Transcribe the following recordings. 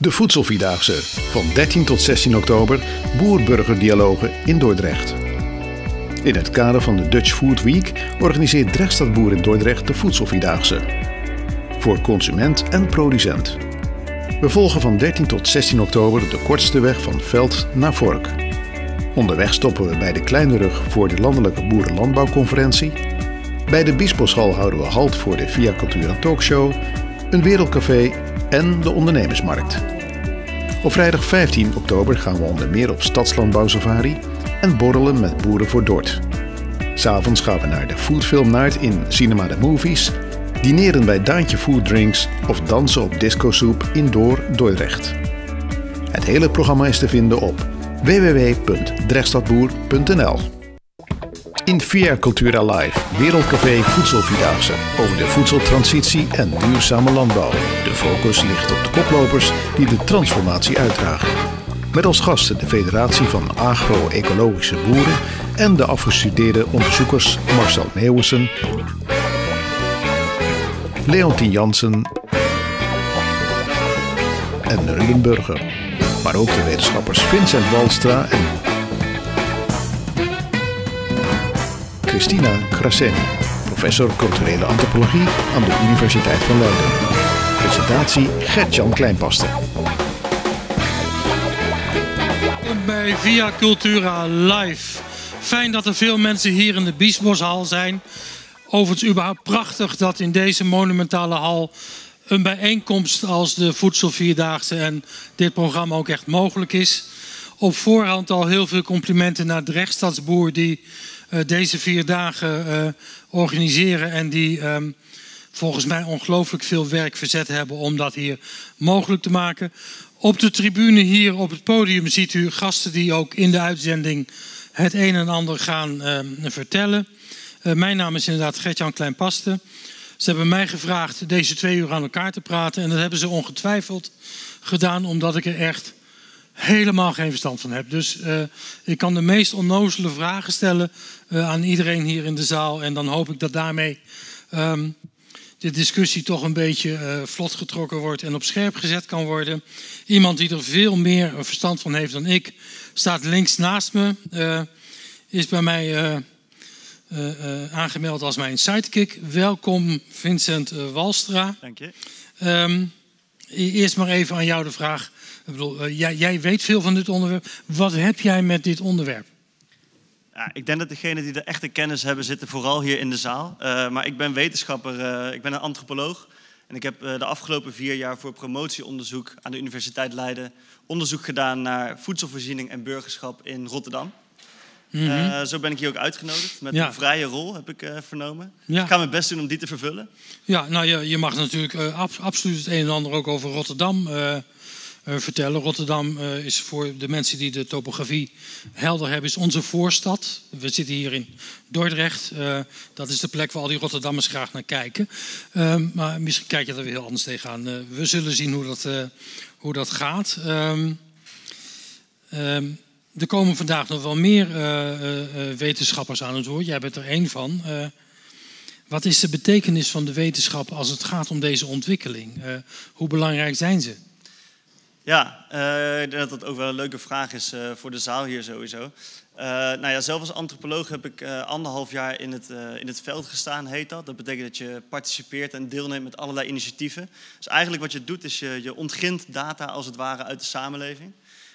De Voedselvierdaagse van 13 tot 16 oktober Boer-Burger-dialogen in Dordrecht. In het kader van de Dutch Food Week organiseert Drechtstad Boer in Dordrecht de Voedselvierdaagse. Voor consument en producent. We volgen van 13 tot 16 oktober de kortste weg van veld naar vork. Onderweg stoppen we bij de Kleine Rug voor de Landelijke Boerenlandbouwconferentie. Bij de Biesboschal houden we halt voor de Via Cultura Talkshow, een wereldcafé en de ondernemersmarkt. Op vrijdag 15 oktober gaan we onder meer op stadslandbouwsafari en borrelen met boeren voor Dort. S'avonds gaan we naar de Foodfilm Night in Cinema de Movies, dineren bij Daantje Food Drinks of dansen op Disco Soep in Door Dordrecht. Het hele programma is te vinden op www.drechtstadboer.nl. In Via Cultura Live, Wereldcafé Voedselvierdaagse over de voedseltransitie en duurzame landbouw. De focus ligt op de koplopers die de transformatie uitdragen. Met als gasten de Federatie van Agro-Ecologische Boeren en de afgestudeerde onderzoekers Marcel Meeuwissen, Leontien Jansen en Ruben Burger. Maar ook de wetenschappers Vincent Walstra en Christina Kraseni, professor culturele antropologie aan de Universiteit van Leiden. Presentatie Gert-Jan Kleinpaste. bij Via Cultura Live. Fijn dat er veel mensen hier in de Biesboshal zijn. Overigens überhaupt prachtig dat in deze monumentale hal een bijeenkomst als de Voedselvierdaagse en dit programma ook echt mogelijk is. Op voorhand al heel veel complimenten naar de rechtsstadsboer die deze vier dagen uh, organiseren en die um, volgens mij ongelooflijk veel werk verzet hebben om dat hier mogelijk te maken. Op de tribune hier op het podium ziet u gasten die ook in de uitzending het een en ander gaan uh, vertellen. Uh, mijn naam is inderdaad Gertjan Kleinpaste. Ze hebben mij gevraagd deze twee uur aan elkaar te praten. En dat hebben ze ongetwijfeld gedaan omdat ik er echt helemaal geen verstand van heb. Dus uh, ik kan de meest onnozele vragen stellen uh, aan iedereen hier in de zaal. En dan hoop ik dat daarmee um, de discussie toch een beetje uh, vlot getrokken wordt en op scherp gezet kan worden. Iemand die er veel meer verstand van heeft dan ik, staat links naast me. is bij mij aangemeld als mijn sidekick. Welkom Vincent Walstra. Dank je. Um, eerst maar even aan jou de vraag. Ik bedoel, uh, jij, jij, weet veel van dit onderwerp. Wat heb jij met dit onderwerp? Ja, ik denk dat degenen die de echte kennis hebben, zitten vooral hier in de zaal. Uh, maar ik ben wetenschapper, uh, ik ben een antropoloog. En ik heb de afgelopen vier jaar voor promotieonderzoek aan de Universiteit Leiden onderzoek gedaan naar voedselvoorziening en burgerschap in Rotterdam. Mm -hmm. uh, zo ben ik hier ook uitgenodigd met ja. een vrije rol, heb ik uh, vernomen. Ja. Ik ga mijn best doen om die te vervullen. Ja, nou je, je mag natuurlijk uh, ab absoluut het een en ander ook over Rotterdam vertellen. Rotterdam is voor de mensen die de topografie helder hebben, is onze voorstad. We zitten hier in Dordrecht. dat is de plek waar al die Rotterdammers graag naar kijken. maar misschien kijk je er weer heel anders tegenaan. we zullen zien hoe dat, hoe dat gaat. Um, um, er komen vandaag nog wel meer wetenschappers aan het woord. Jij bent er één van. Wat is de betekenis van de wetenschap als het gaat om deze ontwikkeling? hoe belangrijk zijn ze? Ja, ik denk dat dat ook wel een leuke vraag is voor de zaal hier sowieso. nou ja, zelf als antropoloog heb ik anderhalf jaar in het, in het veld gestaan, heet dat. Dat betekent dat je participeert en deelneemt met allerlei initiatieven. Dus eigenlijk wat je doet is je, je ontgint data als het ware uit de samenleving.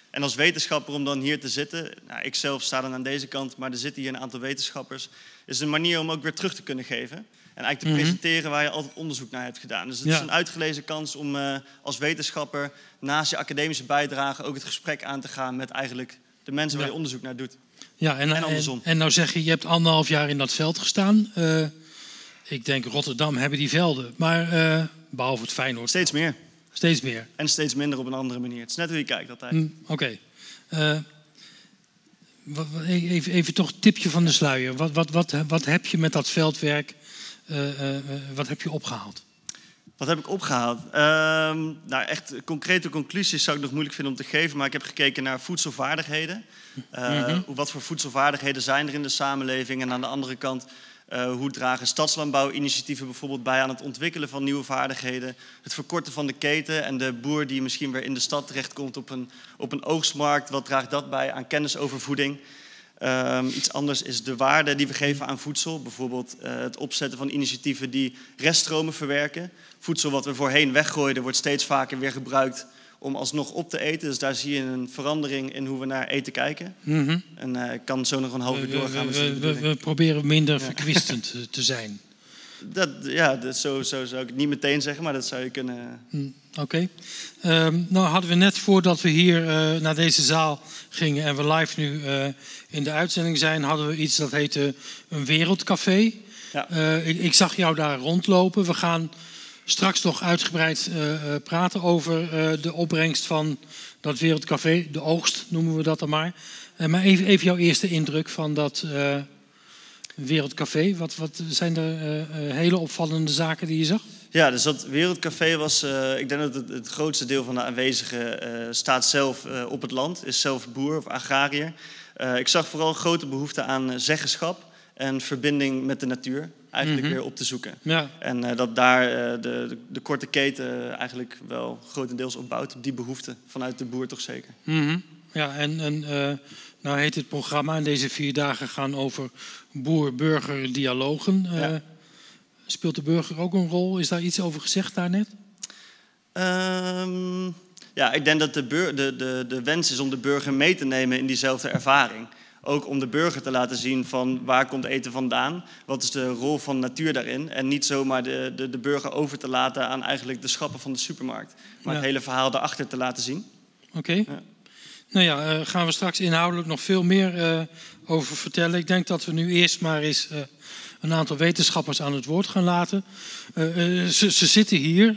En als wetenschapper om dan hier te zitten, nou, ik zelf sta dan aan deze kant, maar er zitten hier een aantal wetenschappers, is een manier om ook weer terug te kunnen geven. En eigenlijk te mm -hmm. presenteren waar je altijd onderzoek naar hebt gedaan. Dus het ja. is een uitgelezen kans om uh, als wetenschapper naast je academische bijdrage ook het gesprek aan te gaan met eigenlijk de mensen waar je onderzoek naar doet. Ja, en, en andersom. En, en, nou zeg je, je hebt anderhalf jaar in dat veld gestaan. Uh, ik denk Rotterdam hebben die velden, maar uh, behalve het Feyenoord. Steeds meer. Steeds meer. En steeds minder op een andere manier. Het is net hoe je kijkt altijd. Mm, Oké. Okay. Uh, even, even toch een tipje van de sluier. Wat, wat, wat, wat heb je met dat veldwerk, wat heb je opgehaald? Wat heb ik opgehaald? Uh, nou, echt concrete conclusies zou ik nog moeilijk vinden om te geven. Maar ik heb gekeken naar voedselvaardigheden. Mm -hmm. Wat voor voedselvaardigheden zijn er in de samenleving? En aan de andere kant, Uh, hoe dragen stadslandbouwinitiatieven bijvoorbeeld bij aan het ontwikkelen van nieuwe vaardigheden? Het verkorten van de keten en de boer die misschien weer in de stad terechtkomt op een, op een oogstmarkt. Wat draagt dat bij aan kennisovervoeding? Um, iets anders is de waarde die we geven aan voedsel. Bijvoorbeeld uh, het opzetten van initiatieven die reststromen verwerken. Voedsel wat we voorheen weggooiden wordt steeds vaker weer gebruikt om alsnog op te eten. Dus daar zie je een verandering in hoe we naar eten kijken. Mm -hmm. En uh, ik kan zo nog een half uur doorgaan. We, we, we, proberen minder ja. verkwistend te zijn. Dat, ja, dat, zo, zo zou ik het niet meteen zeggen, maar dat zou je kunnen... Mm, Oké. Okay. Um, nou hadden we net voordat we hier uh, naar deze zaal gingen en we live nu uh, in de uitzending zijn, hadden we iets dat heette een wereldcafé. Ja. Uh, ik, ik, zag jou daar rondlopen. We gaan straks nog uitgebreid praten over de opbrengst van dat wereldcafé, de oogst noemen we dat dan maar. maar even, even jouw eerste indruk van dat Wereldcafé. Wat, wat zijn er uh, uh, hele opvallende zaken die je zag? Ja, dus dat Wereldcafé was, uh, ik denk dat het, het, grootste deel van de aanwezigen staat zelf op het land, is zelf boer of agrariër. ik zag vooral grote behoefte aan zeggenschap en verbinding met de natuur eigenlijk mm -hmm. weer op te zoeken. Ja. En dat daar de, de, de, korte keten eigenlijk wel grotendeels op bouwt, op die behoefte vanuit de boer toch zeker. Mm -hmm. Ja, en, en nou heet het programma en deze vier dagen gaan over boer-burger dialogen. Ja. Uh, speelt de burger ook een rol? Is daar iets over gezegd daarnet? Um, ja, ik denk dat de, de, de, de wens is om de burger mee te nemen in diezelfde ervaring. Ook om de burger te laten zien van waar komt eten vandaan, wat is de rol van natuur daarin. En niet zomaar de, de, de burger over te laten aan eigenlijk de schappen van de supermarkt. Maar ja. het hele verhaal daarachter te laten zien. Oké. Okay. Ja. Nou ja, uh, gaan we straks inhoudelijk nog veel meer uh, over vertellen. Ik denk dat we nu eerst maar eens uh, een aantal wetenschappers aan het woord gaan laten. Ze, ze, zitten hier.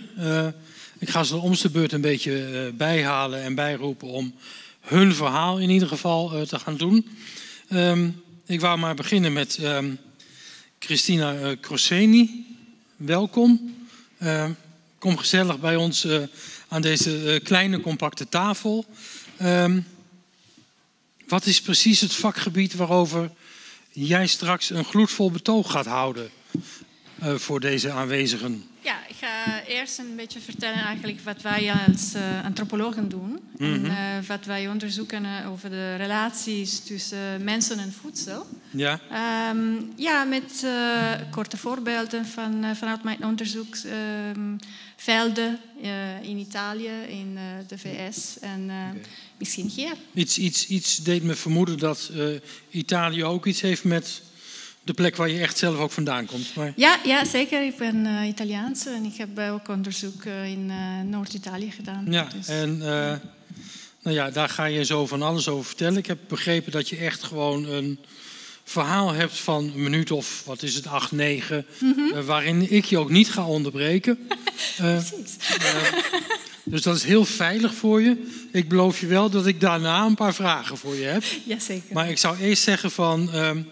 ik ga ze de omste beurt een beetje bijhalen en bijroepen om hun verhaal in ieder geval te gaan doen. Um, ik wou maar beginnen met um, Christina Croseni. Welkom. kom gezellig bij ons aan deze kleine compacte tafel. Um, wat is precies het vakgebied waarover jij straks een gloedvol betoog gaat houden uh, voor deze aanwezigen? Ja, ik ga eerst een beetje vertellen eigenlijk wat wij als uh, antropologen doen. Mm -hmm. En uh, wat wij onderzoeken over de relaties tussen mensen en voedsel. Ja, um, ja met korte voorbeelden van, vanuit mijn onderzoek. Um, velden uh, in Italië, in de VS en okay. Misschien hier. Iets, iets, iets deed me vermoeden dat Italië ook iets heeft met de plek waar je echt zelf ook vandaan komt. Maar... Ja, ja, zeker. Ik ben Italiaans en ik heb ook onderzoek in Noord-Italië gedaan. Ja, dus, en nou ja, daar ga je zo van alles over vertellen. Ik heb begrepen dat je echt gewoon een verhaal hebt van een minuut of wat is het, acht, negen, mm -hmm. uh, waarin ik je ook niet ga onderbreken. uh, Precies. Uh, dus dat is heel veilig voor je. Ik beloof je wel dat ik daarna een paar vragen voor je heb. Jazeker. Maar ik zou eerst zeggen van, ehm,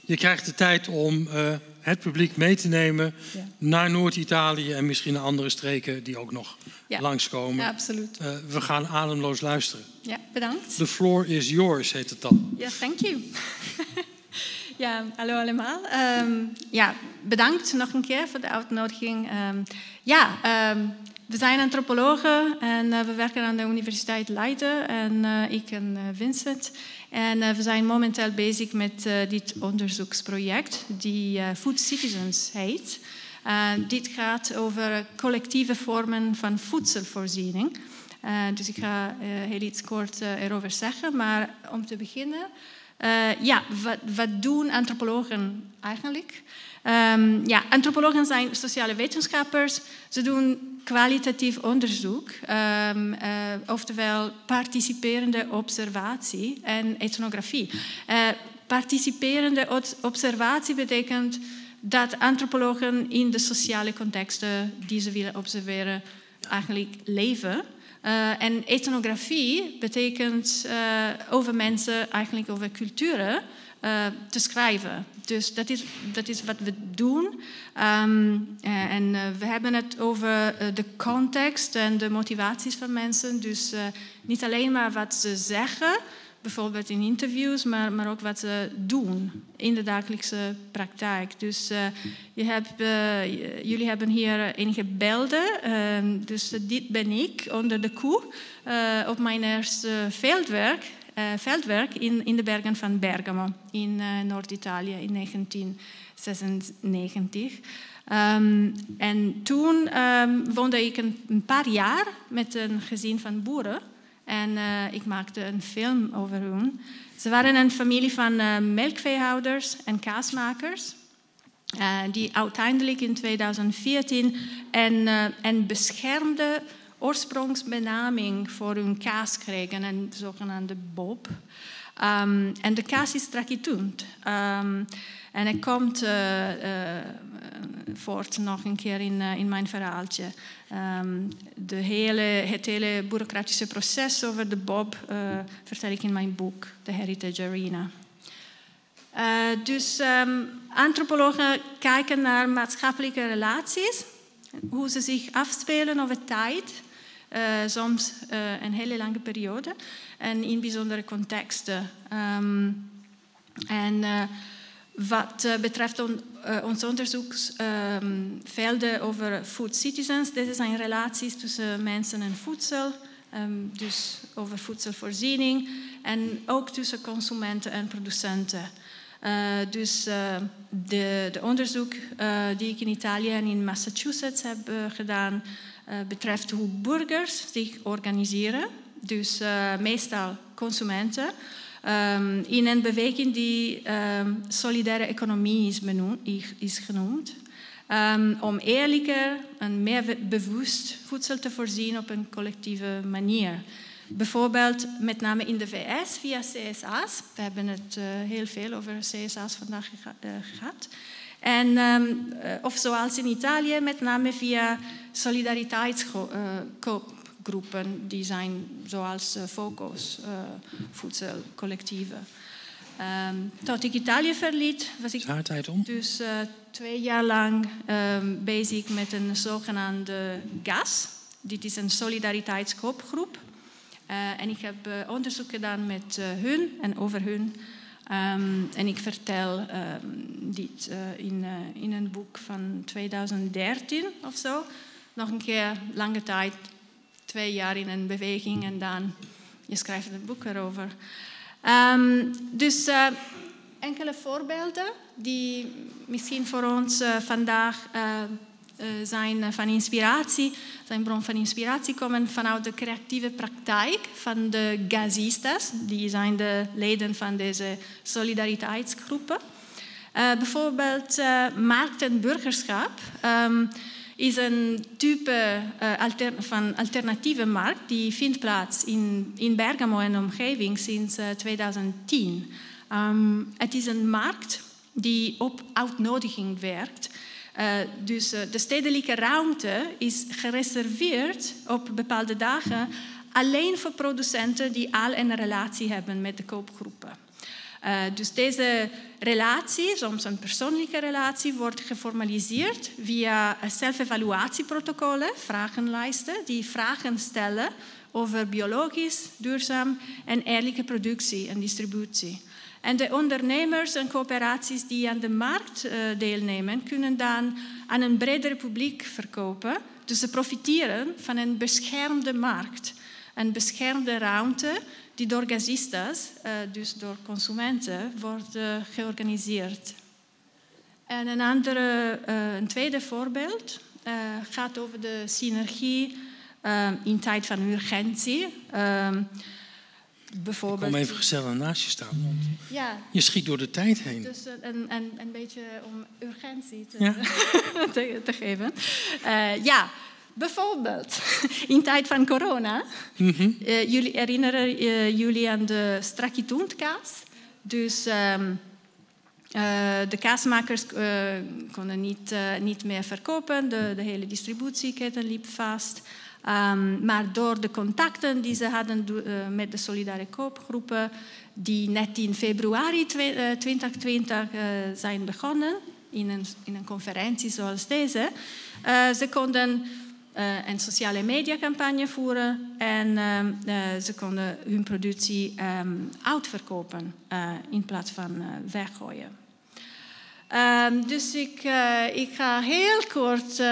je krijgt de tijd om het publiek mee te nemen ja. naar Noord-Italië en misschien naar andere streken die ook nog ja. langskomen. Ja, absoluut. we gaan ademloos luisteren. Ja, bedankt. The floor is yours, heet het dan. Ja, thank you. Ja, hallo allemaal. Um, ja, bedankt nog een keer voor de uitnodiging. Um, ja, um, we zijn antropologen en uh, we werken aan de Universiteit Leiden. En uh, ik en uh, Vincent. En we zijn momenteel bezig met dit onderzoeksproject die Food Citizens heet. dit gaat over collectieve vormen van voedselvoorziening. dus ik ga heel iets kort erover zeggen. Maar om te beginnen... Ja, wat, wat, doen antropologen eigenlijk? Um, ja, antropologen zijn sociale wetenschappers. Ze doen kwalitatief onderzoek, um, oftewel participerende observatie en ethnografie. Uh, participerende observatie betekent dat antropologen in de sociale contexten die ze willen observeren eigenlijk leven. Uh, en ethnografie betekent over mensen, eigenlijk over culturen, te schrijven. Dus dat is, dat is wat we doen. Um, en we hebben het over de context en de motivaties van mensen. Dus niet alleen maar wat ze zeggen, bijvoorbeeld in interviews, maar, maar ook wat ze doen in de dagelijkse praktijk. Dus je hebt, jullie hebben hier enige beelden. Uh, dus dit ben ik onder de koe op mijn eerste veldwerk, veldwerk in, in de bergen van Bergamo in Noord-Italië in 1996. Um, en toen um, woonde ik een, een, paar jaar met een gezin van boeren. En uh, ik maakte een film over hun. Ze waren een familie van uh, melkveehouders en kaasmakers. Uh, die uiteindelijk in 2014 een, een beschermde oorsprongsbenaming voor hun kaas kregen, een zogenaamde Bob. Um, en de kaas is trakitunt. Um, en het komt uh, voort nog een keer in, uh, in mijn verhaaltje. Um, de hele, het hele bureaucratische proces over de Bob vertel ik in mijn boek, The Heritage Arena. dus antropologen kijken naar maatschappelijke relaties, hoe ze zich afspelen over tijd, soms een hele lange periode en in bijzondere contexten. Um, en wat uh, betreft on, uh, ons onderzoeksvelden um, over food citizens, deze zijn relaties tussen mensen en voedsel, um, dus over voedselvoorziening en ook tussen consumenten en producenten. Uh, dus de, de, onderzoek die ik in Italië en in Massachusetts heb gedaan, betreft hoe burgers zich organiseren, dus meestal consumenten. Um, in een beweging die um, solidaire economie is, genoemd. Um, om eerlijker en meer bewust voedsel te voorzien op een collectieve manier. Bijvoorbeeld met name in de VS via CSA's. We hebben het uh, heel veel over CSA's vandaag gehad. En, um, of zoals in Italië, met name via solidariteitskoop groepen die zijn zoals uh, Focus, uh, voedselcollectieven. Um, tot ik Italië verliet, was ik dus uh, twee jaar lang um, bezig met een zogenaamde GAS. Dit is een solidariteitskoopgroep. Uh, en ik heb uh, onderzoek gedaan met hun en over hun. Um, en ik vertel um, dit in, in een boek van 2013 of zo. Nog een keer lange tijd twee jaar in een beweging en dan je schrijft een boek erover. Um, dus uh, enkele voorbeelden die misschien voor ons vandaag zijn van inspiratie, zijn bron van inspiratie komen vanuit de creatieve praktijk van de gazistas, die zijn de leden van deze solidariteitsgroepen. bijvoorbeeld markt en burgerschap. Um, is een type uh, alter, van alternatieve markt die vindt plaats in, in Bergamo en omgeving sinds uh, 2010. Um, het is een markt die op uitnodiging werkt. Uh, dus de stedelijke ruimte is gereserveerd op bepaalde dagen alleen voor producenten die al een relatie hebben met de koopgroepen. Uh, dus deze relatie, soms een persoonlijke relatie, wordt geformaliseerd via zelfevaluatieprotocollen, vragenlijsten, die vragen stellen over biologisch, duurzaam en eerlijke productie en distributie. En de ondernemers en coöperaties die aan de markt uh, deelnemen, kunnen dan aan een breder publiek verkopen. Dus ze profiteren van een beschermde markt, een beschermde ruimte die door gazistas, uh, dus door consumenten, wordt uh, georganiseerd. En een, andere, een tweede voorbeeld gaat over de synergie in tijd van urgentie. Bijvoorbeeld... Kom even gezellig naast je staan, want ja. je schiet door de tijd heen. Dus een, een, een beetje om urgentie te, ja. te, te geven. ja, Bijvoorbeeld in tijd van corona. Mm -hmm. uh, jullie herinneren uh, jullie aan de strakitoentkaas. Dus um, uh, de kaasmakers konden niet, niet meer verkopen. De, de, hele distributieketen liep vast. Um, maar door de contacten die ze hadden met de solidaire koopgroepen, die net in februari 2020 zijn begonnen, in een, in een conferentie zoals deze, ze konden uh, een sociale mediacampagne voeren en uh, ze konden hun productie um, uitverkopen uh, in plaats van weggooien. Um, dus ik, ik, ga heel kort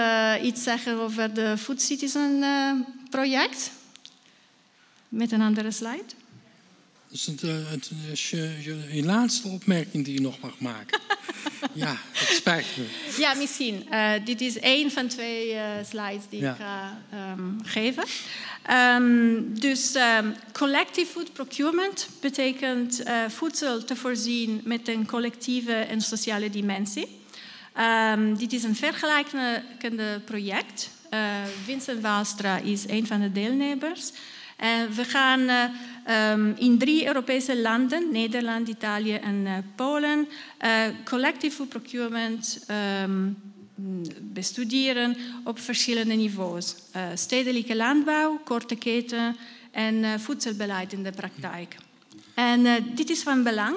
iets zeggen over de Food Citizen project. Met een andere slide. Dus het, het, het, je, je laatste opmerking die je nog mag maken. ja, het spijt me. Ja, misschien. Uh, dit is één van twee uh, slides die ja. ik ga um, geven. Um, dus um, collective food procurement betekent uh, voedsel te voorzien met een collectieve en sociale dimensie. dit is een vergelijkende project. Vincent Waalstra is een van de deelnemers. En we gaan um, in drie Europese landen, Nederland, Italië en uh, Polen, uh, collective procurement um, bestuderen op verschillende niveaus. Uh, stedelijke landbouw, korte keten en voedselbeleid in de praktijk. En dit is van belang,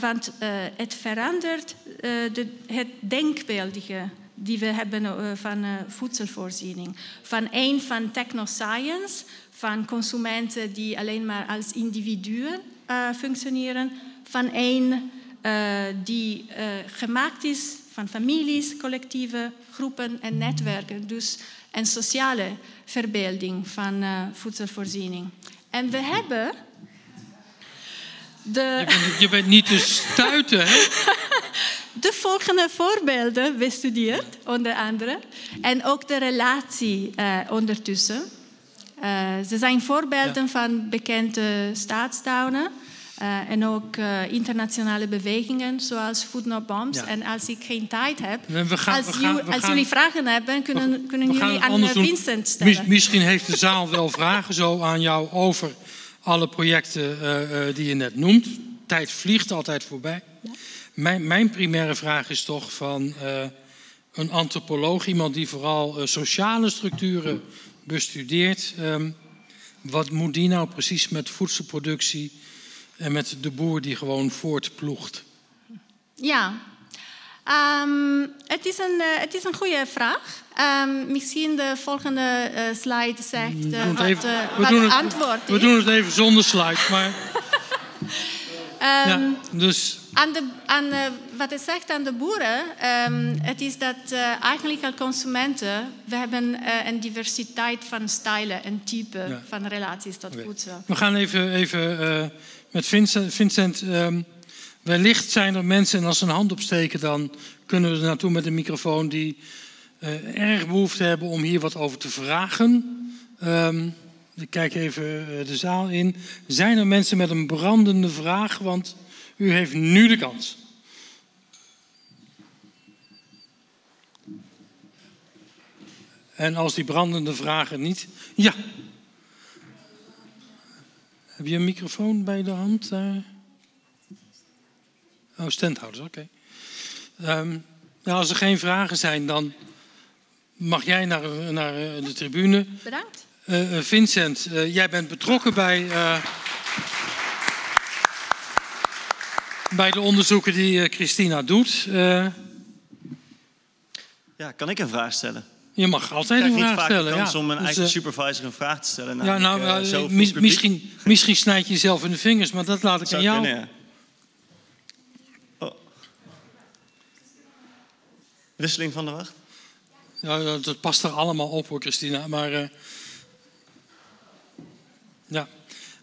want het verandert de, het denkbeeldige die we hebben van voedselvoorziening. Van een van technoscience van consumenten die alleen maar als individuen uh, functioneren, van één uh, die uh, gemaakt is van families, collectieve groepen en netwerken. Dus een sociale verbeelding van voedselvoorziening. En we hebben. De... Je, bent, je bent niet te stuiten, hè? de volgende voorbeelden bestudeerd, onder andere. En ook de relatie ondertussen. Uh, ze zijn voorbeelden van bekende staatstownen. Uh, en ook uh, internationale bewegingen zoals Food Not Bombs. Ja. En als ik geen tijd heb, gaan, als, gaan, you, als gaan, jullie vragen hebben, kunnen, kunnen jullie aan Vincent stellen. Mis, misschien heeft de zaal wel vragen zo aan jou over alle projecten die je net noemt. Tijd vliegt altijd voorbij. Ja. Mijn, mijn, primaire vraag is toch van een antropoloog, iemand die vooral sociale structuren bestudeerd. Um, wat moet die nou precies met voedselproductie en met de boer die gewoon voortploegt? Ja, um, het, is een, uh, het is een goede vraag. Um, misschien de volgende uh, slide zegt uh, wat, even, wat het antwoord is. We doen het even zonder slide, maar... ja, dus aan de, aan, wat het zegt aan de boeren, um, het is dat uh, eigenlijk als consumenten, we hebben uh, een diversiteit van stijlen en typen ja. van relaties tot okay. voedsel. We gaan even, even uh, met Vincent. Vincent um, wellicht zijn er mensen, en als ze een hand opsteken, dan kunnen we er naartoe met een microfoon die erg behoefte hebben om hier wat over te vragen. Um, ik kijk even de zaal in. Zijn er mensen met een brandende vraag? Want u heeft nu de kans. En als die brandende vragen niet. Ja. Heb je een microfoon bij de hand? Uh... Oh, standhouders, oké. Okay. Um, nou, als er geen vragen zijn, dan mag jij naar, naar eh, de tribune. Bedankt. Uh, Vincent, uh, jij bent betrokken bij. bij de onderzoeken die uh, Christina doet. Uh... Ja, kan ik een vraag stellen? Je mag altijd een vraag stellen. Ik ja. om een dus, eigen uh... supervisor een vraag te stellen. Ja, nou, mis, misschien, misschien snijd je jezelf in de vingers, maar dat laat ik Zou aan jou. Kunnen, ja. oh. Wisseling van de wacht? Ja, dat past er allemaal op hoor, Christina. Maar ja.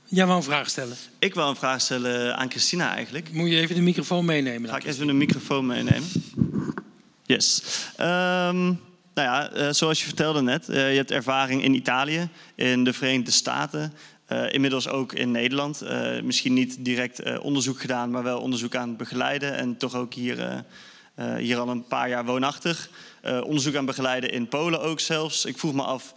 Jij wou een vraag stellen? Ik wil een vraag stellen aan Christina eigenlijk. Moet je even de microfoon meenemen? Ga ik even de microfoon meenemen? Yes. Um, nou ja, uh, zoals je vertelde net, uh, je hebt ervaring in Italië, in de Verenigde Staten, uh, inmiddels ook in Nederland. misschien niet direct onderzoek gedaan, maar wel onderzoek aan het begeleiden. En toch ook hier, hier al een paar jaar woonachtig. onderzoek aan begeleiden in Polen ook zelfs. Ik vroeg me af,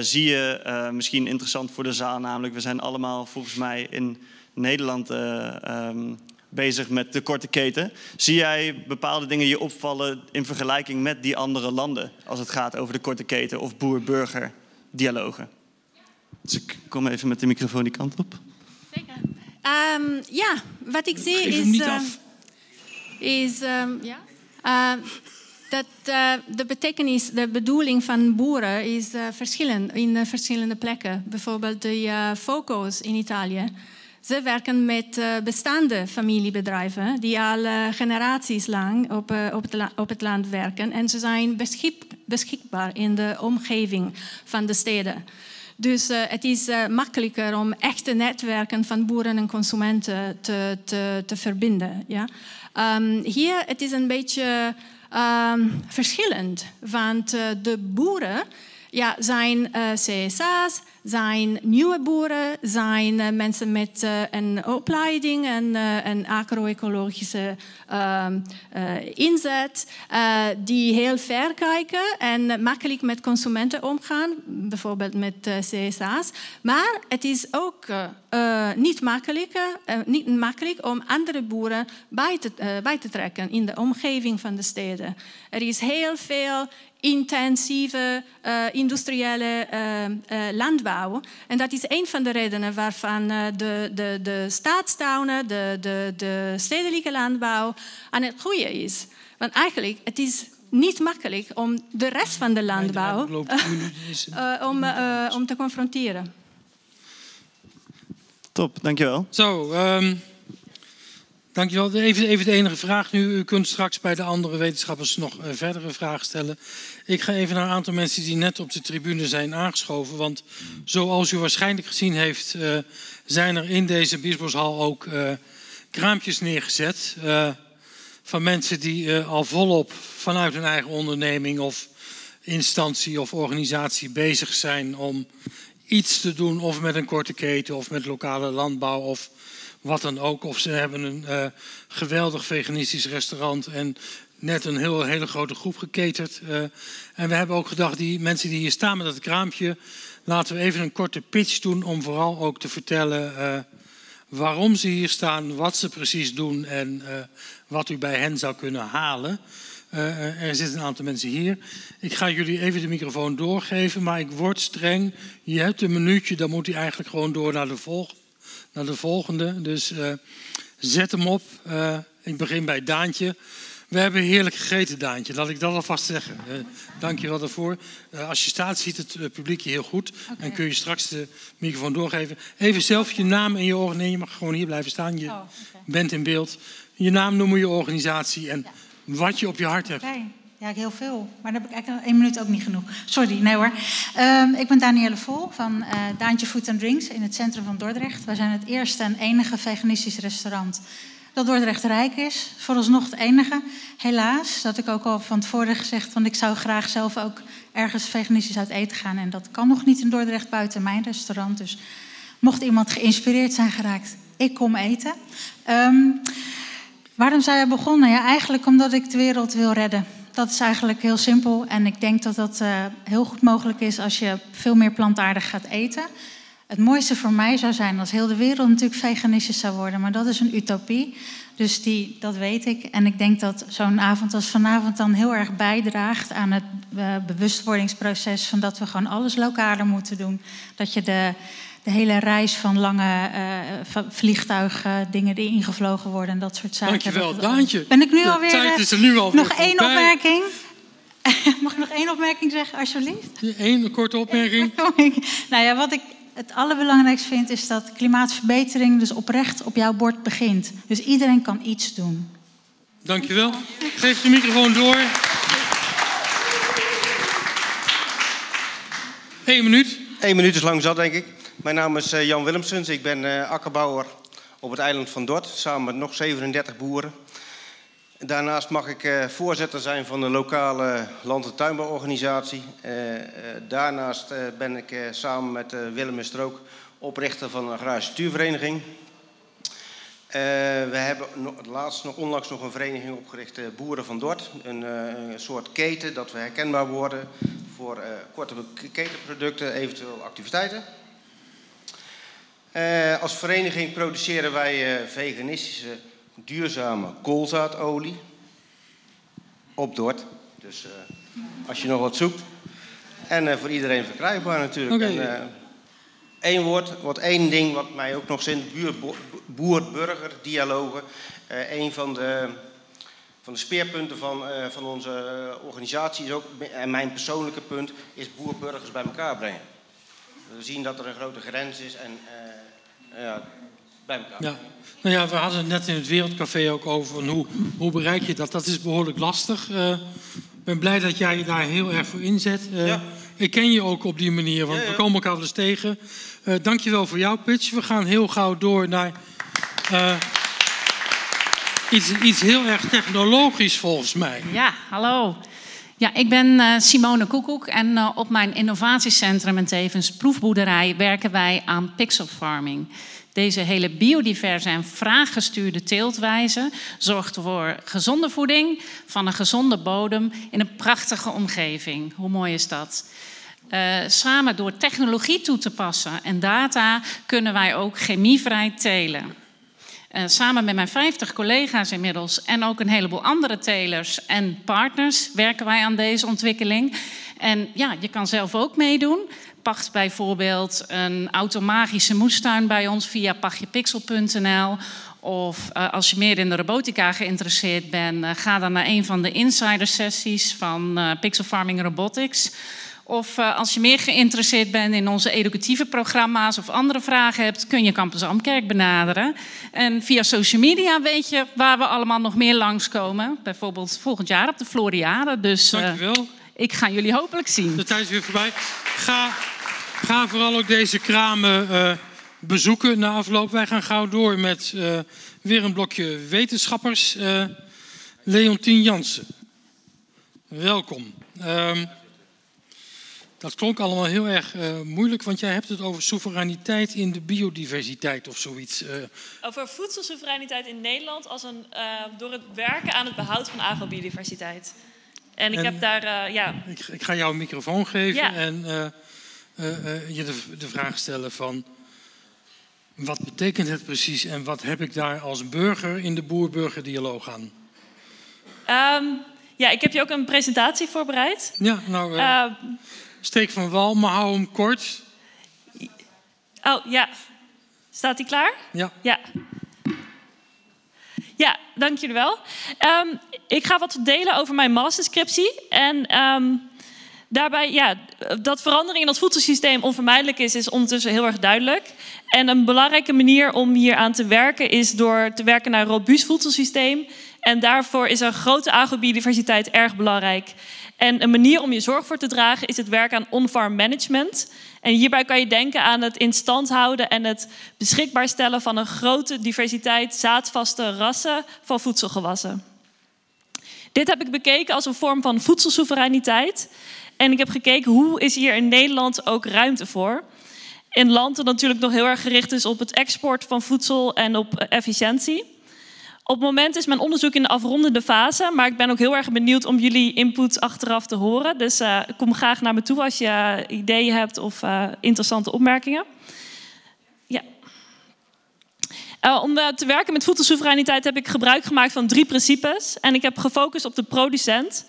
zie je misschien interessant voor de zaal. Namelijk, we zijn allemaal volgens mij in Nederland um, bezig met de korte keten. Zie jij bepaalde dingen je opvallen in vergelijking met die andere landen als het gaat over de korte keten of boer-burger dialogen? Dus ik kom even met de microfoon die kant op. Zeker. Um, ja, wat ik zie Geef is. Hem niet af. is um, ja. dat uh, de betekenis, de bedoeling van boeren is uh, verschillend in verschillende plekken. Bijvoorbeeld de Foco's in Italië. Ze werken met bestaande familiebedrijven die al generaties lang op, op, het land werken. En ze zijn beschik beschikbaar in de omgeving van de steden. Dus het is makkelijker om echte netwerken van boeren en consumenten te, te, te verbinden. Ja? Um, hier het is een beetje um, verschillend, want de boeren ja, zijn uh, CSA's, zijn nieuwe boeren, zijn uh, mensen met uh, een opleiding en een agro-ecologische ehm, inzet, die heel ver kijken en makkelijk met consumenten omgaan, bijvoorbeeld met CSA's. Maar het is ook niet, makkelijk, niet makkelijk om andere boeren bij te, bij te trekken in de omgeving van de steden. Er is heel veel intensieve uh, industriële uh, uh, landbouw. En dat is een van de redenen waarvan de, de, de staatstownen, de, de, de stedelijke landbouw aan het groeien is. Want eigenlijk, het is niet makkelijk om de rest van de landbouw om, om te confronteren. Top, dankjewel. Zo, um, Dankjewel. Even, even de enige vraag nu. U kunt straks bij de andere wetenschappers nog uh, verdere vragen stellen. Ik ga even naar een aantal mensen die net op de tribune zijn aangeschoven. Want zoals u waarschijnlijk gezien heeft, uh, zijn er in deze Biesboshal ook uh, kraampjes neergezet. van mensen die al volop vanuit hun eigen onderneming of instantie of organisatie bezig zijn om iets te doen. Of met een korte keten of met lokale landbouw of wat dan ook. Of ze hebben een uh, geweldig veganistisch restaurant en net een heel, hele grote groep geketerd. Uh, en we hebben ook gedacht, die mensen die hier staan met dat kraampje, laten we even een korte pitch doen om vooral ook te vertellen uh, waarom ze hier staan, wat ze precies doen en wat u bij hen zou kunnen halen. Er zitten een aantal mensen hier. Ik ga jullie even de microfoon doorgeven, maar ik word streng. Je hebt een minuutje, dan moet hij eigenlijk gewoon door naar de volgende naar de volgende. Dus uh, zet hem op. Uh, ik begin bij Daantje. We hebben heerlijk gegeten, Daantje. Laat ik dat alvast zeggen. Dank je wel daarvoor. als je staat, ziet het publiek je heel goed. Okay. En kun je straks de microfoon doorgeven. Even zelf je naam en je organisatie. Nee, je mag gewoon hier blijven staan. Je oh, okay. bent in beeld. Je naam noemen, je organisatie en ja. Wat je op je hart hebt. Okay. Ja, heel veel. Maar dan heb ik eigenlijk één minuut ook niet genoeg. Sorry, nee hoor. Um, ik ben Danielle Vol van uh, Daantje Food and Drinks in het centrum van Dordrecht. Wij zijn het eerste en enige veganistisch restaurant dat Dordrecht rijk is. Vooralsnog het enige. Helaas, dat ik ook al van tevoren gezegd... want ik zou graag zelf ook ergens veganistisch uit eten gaan. En dat kan nog niet in Dordrecht buiten mijn restaurant. Dus mocht iemand geïnspireerd zijn geraakt, ik kom eten. Um, waarom zou je begonnen? Ja, eigenlijk omdat ik de wereld wil redden dat is eigenlijk heel simpel. En ik denk dat dat uh, heel goed mogelijk is als je veel meer plantaardig gaat eten. Het mooiste voor mij zou zijn als heel de wereld natuurlijk veganistisch zou worden. Maar dat is een utopie. Dus die, dat weet ik. En ik denk dat zo'n avond als vanavond dan heel erg bijdraagt aan het uh, bewustwordingsproces. Van dat we gewoon alles lokaler moeten doen. Dat je de de hele reis van lange uh, vliegtuigen, dingen die ingevlogen worden en dat soort zaken. Dankjewel, Daantje. Ben ik nu alweer? Tijd is er nu al nog één opmerking. Mag ik nog één opmerking zeggen, alsjeblieft? Eén korte opmerking. nou ja, wat ik het allerbelangrijkste vind, is dat klimaatverbetering dus oprecht op jouw bord begint. Dus iedereen kan iets doen. Dankjewel. Geef de microfoon door. Eén minuut. Eén minuut is lang zat, denk ik. Mijn naam is eh, Jan Willemsens. Ik ben uh, akkerbouwer op het eiland van Dort, samen met nog 37 boeren. Daarnaast mag ik uh, voorzitter zijn van de lokale land- en tuinbouworganisatie. daarnaast ben ik samen met Willem en Strook oprichter van een agrarische tuurvereniging. we hebben laatst nog onlangs nog een vereniging opgericht, Boeren van Dort. Een, een, soort keten dat we herkenbaar worden voor korte ketenproducten, eventueel activiteiten. Uh, als vereniging produceren wij uh, veganistische, duurzame koolzaadolie. Op Dort. Dus uh, als je nog wat zoekt. En voor iedereen verkrijgbaar natuurlijk. Okay. Eén woord, wat één ding wat mij ook nog zin, boer-burger-dialogen. een van de van de speerpunten van, van onze organisatie is ook, en mijn persoonlijke punt, is boerburgers bij elkaar brengen. We zien dat er een grote grens is en ja, bij elkaar. Ja. Nou ja, we hadden het net in het Wereldcafé ook over hoe, hoe bereik je dat. Dat is behoorlijk lastig. Ik ben blij dat jij je daar heel erg voor inzet. Ja. Ik ken je ook op die manier, want we komen elkaar wel eens tegen. Uh, dankjewel voor jouw pitch. We gaan heel gauw door naar uh, iets, iets heel erg technologisch volgens mij. Ja, hallo. Ja, ik ben uh, Simone Koekoek en op mijn innovatiecentrum en tevens proefboerderij werken wij aan pixel farming. Deze hele biodiverse en vraaggestuurde teeltwijze zorgt voor gezonde voeding van een gezonde bodem in een prachtige omgeving. Hoe mooi is dat? Uh, samen door technologie toe te passen en data kunnen wij ook chemievrij telen. Uh, samen met mijn 50 collega's inmiddels en ook een heleboel andere telers en partners werken wij aan deze ontwikkeling. En ja, je kan zelf ook meedoen. Pacht bijvoorbeeld een automagische moestuin bij ons via pachtjepixel.nl. Of uh, als je meer in de robotica geïnteresseerd bent, uh, ga dan naar een van de insider sessies van Pixel Farming Robotics. Of uh, als je meer geïnteresseerd bent in onze educatieve programma's of andere vragen hebt, kun je Campus Amkerk benaderen. En via social media weet je waar we allemaal nog meer langskomen. Bijvoorbeeld volgend jaar op de Floriade. Dus uh, Dankjewel. ik ga jullie hopelijk zien. De tijd is weer voorbij. Ga, ga vooral ook deze kramen uh, bezoeken na afloop. Wij gaan gauw door met weer een blokje wetenschappers. Leontien Jansen. Welkom. Um, dat klonk allemaal heel erg uh, moeilijk, want jij hebt het over soevereiniteit in de biodiversiteit of zoiets. Uh. Over voedselsoevereiniteit in Nederland als een, uh, door het werken aan het behoud van agrobiodiversiteit. En ik en, heb daar, ja... Ik, ik, ga jou een microfoon geven ja. en je de, de, vraag stellen van... Wat betekent het precies en wat heb ik daar als burger in de boer-burger-dialoog aan? Um, ja, ik heb je ook een presentatie voorbereid. Ja, nou... Steek van wal, maar hou hem kort. Oh, ja. Staat hij klaar? Ja. Ja. Ja, dank jullie wel. Um, ik ga wat delen over mijn masterscriptie. En um, daarbij, ja, dat verandering in het voedselsysteem onvermijdelijk is, is ondertussen heel erg duidelijk. En een belangrijke manier om hier aan te werken is door te werken naar een robuust voedselsysteem. En daarvoor is een grote agrobiodiversiteit erg belangrijk. En een manier om je zorg voor te dragen is het werk aan on-farm management. En hierbij kan je denken aan het in stand houden en het beschikbaar stellen van een grote diversiteit zaadvaste rassen van voedselgewassen. Dit heb ik bekeken als een vorm van voedselsoevereiniteit. En ik heb gekeken hoe is hier in Nederland ook ruimte voor. In land dat natuurlijk nog heel erg gericht is op het export van voedsel en op efficiëntie. Op het moment is mijn onderzoek in de afrondende fase, maar ik ben ook heel erg benieuwd om jullie input achteraf te horen. Dus uh, kom graag naar me toe als je ideeën hebt of uh, interessante opmerkingen. Ja. Om te werken met voedselsoevereiniteit heb ik gebruik gemaakt van drie principes. En ik heb gefocust op de producent.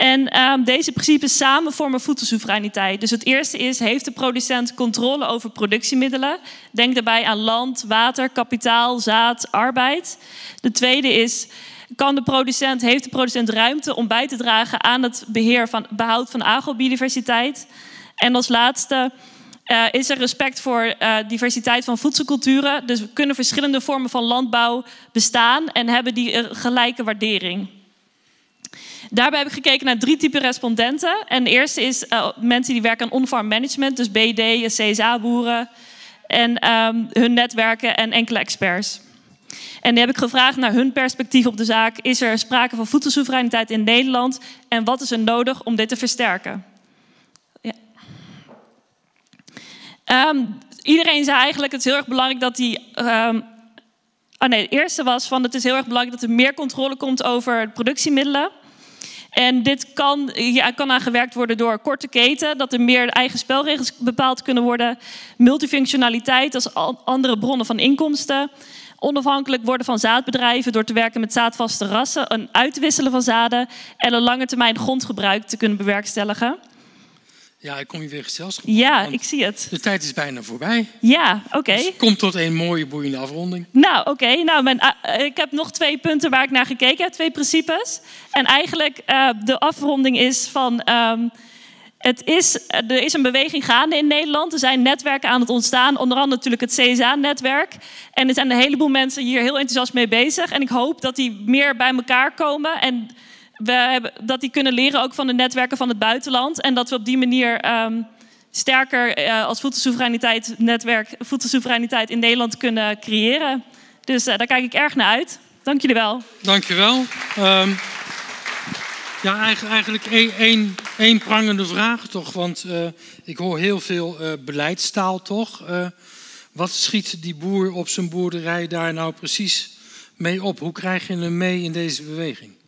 En um, deze principes samen vormen voedselsoevereiniteit. Dus het eerste is, heeft de producent controle over productiemiddelen? Denk daarbij aan land, water, kapitaal, zaad, arbeid. De tweede is, kan de producent, heeft de producent ruimte om bij te dragen aan het beheer van behoud van agrobiodiversiteit? En als laatste, uh, is er respect voor uh, diversiteit van voedselculturen? Dus kunnen verschillende vormen van landbouw bestaan en hebben die een gelijke waardering? Daarbij heb ik gekeken naar drie typen respondenten. En de eerste is uh, mensen die werken aan on-farm management, dus BD, CSA-boeren en um, hun netwerken en enkele experts. En die heb ik gevraagd naar hun perspectief op de zaak. Is er sprake van voedselsoevereiniteit in Nederland en wat is er nodig om dit te versterken? Ja. Um, iedereen zei eigenlijk: het is heel erg belangrijk dat die. Um, oh nee, het eerste was van het is heel erg belangrijk dat er meer controle komt over productiemiddelen. En dit kan, ja, kan aangewerkt worden door korte keten, dat er meer eigen spelregels bepaald kunnen worden. Multifunctionaliteit als andere bronnen van inkomsten. Onafhankelijk worden van zaadbedrijven door te werken met zaadvaste rassen, een uitwisselen van zaden en een lange termijn grondgebruik te kunnen bewerkstelligen. Ja, ik kom je weer gezelschap. Ja, ik zie het. De tijd is bijna voorbij. Ja, oké. Dus komt tot een mooie, boeiende afronding. Nou, oké. Nou, mijn, uh, ik heb nog twee punten waar ik naar gekeken heb, twee principes. En eigenlijk uh, de afronding is van. Um, het is, er is een beweging gaande in Nederland. Er zijn netwerken aan het ontstaan, onder andere natuurlijk het CSA-netwerk. En er zijn een heleboel mensen hier heel enthousiast mee bezig. En ik hoop dat die meer bij elkaar komen en we hebben, dat die kunnen leren ook van de netwerken van het buitenland. En dat we op die manier um, sterker uh, als voedselsoevereiniteit netwerk, voedselsoevereiniteit in Nederland kunnen creëren. Dus uh, daar kijk ik erg naar uit. Dank jullie wel. Dank je wel. Um, ja, eigenlijk, eigenlijk één, prangende vraag toch. Want uh, ik hoor heel veel beleidstaal toch. wat schiet die boer op zijn boerderij daar nou precies mee op? Hoe krijg je hem mee in deze beweging?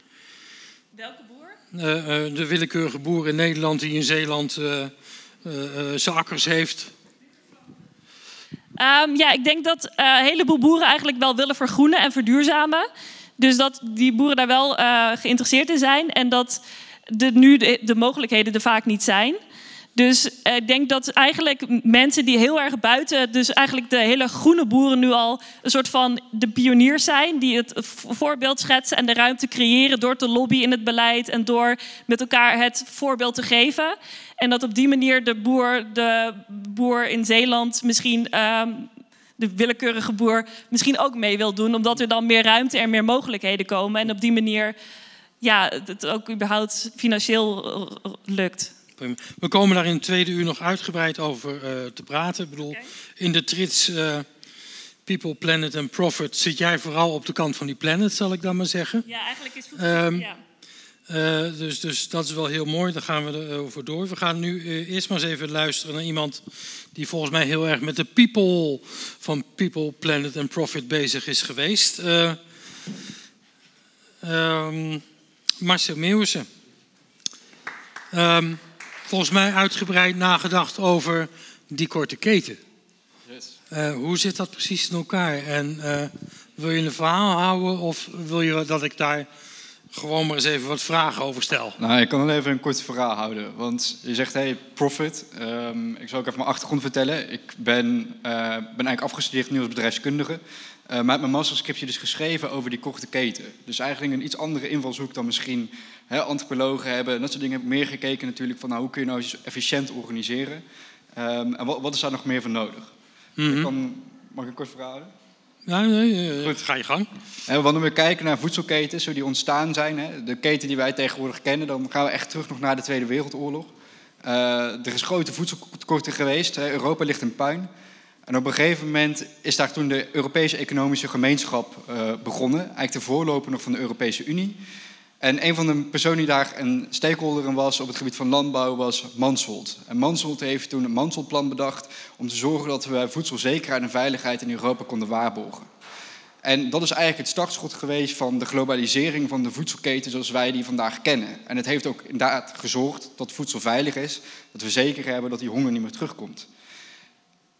Welke boer? Uh, uh, de willekeurige boer in Nederland die in Zeeland uh, zijn akkers heeft. Um, ja, ik denk dat een heleboel boeren eigenlijk wel willen vergroenen en verduurzamen. Dus dat die boeren daar wel geïnteresseerd in zijn. En dat de, nu de, de mogelijkheden er vaak niet zijn. Dus ik denk dat eigenlijk mensen die heel erg buiten, dus eigenlijk de hele groene boeren nu al een soort van de pioniers zijn, die het voorbeeld schetsen en de ruimte creëren door te lobbyen in het beleid en door met elkaar het voorbeeld te geven. En dat op die manier de boer, de boer in Zeeland misschien. Um, de willekeurige boer misschien ook mee wil doen, omdat er dan meer ruimte en meer mogelijkheden komen. En op die manier ja, het ook überhaupt financieel lukt. We komen daar in het tweede uur nog uitgebreid over uh, te praten. Ik bedoel, okay. in de trits uh, People, Planet and Profit zit jij vooral op de kant van die planet, zal ik dan maar zeggen. Ja, eigenlijk is het um, ja. Uh, dus, dus dat is wel heel mooi, daar gaan we erover door. We gaan nu eerst maar eens even luisteren naar iemand die volgens mij heel erg met de people van People, Planet and Profit bezig is geweest. Um, Marcel. Um, volgens mij uitgebreid nagedacht over die korte keten. Yes. Uh, hoe zit dat precies in elkaar? En uh, wil je een verhaal houden of wil je dat ik daar gewoon maar eens even wat vragen over stel? Nou, ik kan wel even een kort verhaal houden. Want je zegt, hey, profit. Um, ik zal ook even mijn achtergrond vertellen. Ik ben, uh, ben eigenlijk afgestudeerd nu als bedrijfskundige. Uh, maar mijn masterscriptje dus geschreven over die korte keten. Dus eigenlijk een iets andere invalshoek dan misschien antropologen hebben. Dat soort dingen heb ik meer gekeken natuurlijk van nou, hoe kun je nou efficiënt organiseren. Um, en wat, wat, is daar nog meer voor nodig? Mm -hmm. kan, mag ik een kort verhaal houden? Ja, nee, Goed. ga je gang. En wanneer we kijken naar voedselketens, hoe die ontstaan zijn, hè, de keten die wij tegenwoordig kennen, dan gaan we echt terug nog naar de Tweede Wereldoorlog. Uh, er is grote voedseltekorten geweest, hè, Europa ligt in puin. En op een gegeven moment is daar toen de Europese Economische Gemeenschap uh, begonnen. Eigenlijk de voorloper nog van de Europese Unie. En een van de personen die daar een stakeholder in was op het gebied van landbouw was Mansholt. En Mansholt heeft toen een Mansholt-plan bedacht om te zorgen dat we voedselzekerheid en veiligheid in Europa konden waarborgen. En dat is eigenlijk het startschot geweest van de globalisering van de voedselketen zoals wij die vandaag kennen. En het heeft ook inderdaad gezorgd dat voedsel veilig is, dat we zeker hebben dat die honger niet meer terugkomt.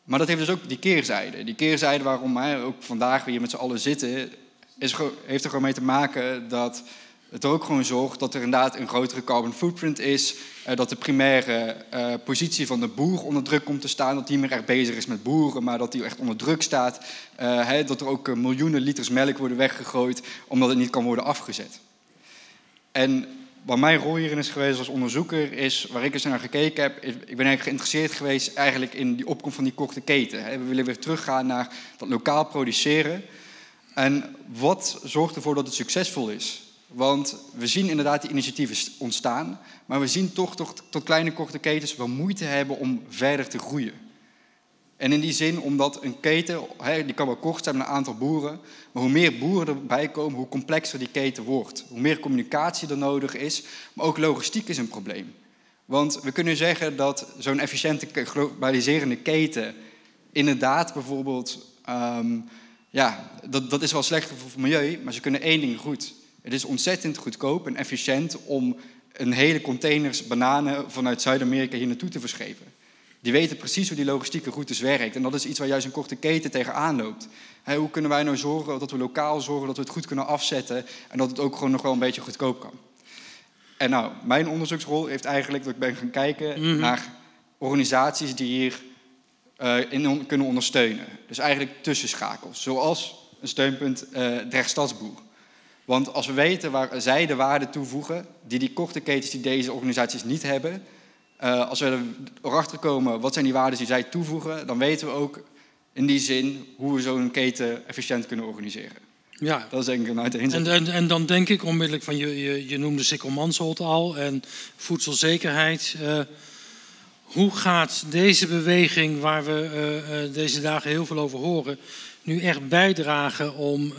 Maar dat heeft dus ook die keerzijde. Die keerzijde waarom wij ook vandaag weer met z'n allen zitten, is, heeft er gewoon mee te maken dat het ook gewoon zorgt dat er inderdaad een grotere carbon footprint is. Uh, dat de primaire uh, positie van de boer onder druk komt te staan. Dat niet meer echt bezig is met boeren, maar dat die echt onder druk staat. He, dat er ook miljoenen liters melk worden weggegooid omdat het niet kan worden afgezet. En wat mijn rol hierin is geweest als onderzoeker, is waar ik eens naar gekeken heb. Ik ben eigenlijk geïnteresseerd geweest eigenlijk in die opkomst van die korte keten. We willen weer teruggaan naar dat lokaal produceren. En wat zorgt ervoor dat het succesvol is? Want we zien inderdaad die initiatieven ontstaan, maar we zien toch, toch tot kleine korte ketens wel moeite hebben om verder te groeien. En in die zin, omdat een keten, die kan wel kort zijn met een aantal boeren, maar hoe meer boeren erbij komen, hoe complexer die keten wordt. Hoe meer communicatie er nodig is, maar ook logistiek is een probleem. Want we kunnen zeggen dat zo'n efficiënte globaliserende keten inderdaad bijvoorbeeld, um, ja, dat, dat is wel slechter voor het milieu, maar ze kunnen één ding goed. Het is ontzettend goedkoop en efficiënt om een hele containers bananen vanuit Zuid-Amerika hier naartoe te verschepen. Die weten precies hoe die logistieke routes werkt. En dat is iets waar juist een korte keten tegenaan loopt. Hoe kunnen wij nou zorgen dat we lokaal zorgen dat we het goed kunnen afzetten en dat het ook gewoon nog wel een beetje goedkoop kan? En nou, mijn onderzoeksrol heeft eigenlijk dat ik ben gaan kijken mm -hmm. naar organisaties die hier uh, in kunnen ondersteunen. Dus eigenlijk tussenschakels, zoals een steunpunt uh, Drecht Stadsboer. Want als we weten waar zij de waarde toevoegen, die die korte ketens die deze organisaties niet hebben, uh, als we erachter komen wat zijn die waarden die zij toevoegen, dan weten we ook in die zin hoe we zo'n keten efficiënt kunnen organiseren. Ja. Dat is denk ik een uiteenzetting. En, en, en, dan denk ik onmiddellijk van, je, je, je noemde Sikkelmansholt al en voedselzekerheid. Uh, hoe gaat deze beweging, waar we uh, deze dagen heel veel over horen, nu echt bijdragen om,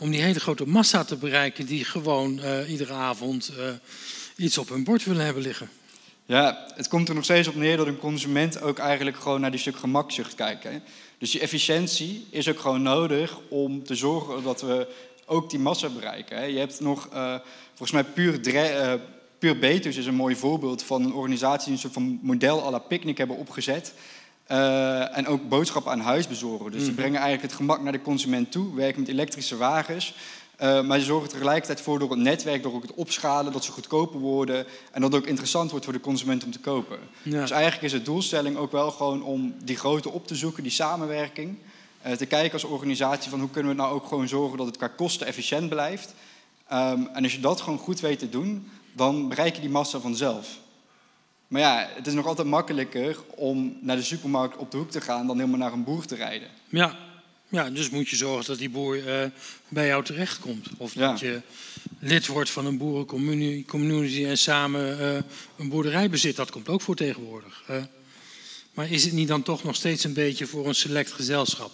om die hele grote massa te bereiken die gewoon iedere avond iets op hun bord willen hebben liggen? Ja, het komt er nog steeds op neer dat een consument ook eigenlijk gewoon naar die stuk gemakzucht kijkt. Hè? Dus die efficiëntie is ook gewoon nodig om te zorgen dat we ook die massa bereiken. Hè? Je hebt nog, uh, volgens mij puur, uh, puur Betus is een mooi voorbeeld van een organisatie die een soort van model à la hebben opgezet. Uh, en ook boodschappen aan huis bezorgen. Dus die Mhm. brengen eigenlijk het gemak naar de consument toe, werken met elektrische wagens. Uh, maar ze zorgen tegelijkertijd voor door het netwerk, door ook het opschalen, dat ze goedkoper worden en dat het ook interessant wordt voor de consument om te kopen. Ja. Dus eigenlijk is de doelstelling ook wel gewoon om die grootte op te zoeken, die samenwerking. Uh, te kijken als organisatie van hoe kunnen we nou ook gewoon zorgen dat het qua kosten efficiënt blijft. Um, en als je dat gewoon goed weet te doen, dan bereik je die massa vanzelf. Maar ja, het is nog altijd makkelijker om naar de supermarkt op de hoek te gaan dan helemaal naar een boer te rijden. Ja, ja dus moet je zorgen dat die boer uh, bij jou terechtkomt. Of Ja. dat je lid wordt van een boerencommunity en samen uh, een boerderij bezit. Dat komt ook voor tegenwoordig. Uh, maar is het niet dan toch nog steeds een beetje voor een select gezelschap?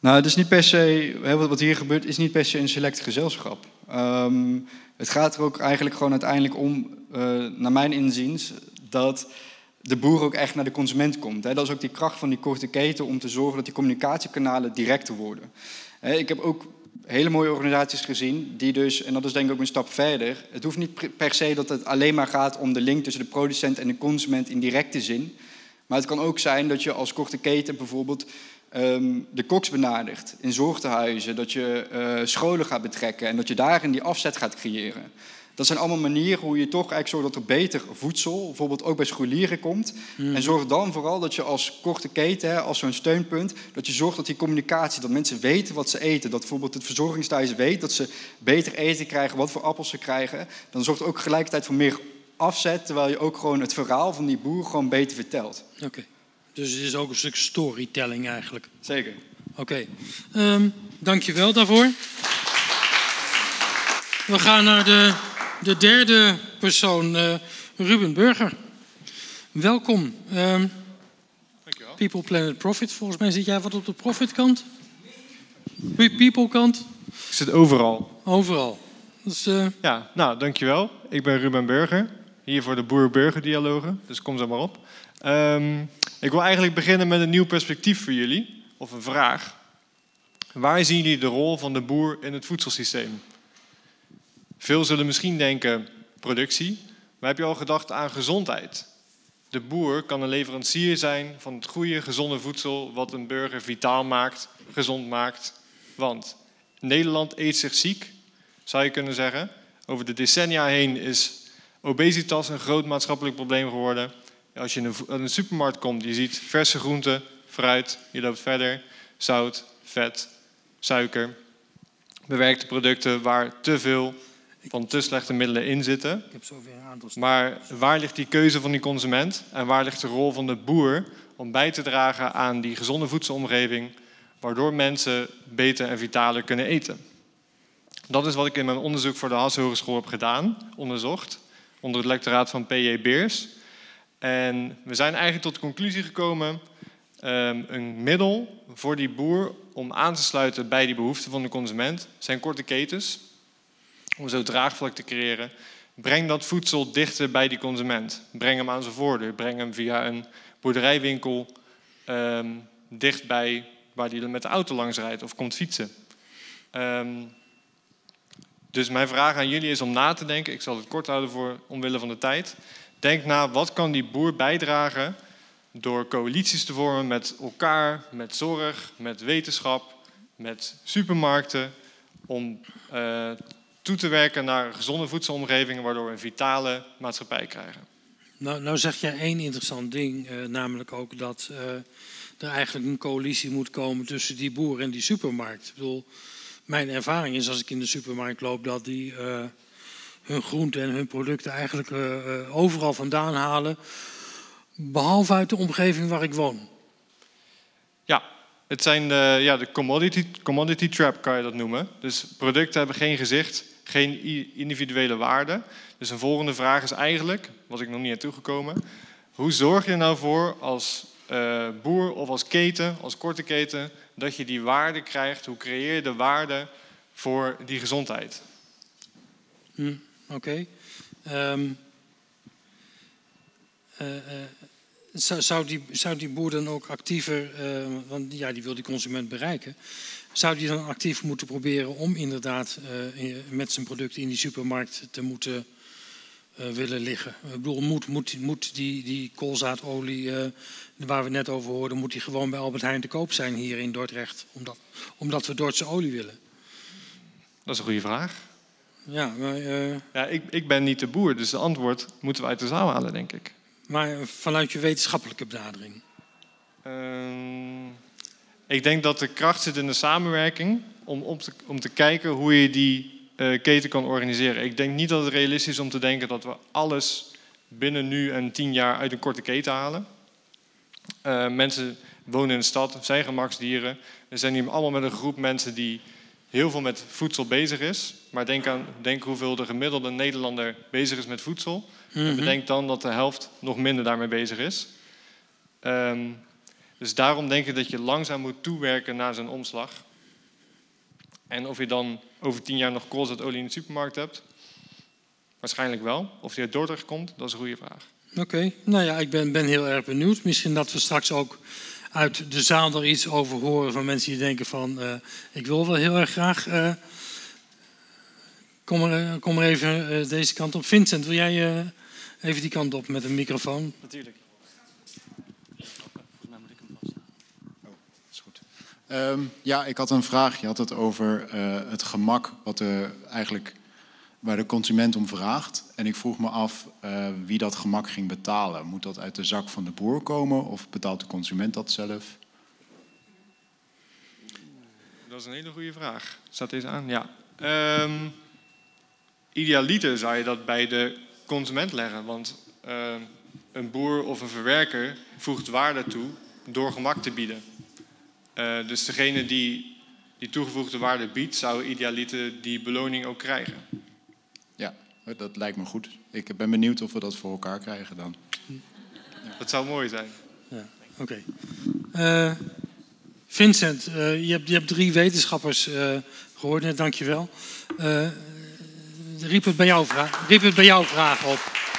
Nou, het is niet per se, wat hier gebeurt, is niet per se een select gezelschap. Um, het gaat er ook eigenlijk gewoon uiteindelijk om, uh, naar mijn inziens, dat de boer ook echt naar de consument komt. Dat is ook die kracht van die korte keten om te zorgen dat die communicatiekanalen directer worden. Ik heb ook hele mooie organisaties gezien die dus, en dat is denk ik ook een stap verder, het hoeft niet per se dat het alleen maar gaat om de link tussen de producent en de consument in directe zin. Maar het kan ook zijn dat je als korte keten bijvoorbeeld um, de koks benadert in zorgtehuizen, dat je uh, scholen gaat betrekken en dat je daarin die afzet gaat creëren. Dat zijn allemaal manieren hoe je toch eigenlijk zorgt dat er beter voedsel, bijvoorbeeld ook bij scholieren, komt. Mhm. En zorg dan vooral dat je als korte keten, als zo'n steunpunt, dat je zorgt dat die communicatie, dat mensen weten wat ze eten. Dat bijvoorbeeld het verzorgingstehuis weet dat ze beter eten krijgen, wat voor appels ze krijgen. Dan zorgt het ook gelijkertijd voor meer afzet, terwijl je ook gewoon het verhaal van die boer gewoon beter vertelt. Oké, okay. Dus het is ook een stuk storytelling eigenlijk. Zeker. Oké, okay. um, dank je wel daarvoor. We gaan naar de, de derde persoon, uh, Ruben Burger. Welkom. Um, Dankjewel. People, Planet, Profit. Volgens mij zit jij wat op de profitkant? People kant? Ik zit overal. Overal. Dus, uh... Ja, nou, dankjewel. Ik ben Ruben Burger, hier voor de Boer-Burger-dialogen, dus kom zo maar op. Um, ik wil eigenlijk beginnen met een nieuw perspectief voor jullie, of een vraag. Waar zien jullie de rol van de boer in het voedselsysteem? Veel zullen misschien denken productie, maar heb je al gedacht aan gezondheid? De boer kan een leverancier zijn van het goede, gezonde voedsel wat een burger vitaal maakt, gezond maakt. Want Nederland eet zich ziek, zou je kunnen zeggen. Over de decennia heen is obesitas een groot maatschappelijk probleem geworden. Als je in een supermarkt komt, je ziet verse groenten, fruit, je loopt verder, zout, vet, suiker, bewerkte producten waar te veel van te slechte middelen in zitten. Ik heb zoveel een aantal Maar waar ligt die keuze van die consument en waar ligt de rol van de boer om bij te dragen aan die gezonde voedselomgeving, waardoor mensen beter en vitaler kunnen eten? Dat is wat ik in mijn onderzoek voor de Hasse Hogeschool heb gedaan, onderzocht, onder het lectoraat van P.J. Beers. En we zijn eigenlijk tot de conclusie gekomen, um, een middel voor die boer om aan te sluiten bij die behoeften van de consument zijn korte ketens, om zo draagvlak te creëren. Breng dat voedsel dichter bij die consument. Breng hem aan zijn voordeur. Breng hem via een boerderijwinkel um, dichtbij waar hij met de auto langs rijdt of komt fietsen. Um, dus mijn vraag aan jullie is om na te denken. Ik zal het kort houden voor omwille van de tijd. Denk na, wat kan die boer bijdragen door coalities te vormen met elkaar, met zorg, met wetenschap, met supermarkten, om uh, toe te werken naar gezonde voedselomgevingen, waardoor we een vitale maatschappij krijgen. Nou, nou zeg jij één interessant ding, uh, namelijk ook dat uh, er eigenlijk een coalitie moet komen tussen die boer en die supermarkt. Ik bedoel, mijn ervaring is als ik in de supermarkt loop dat die uh, hun groenten en hun producten eigenlijk overal vandaan halen, behalve uit de omgeving waar ik woon. Ja, het zijn de, ja, de commodity, commodity trap kan je dat noemen. Dus producten hebben geen gezicht, geen individuele waarde. Dus een volgende vraag is eigenlijk, was ik nog niet aan toegekomen. Hoe zorg je er nou voor als uh, boer of als keten, als korte keten, dat je die waarde krijgt? Hoe creëer je de waarde voor die gezondheid? Hm, Oké. Um, uh, uh, zou, die, zou die boer dan ook actiever, want ja, die wil die consument bereiken, zou die dan actief moeten proberen om inderdaad met zijn producten in die supermarkt te moeten willen liggen. Ik bedoel, moet, moet, moet die, die koolzaadolie waar we net over hoorden, moet die gewoon bij Albert Heijn te koop zijn hier in Dordrecht? Omdat, omdat we Dordtse olie willen. Dat is een goede vraag. Ja, maar, uh... ja ik, ik ben niet de boer, dus de antwoord moeten we uit de zaal halen, denk ik. Maar vanuit je wetenschappelijke benadering? Ehm, ik denk dat de kracht zit in de samenwerking om, om, te, om te kijken hoe je die uh, keten kan organiseren. Ik denk niet dat het realistisch is om te denken dat we alles binnen nu en tien jaar uit een korte keten halen. Uh, mensen wonen in de stad, zijn gemaksdieren. We zijn hier allemaal met een groep mensen die heel veel met voedsel bezig is. Maar denk, aan, denk hoeveel de gemiddelde Nederlander bezig is met voedsel. Mm -hmm. En mhm. bedenk dan dat de helft nog minder daarmee bezig is. Um, dus daarom denk ik dat je langzaam moet toewerken naar zijn omslag. En of je dan over tien jaar nog koolzaadolie in de supermarkt hebt? Waarschijnlijk wel. Of die uit Dordrecht komt, dat is een goede vraag. Oké, nou ja, ik ben, ben heel erg benieuwd. Misschien dat we straks ook uit de zaal er iets over horen van mensen die denken van... Uh, ik wil wel heel erg graag... Uh, kom, er, kom er even uh, deze kant op. Vincent, wil jij even die kant op met een microfoon? Natuurlijk. Um, ja, ik had een vraag. Je had het over uh, het gemak wat de, eigenlijk, waar de consument om vraagt. En ik vroeg me af uh, wie dat gemak ging betalen. Moet dat uit de zak van de boer komen of betaalt de consument dat zelf? Dat is een hele goede vraag. Staat deze aan? Ja. Um, idealiter zou je dat bij de consument leggen. Want uh, een boer of een verwerker voegt waarde toe door gemak te bieden. Uh, dus degene die die toegevoegde waarde biedt, zou idealiter die beloning ook krijgen. Dat lijkt me goed. Ik ben benieuwd of we dat voor elkaar krijgen dan. Ja. Dat zou mooi zijn. Ja, oké. Okay. Uh, Vincent, uh, je, hebt, je hebt drie wetenschappers gehoord net, dankjewel. riep, het bij jou vraag, riep het bij jou vragen op?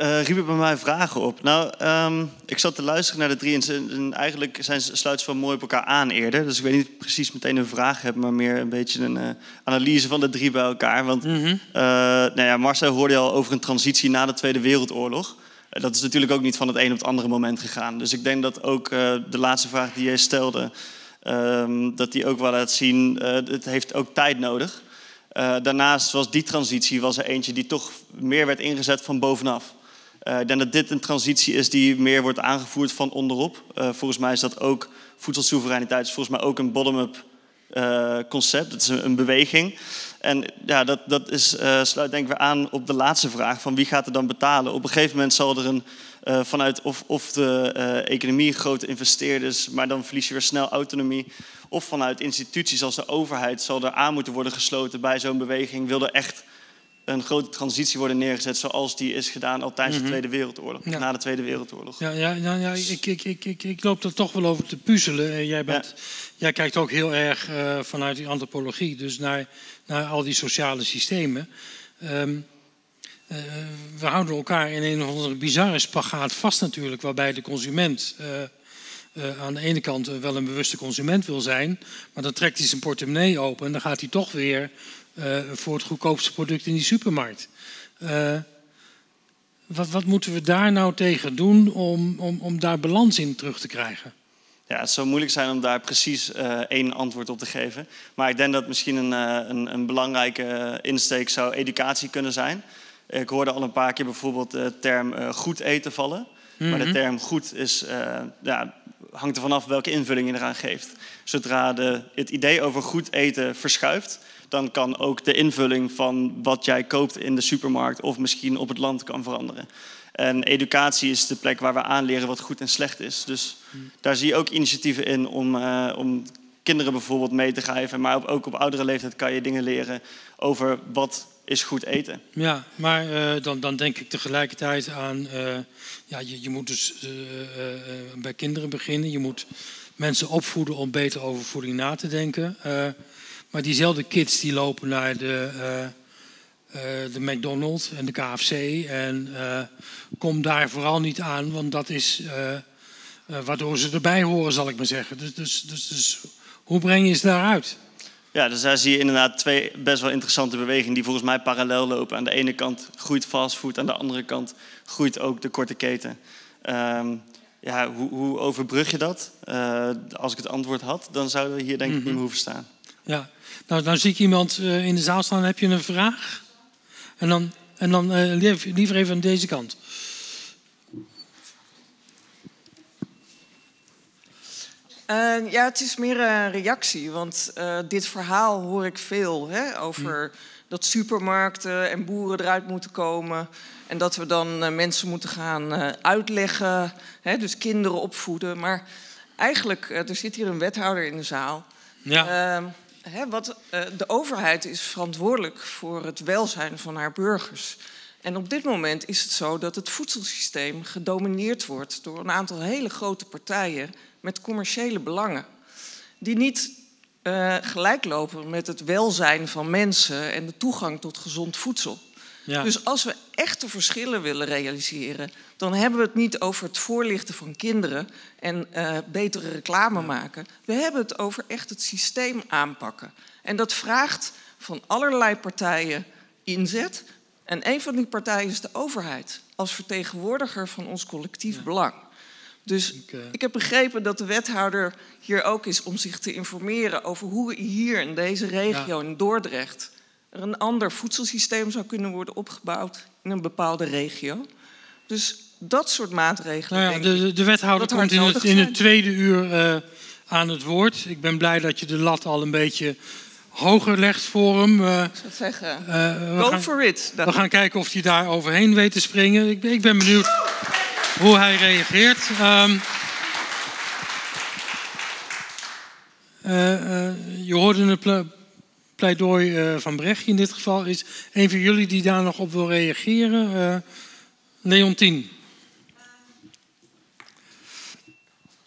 Uh, riep het bij mij vragen op. Nou, um, ik zat te luisteren naar de drie en, en eigenlijk zijn, sluiten ze wel mooi op elkaar aan eerder. Dus ik weet niet precies meteen een vraag heb, maar meer een beetje een uh, analyse van de drie bij elkaar. Want mm -hmm. uh, nou ja, Marcel hoorde al over een transitie na de Tweede Wereldoorlog. dat is natuurlijk ook niet van het een op het andere moment gegaan. Dus ik denk dat ook de laatste vraag die jij stelde, ehm, dat die ook wel laat zien, het heeft ook tijd nodig. daarnaast was die transitie was er eentje die toch meer werd ingezet van bovenaf. Uh, ik denk dat dit een transitie is die meer wordt aangevoerd van onderop. Uh, volgens mij is dat ook voedselsoevereiniteit, is volgens mij ook een bottom-up uh, concept. Dat is een, een, beweging. En ja, dat, dat is, sluit denk ik weer aan op de laatste vraag: van wie gaat er dan betalen? Op een gegeven moment zal er een vanuit of, of de economie grote investeerders, maar dan verlies je weer snel autonomie. Of vanuit instituties als de overheid zal er aan moeten worden gesloten bij zo'n beweging. Wil er echt een grote transitie worden neergezet zoals die is gedaan al tijdens de mhm. Tweede Wereldoorlog, na de Tweede Wereldoorlog. Ja, ja, ja, ja ik, ik, ik, ik, ik loop er toch wel over te puzzelen. Eh, jij, bent, jij kijkt ook heel erg uh, vanuit die antropologie, dus naar, naar al die sociale systemen. Um, uh, we houden elkaar in een of andere bizarre spagaat vast natuurlijk, waarbij de consument uh, aan de ene kant wel een bewuste consument wil zijn, maar dan trekt hij zijn portemonnee open en dan gaat hij toch weer uh, voor het goedkoopste product in die supermarkt. Uh, wat, wat, moeten we daar nou tegen doen om, om, om daar balans in terug te krijgen? Ja, het zou moeilijk zijn om daar precies uh, één antwoord op te geven. Maar ik denk dat misschien een, een, een belangrijke insteek zou educatie kunnen zijn. Ik hoorde al een paar keer bijvoorbeeld de term goed eten vallen. Maar de mhm. term goed is, ja, hangt er vanaf welke invulling je eraan geeft. Zodra de, het idee over goed eten verschuift, dan kan ook de invulling van wat jij koopt in de supermarkt of misschien op het land kan veranderen. En educatie is de plek waar we aanleren wat goed en slecht is. Dus daar zie je ook initiatieven in om, uh, om kinderen bijvoorbeeld mee te geven. Maar ook op oudere leeftijd kan je dingen leren over wat is goed eten. Ja, maar uh, dan, dan denk ik tegelijkertijd aan... Uh, ja, je, je moet dus bij kinderen beginnen. Je moet mensen opvoeden om beter over voeding na te denken. Maar diezelfde kids die lopen naar de uh, de McDonald's en de KFC. En uh, kom daar vooral niet aan, want dat is waardoor ze erbij horen, zal ik maar zeggen. Dus, dus, dus, dus, hoe breng je ze daaruit? Ja, dus daar zie je inderdaad twee best wel interessante bewegingen die volgens mij parallel lopen. Aan de ene kant groeit fastfood, aan de andere kant groeit ook de korte keten. Um, ja, hoe, hoe, overbrug je dat? als ik het antwoord had, dan zouden we hier denk ik niet meer mhm. hoeven staan. Ja, nou, nou zie ik iemand in de zaal staan. Heb je een vraag? En dan, en dan uh, liever even aan deze kant. Uh, ja, het is meer een reactie, want uh, dit verhaal hoor ik veel hè, over hm. dat supermarkten en boeren eruit moeten komen. En dat we dan mensen moeten gaan uitleggen, hè, dus kinderen opvoeden. Maar eigenlijk, er zit hier een wethouder in de zaal. Ja. Ehm, wat, uh, de overheid is verantwoordelijk voor het welzijn van haar burgers. En op dit moment is het zo dat het voedselsysteem gedomineerd wordt door een aantal hele grote partijen met commerciële belangen. Die niet uh, gelijk lopen met het welzijn van mensen en de toegang tot gezond voedsel. Ja. Dus als we echte verschillen willen realiseren, dan hebben we het niet over het voorlichten van kinderen en uh, betere reclame maken. We hebben het over echt het systeem aanpakken. En dat vraagt van allerlei partijen inzet. En een van die partijen is de overheid, als vertegenwoordiger van ons collectief belang. Dus ik, uh... ik, heb begrepen dat de wethouder hier ook is om zich te informeren over hoe hier in deze regio, in Dordrecht, er een ander voedselsysteem zou kunnen worden opgebouwd in een bepaalde regio. Dus dat soort maatregelen. Nou ja, de, de, wethouder komt in het, in het, tweede uur uh, aan het woord. Ik ben blij dat je de lat al een beetje hoger legt voor hem. Uh, ik zou zeggen, uh, go gaan, for it. We gaan kijken of hij daar overheen weet te springen. Ik, ik ben benieuwd hoe hij reageert. Um, je hoorde het pleidooi uh, van Brecht in dit geval. Is een van jullie die daar nog op wil reageren? Uh, Leontien.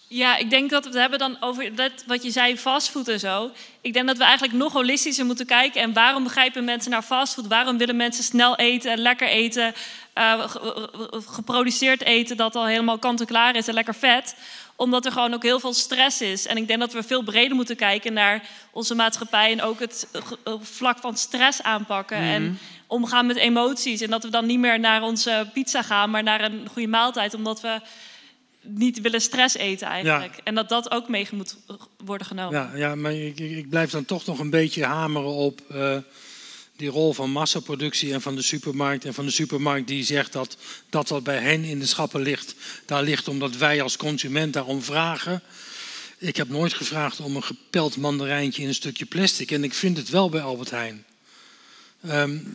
Ja, ik denk dat we het hebben dan over dat, wat je zei, fastfood en zo. Ik denk dat we eigenlijk nog holistischer moeten kijken. En waarom begrijpen mensen naar fastfood? Waarom willen mensen snel eten, lekker eten, uh, geproduceerd eten dat al helemaal kant-en-klaar is en lekker vet? Omdat er gewoon ook heel veel stress is. En ik denk dat we veel breder moeten kijken naar onze maatschappij en ook het vlak van stress aanpakken. En mhm. omgaan met emoties. En dat we dan niet meer naar onze pizza gaan, maar naar een goede maaltijd. Omdat we niet willen stress eten eigenlijk. En dat dat ook mee moet worden genomen. Ja, ja maar ik, ik blijf dan toch nog een beetje hameren op uh, die rol van massaproductie en van de supermarkt. En van de supermarkt die zegt dat dat wat bij hen in de schappen ligt, daar ligt omdat wij als consument daarom vragen. Ik heb nooit gevraagd om een gepeld mandarijntje in een stukje plastic. En ik vind het wel bij Albert Heijn. Um,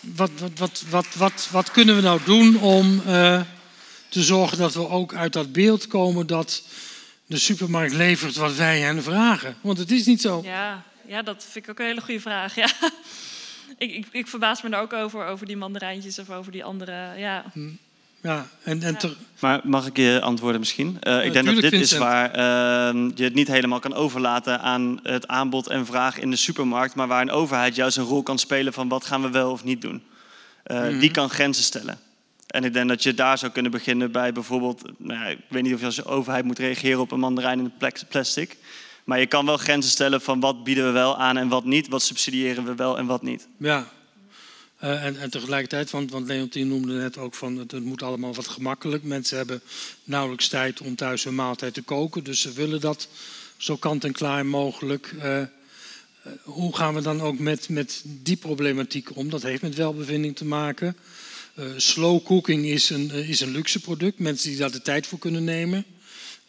wat, wat, wat, wat, kunnen we nou doen om... Uh, te zorgen dat we ook uit dat beeld komen dat de supermarkt levert wat wij hen vragen. Want het is niet zo. Ja, ja dat vind ik ook een hele goede vraag. Ja. Ik, ik, ik verbaas me er ook over, over die mandarijntjes of over die andere. Ja. Hm. Ja, en, en ja. Maar mag ik je antwoorden misschien? Uh, ik denk dat dit is waar uh, je het niet helemaal kan overlaten aan het aanbod en vraag in de supermarkt, maar waar een overheid juist een rol kan spelen van wat gaan we wel of niet doen. Uh, mm -hmm. Die kan grenzen stellen. En ik denk dat je daar zou kunnen beginnen bij bijvoorbeeld, nou ja, ik weet niet of je als overheid moet reageren op een mandarijn in plastic. Maar je kan wel grenzen stellen van wat bieden we wel aan en wat niet. Wat subsidiëren we wel en wat niet. Ja, uh, en, en, tegelijkertijd, want, want Leontien noemde net ook van het moet allemaal wat gemakkelijk. Mensen hebben nauwelijks tijd om thuis hun maaltijd te koken. Dus ze willen dat zo kant en klaar mogelijk. Uh, hoe gaan we dan ook met, met die problematiek om? Dat heeft met welbevinding te maken. Slow cooking is een, is een luxe product. Mensen die daar de tijd voor kunnen nemen.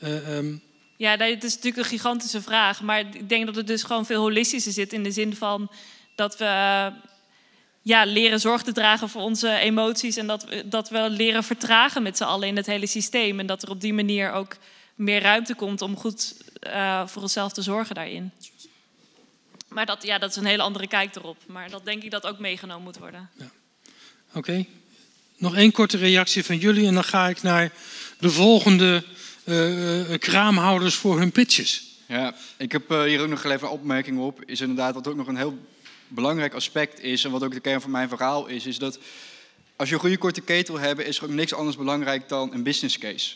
Um... Ja, dat is natuurlijk een gigantische vraag. Maar ik denk dat het dus gewoon veel holistischer zit. In de zin van dat we ja, leren zorg te dragen voor onze emoties. En dat, dat we leren vertragen met z'n allen in het hele systeem. En dat er op die manier ook meer ruimte komt om goed uh, voor onszelf te zorgen daarin. Maar dat, ja, dat is een hele andere kijk erop. Maar dat denk ik dat ook meegenomen moet worden. Ja. Oké. Nog één korte reactie van jullie en dan ga ik naar de volgende uh, kraamhouders voor hun pitches. Ja, ik heb hier ook nog even een opmerking op. Is inderdaad wat ook nog een heel belangrijk aspect is, en wat ook de kern van mijn verhaal is, is dat als je een goede korte ketel hebt, is er ook niks anders belangrijk dan een business case.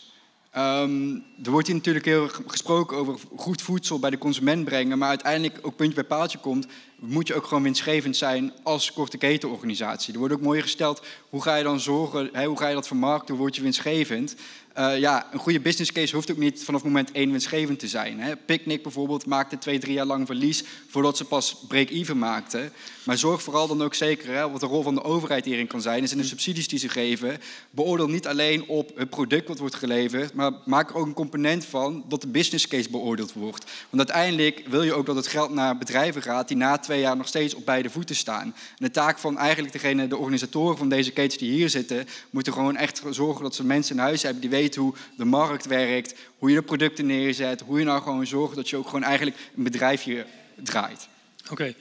Um, er wordt hier natuurlijk heel gesproken over goed voedsel bij de consument brengen, maar uiteindelijk ook puntje bij paaltje komt, moet je ook gewoon winstgevend zijn als korte ketelorganisatie. Er wordt ook mooi gesteld, hoe ga je dan zorgen, hè, hoe ga je dat vermarkten, hoe word je winstgevend? Uh, ja, een goede business case hoeft ook niet vanaf moment één winstgevend te zijn. Hè. Picnic bijvoorbeeld maakte twee, drie jaar lang verlies voordat ze pas break-even maakten. Maar zorg vooral dan ook zeker, hè, wat de rol van de overheid hierin kan zijn, is in de subsidies die ze geven, beoordeel niet alleen op het product wat wordt geleverd, maar maak er ook een component van dat de business case beoordeeld wordt. Want uiteindelijk wil je ook dat het geld naar bedrijven gaat die na twee jaar nog steeds op beide voeten staan. En de taak van eigenlijk degene, de organisatoren van deze ketens die hier zitten, moeten gewoon echt zorgen dat ze mensen in huis hebben die weten hoe de markt werkt, hoe je de producten neerzet, hoe je nou gewoon zorgt dat je ook gewoon eigenlijk een bedrijfje draait. Oké.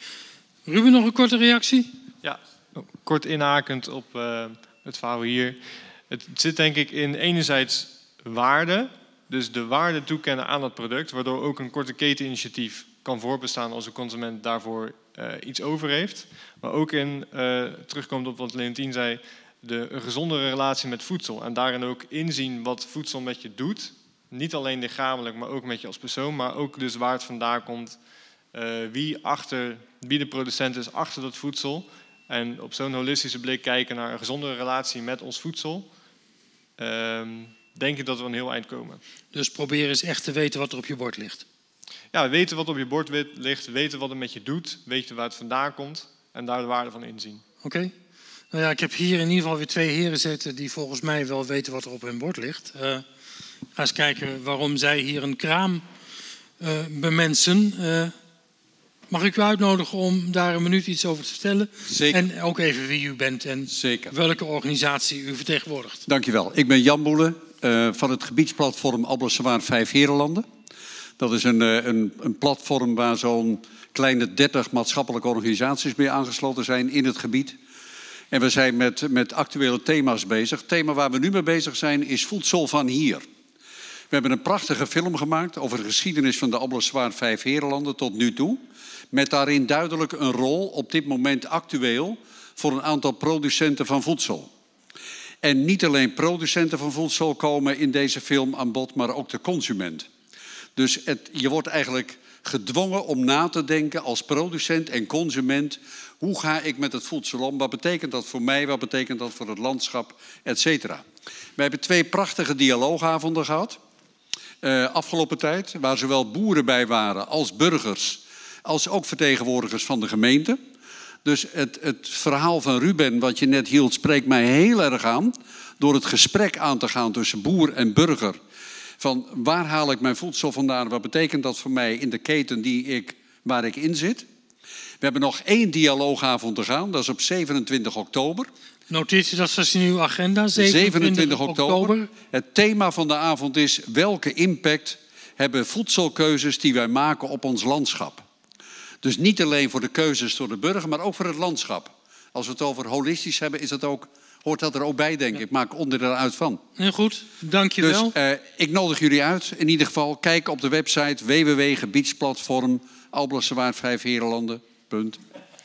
Ruben, nog een korte reactie? Ja, kort inhakend op uh, het verhaal hier. Het zit denk ik in enerzijds waarde, dus de waarde toekennen aan het product, waardoor ook een korte keteninitiatief kan voorbestaan als een consument daarvoor uh, iets over heeft. Maar ook in, uh, terugkomt op wat Leontien zei, de, gezondere relatie met voedsel. En daarin ook inzien wat voedsel met je doet. Niet alleen lichamelijk, maar ook met je als persoon. Maar ook dus waar het vandaan komt. Uh, wie, achter, wie de producent is achter dat voedsel. En op zo'n holistische blik kijken naar een gezondere relatie met ons voedsel. Uh, denk ik dat we een heel eind komen. Dus probeer eens echt te weten wat er op je bord ligt. Ja, weten wat op je bord ligt, weten wat het met je doet, weten waar het vandaan komt en daar de waarde van inzien. Oké. Nou ja, ik heb hier in ieder geval weer twee heren zitten die volgens mij wel weten wat er op hun bord ligt. Uh, ga eens kijken waarom zij hier een kraam uh, bemensen. Uh, mag ik u uitnodigen om daar een minuut iets over te vertellen? Zeker. En ook even wie u bent en Zeker. welke organisatie u vertegenwoordigt. Dankjewel. Ik ben Jan Boelen van het gebiedsplatform Alblassewaan Vijf Herenlanden. Dat is een, een, een platform waar zo'n kleine 30 maatschappelijke organisaties mee aangesloten zijn in het gebied. En we zijn met, met actuele thema's bezig. Het thema waar we nu mee bezig zijn is voedsel van hier. We hebben een prachtige film gemaakt over de geschiedenis van de Ableswaard Vijf Herenlanden tot nu toe. Met daarin duidelijk een rol, op dit moment actueel, voor een aantal producenten van voedsel. En niet alleen producenten van voedsel komen in deze film aan bod, maar ook de consument. Dus het, je wordt eigenlijk gedwongen om na te denken als producent en consument hoe ga ik met het voedsel om? Wat betekent dat voor mij? Wat betekent dat voor het landschap? Etcetera. We hebben twee prachtige dialoogavonden gehad. Uh, afgelopen tijd, waar zowel boeren bij waren als burgers, als ook vertegenwoordigers van de gemeente. Dus het, het verhaal van Ruben, wat je net hield, spreekt mij heel erg aan. Door het gesprek aan te gaan tussen boer en burger. Van waar haal ik mijn voedsel vandaan? Wat betekent dat voor mij in de keten die ik, waar ik in zit? We hebben nog één dialoogavond te gaan, dat is op 27 oktober. U dat vast in uw agenda? 27, 27 oktober. Het thema van de avond is welke impact hebben voedselkeuzes die wij maken op ons landschap. Dus niet alleen voor de keuzes door de burger, maar ook voor het landschap. Als we het over holistisch hebben, is dat ook, hoort dat er ook bij, denk ik. Maak onderdeel uit van. Heel goed, dank je wel. Dus uh, ik nodig jullie uit. In ieder geval, kijk op de website www.gebiedsplatform Alblassewaard Vijf Herenlanden. Punt.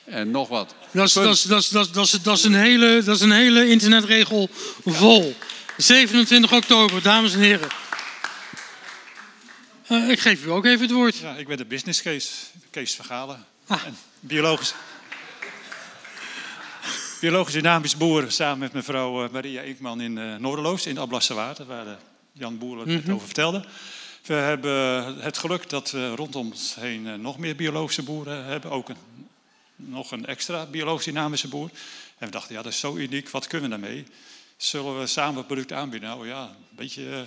En nog wat. Dat is, dat, is, dat, is, dat, is, dat, is, een hele, dat is een hele internetregel vol. 27 oktober, dames en heren. Uh, ik geef u ook even het woord. Ja, ik ben de business case, Kees Vergalen. Ah. En biologisch, biologisch dynamisch boer samen met mevrouw Maria Inkman in uh, Noorderloos in Ablassewaard, waar Jan Boer het mm -hmm. over vertelde. We hebben het geluk dat we rondom ons heen nog meer biologische boeren hebben. Ook een, nog een extra biologisch dynamische boer. En we dachten, ja, dat is zo uniek, wat kunnen we daarmee? Zullen we samen het product aanbieden? Nou ja, een beetje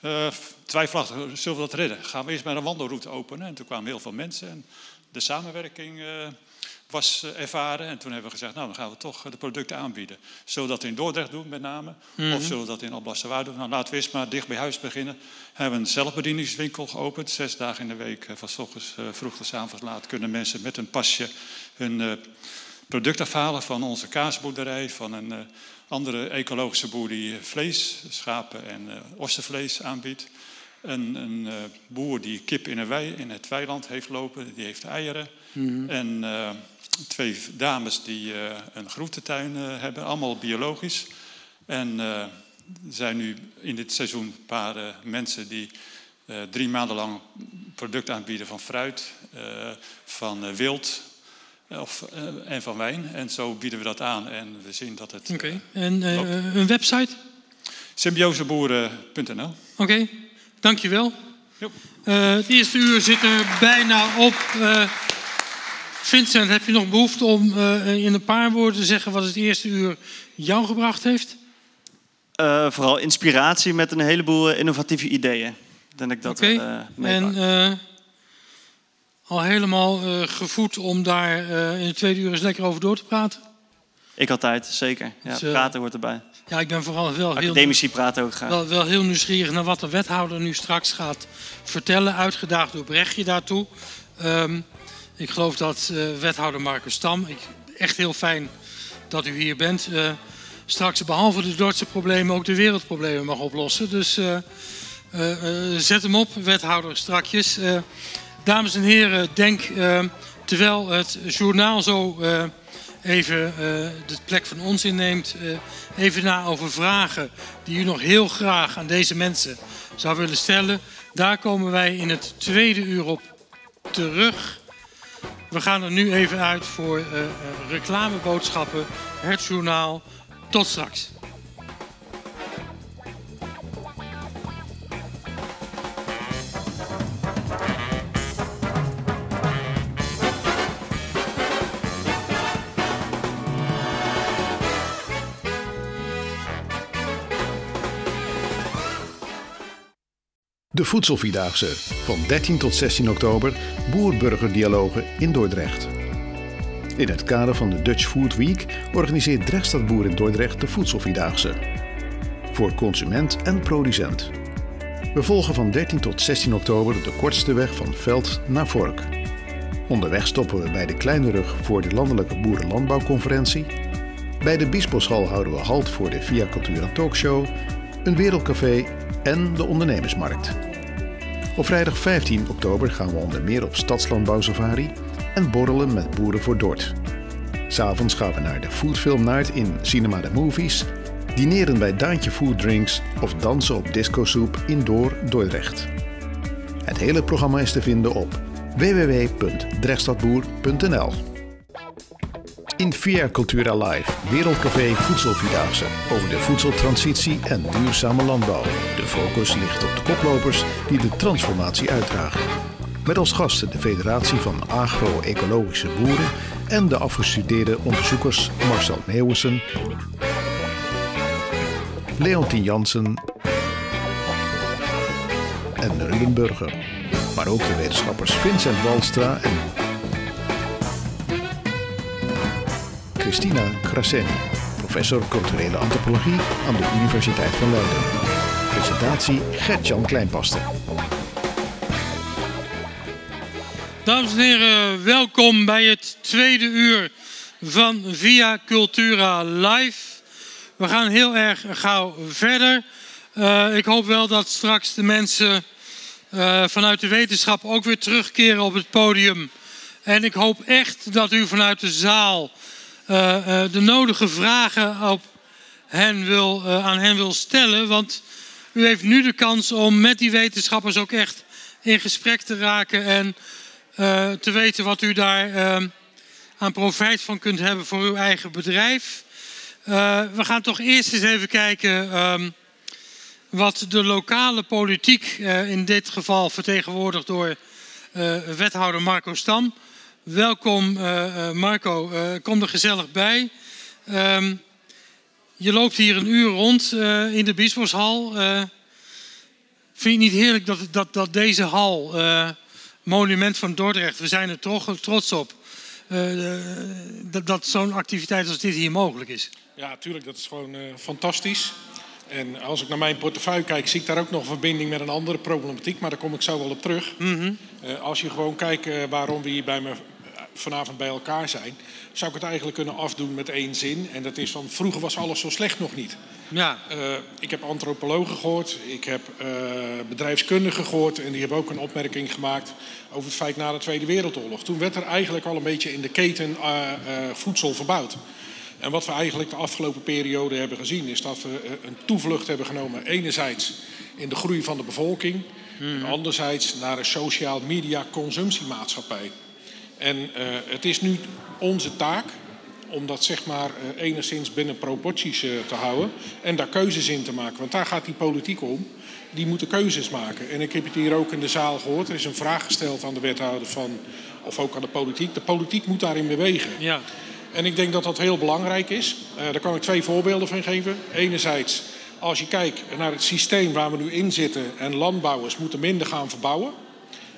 uh, twijfelachtig, zullen we dat redden? Gaan we eerst maar een wandelroute openen? En toen kwamen heel veel mensen en de samenwerking uh, was ervaren. En toen hebben we gezegd, nou dan gaan we toch de producten aanbieden. Zullen we dat in Dordrecht doen met name? Mm -hmm. Of zullen we dat in Alblasserwaard doen? Nou laten we eerst maar dicht bij huis beginnen. We hebben een zelfbedieningswinkel geopend. Zes dagen in de week, van s ochtends vroeg tot s avonds laat... kunnen mensen met een pasje hun product afhalen van onze kaasboerderij... van een andere ecologische boer die vlees, schapen en uh, ossenvlees aanbiedt. Een, een uh, boer die kip in, een wei, in het weiland heeft lopen, die heeft eieren. Mm -hmm. En twee dames die een groentetuin hebben, allemaal biologisch. En er zijn nu in dit seizoen een paar mensen die drie maanden lang product aanbieden van fruit, van wild, of, uh, en van wijn. En zo bieden we dat aan en we zien dat het. Oké, okay. en uh, een website? Symbioseboeren.nl. Oké, okay. dankjewel. Uh, het eerste uur zit er bijna op. Vincent, heb je nog behoefte om in een paar woorden te zeggen wat het eerste uur jou gebracht heeft? vooral inspiratie met een heleboel innovatieve ideeën. Denk ik dat okay. En al helemaal gevoed om daar in de tweede uur eens lekker over door te praten? Ik altijd, zeker. Ja, dus, praten hoort erbij. Ja, ik ben vooral wel Academici heel, praten ook graag. Wel, wel, heel nieuwsgierig naar wat de wethouder nu straks gaat vertellen. Uitgedaagd door Brechtje daartoe. Um, ik geloof dat wethouder Marcus Stam... Ik, echt heel fijn dat u hier bent. straks behalve de Dordtse problemen ook de wereldproblemen mag oplossen. Dus zet hem op, wethouder strakjes... Dames en heren, denk terwijl het journaal zo even de plek van ons inneemt, even na over vragen die u nog heel graag aan deze mensen zou willen stellen. Daar komen wij in het tweede uur op terug. We gaan er nu even uit voor reclameboodschappen, het journaal. Tot straks. De Voedselvierdaagse van 13 tot 16 oktober Boer-Burger-dialogen in Dordrecht. In het kader van de Dutch Food Week organiseert Drechtstad Boer in Dordrecht de Voedselvierdaagse. Voor consument en producent. We volgen van 13 tot 16 oktober de kortste weg van veld naar vork. Onderweg stoppen we bij de Kleine Rug voor de Landelijke Boerenlandbouwconferentie. Bij de Biesboshal houden we halt voor de Via Cultura Talkshow, een wereldcafé en de ondernemersmarkt. Op vrijdag 15 oktober gaan we onder meer op stadslandbouwsafari en borrelen met Boeren voor Dort. S'avonds gaan we naar de Foodfilm in Cinema de Movies, dineren bij Daantje Food Drinks of dansen op Disco Soep in Door Dordrecht. Het hele programma is te vinden op www.drechtstadboer.nl. In Via Cultura Live, Wereldcafé Voedselvierdaagse over de voedseltransitie en duurzame landbouw. De focus ligt op de koplopers die de transformatie uitdragen. Met als gasten de Federatie van Agro-Ecologische Boeren en de afgestudeerde onderzoekers Marcel Meeuwissen, Leontien Jansen en Ruben Burger. Maar ook de wetenschappers Vincent Walstra en Christina Kraseni, professor culturele antropologie aan de Universiteit van Leiden. Presentatie Gert-Jan Kleinpaste. Dames en heren, welkom bij het tweede uur van Via Cultura Live. We gaan heel erg gauw verder. Uh, ik hoop wel dat straks de mensen uh, vanuit de wetenschap ook weer terugkeren op het podium. En ik hoop echt dat u vanuit de zaal de nodige vragen op uh, aan hen wil stellen. Want u heeft nu de kans om met die wetenschappers ook echt in gesprek te raken en te weten wat u daar aan profijt van kunt hebben voor uw eigen bedrijf. we gaan toch eerst eens even kijken. Um, wat de lokale politiek, in dit geval vertegenwoordigd door wethouder Marco Stam. Welkom Marco, kom er gezellig bij. Ehm, je loopt hier een uur rond in de Biesboshal. vind je niet heerlijk dat, dat, dat deze hal, monument van Dordrecht, we zijn er toch trots op, dat, dat zo'n activiteit als dit hier mogelijk is. Ja, natuurlijk. Dat is gewoon fantastisch. En als ik naar mijn portefeuille kijk, zie ik daar ook nog een verbinding met een andere problematiek. Maar daar kom ik zo wel op terug. Mm -hmm. uh, als je gewoon kijkt waarom we hier bij me vanavond bij elkaar zijn, zou ik het eigenlijk kunnen afdoen met één zin. En dat is van vroeger was alles zo slecht nog niet. Ja. Uh, ik heb antropologen gehoord, ik heb uh, bedrijfskundigen gehoord en die hebben ook een opmerking gemaakt over het feit na de Tweede Wereldoorlog. Toen werd er eigenlijk al een beetje in de keten uh, voedsel verbouwd. En wat we eigenlijk de afgelopen periode hebben gezien, is dat we een toevlucht hebben genomen. Enerzijds in de groei van de bevolking, hmm. en anderzijds naar een sociaal media consumptiemaatschappij. En uh, het is nu onze taak om dat zeg maar uh, enigszins binnen proporties uh, te houden en daar keuzes in te maken. Want daar gaat die politiek om. Die moeten keuzes maken. En ik heb het hier ook in de zaal gehoord. Er is een vraag gesteld aan de wethouder van, of ook aan de politiek. De politiek moet daarin bewegen. Ja. En ik denk dat dat heel belangrijk is. daar kan ik twee voorbeelden van geven. Enerzijds, als je kijkt naar het systeem waar we nu in zitten en landbouwers moeten minder gaan verbouwen.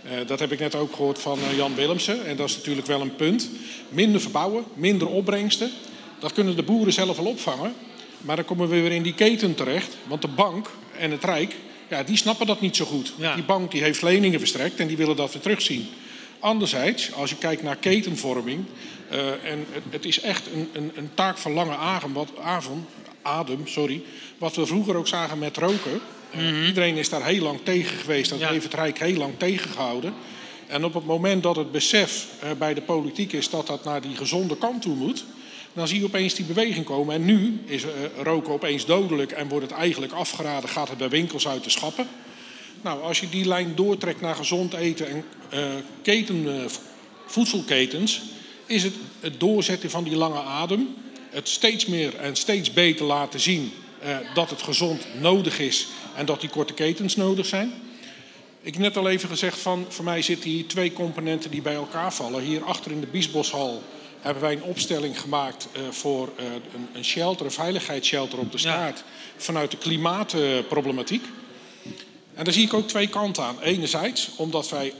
Uh, dat heb ik net ook gehoord van uh, Jan Willemsen. En dat is natuurlijk wel een punt. Minder verbouwen, minder opbrengsten. Dat kunnen de boeren zelf wel opvangen. Maar dan komen we weer in die keten terecht. Want de bank en het Rijk, ja, die snappen dat niet zo goed. Ja. Die bank die heeft leningen verstrekt en die willen dat we terugzien. Anderzijds, als je kijkt naar ketenvorming... Uh, en het, het, is echt een, een, een, taak van lange adem wat, avond, adem, sorry, wat we vroeger ook zagen met roken... Mm Iedereen is daar heel lang tegen geweest. Dat heeft het Rijk heel lang tegengehouden. En op het moment dat het besef uh, bij de politiek is dat dat naar die gezonde kant toe moet, dan zie je opeens die beweging komen. En nu is uh, roken opeens dodelijk en wordt het eigenlijk afgeraden, gaat het bij winkels uit de schappen. Nou, als je die lijn doortrekt naar gezond eten en uh, keten, voedselketens, is het het doorzetten van die lange adem, het steeds meer en steeds beter laten zien dat het gezond nodig is en dat die korte ketens nodig zijn. Ik heb net al even gezegd van, voor mij zitten hier twee componenten die bij elkaar vallen. Hier achter in de Biesboshal hebben wij een opstelling gemaakt uh, voor uh, een, een, shelter, een veiligheidsshelter op de staart. Ja. Vanuit de klimaatproblematiek. En daar zie ik ook twee kanten aan. Enerzijds, omdat wij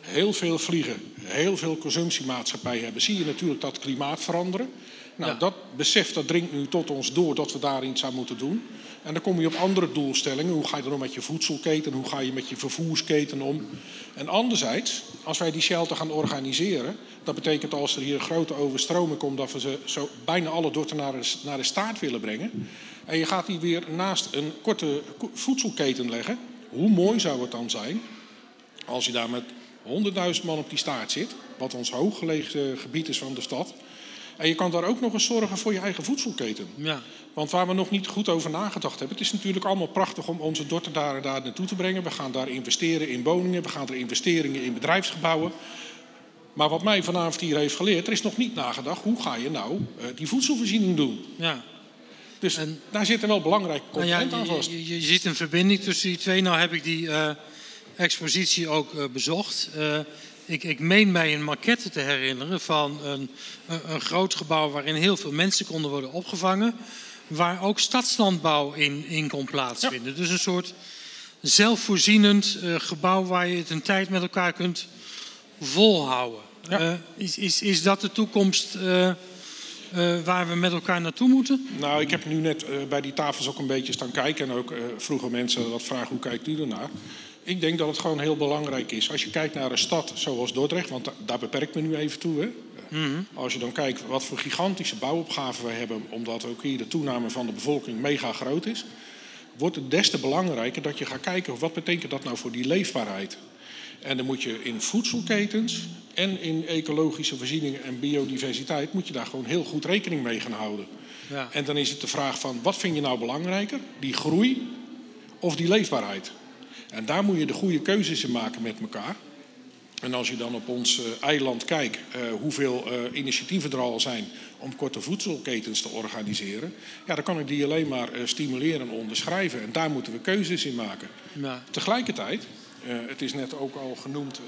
heel veel vliegen, heel veel consumptiemaatschappijen hebben, zie je natuurlijk dat klimaat veranderen. Nou, ja. dat besef dat dringt nu tot ons door dat we daar iets aan moeten doen. En dan kom je op andere doelstellingen. Hoe ga je dan om met je voedselketen? Hoe ga je met je vervoersketen om? En anderzijds, als wij die shelter gaan organiseren, dat betekent als er hier een grote overstroming komt, dat we ze zo bijna alle dorten naar de, naar de staart willen brengen. En je gaat die weer naast een korte voedselketen leggen. Hoe mooi zou het dan zijn als je daar met 100.000 man op die staart zit, wat ons hooggelegen gebied is van de stad. En je kan daar ook nog eens zorgen voor je eigen voedselketen. Ja. Want waar we nog niet goed over nagedacht hebben, het is natuurlijk allemaal prachtig om onze dorten daar, daar naartoe te brengen. We gaan daar investeren in woningen, we gaan er investeringen in bedrijfsgebouwen. Maar wat mij vanavond hier heeft geleerd, er is nog niet nagedacht hoe ga je nou uh, die voedselvoorziening doen. Ja. Dus en, daar zitten wel belangrijke componenten nou ja, aan vast. Je, je, je, ziet een verbinding tussen die twee. Nou heb ik die uh, expositie ook uh, bezocht. Ik, ik, meen mij een maquette te herinneren van een, een, groot gebouw waarin heel veel mensen konden worden opgevangen. Waar ook stadslandbouw in, in kon plaatsvinden. Ja. Dus een soort zelfvoorzienend uh, gebouw waar je het een tijd met elkaar kunt volhouden. Ja. Uh, is, is, is dat de toekomst uh, waar we met elkaar naartoe moeten? Nou, ik heb nu net bij die tafels ook een beetje staan kijken. En ook vroegen mensen wat vragen, hoe kijkt u ernaar? Ik denk dat het gewoon heel belangrijk is. Als je kijkt naar een stad zoals Dordrecht, want daar beperk ik me nu even toe. Hè. Mm -hmm. Als je dan kijkt wat voor gigantische bouwopgaven we hebben, omdat ook hier de toename van de bevolking mega groot is, wordt het des te belangrijker dat je gaat kijken wat betekent dat nou voor die leefbaarheid. En dan moet je in voedselketens en in ecologische voorzieningen en biodiversiteit moet je daar gewoon heel goed rekening mee gaan houden. Ja. En dan is het de vraag van wat vind je nou belangrijker? Die groei of die leefbaarheid? En daar moet je de goede keuzes in maken met elkaar. En als je dan op ons eiland kijkt hoeveel initiatieven er al zijn om korte voedselketens te organiseren, ja, dan kan ik die alleen maar stimuleren en onderschrijven. En daar moeten we keuzes in maken. Ja. Tegelijkertijd, het is net ook al genoemd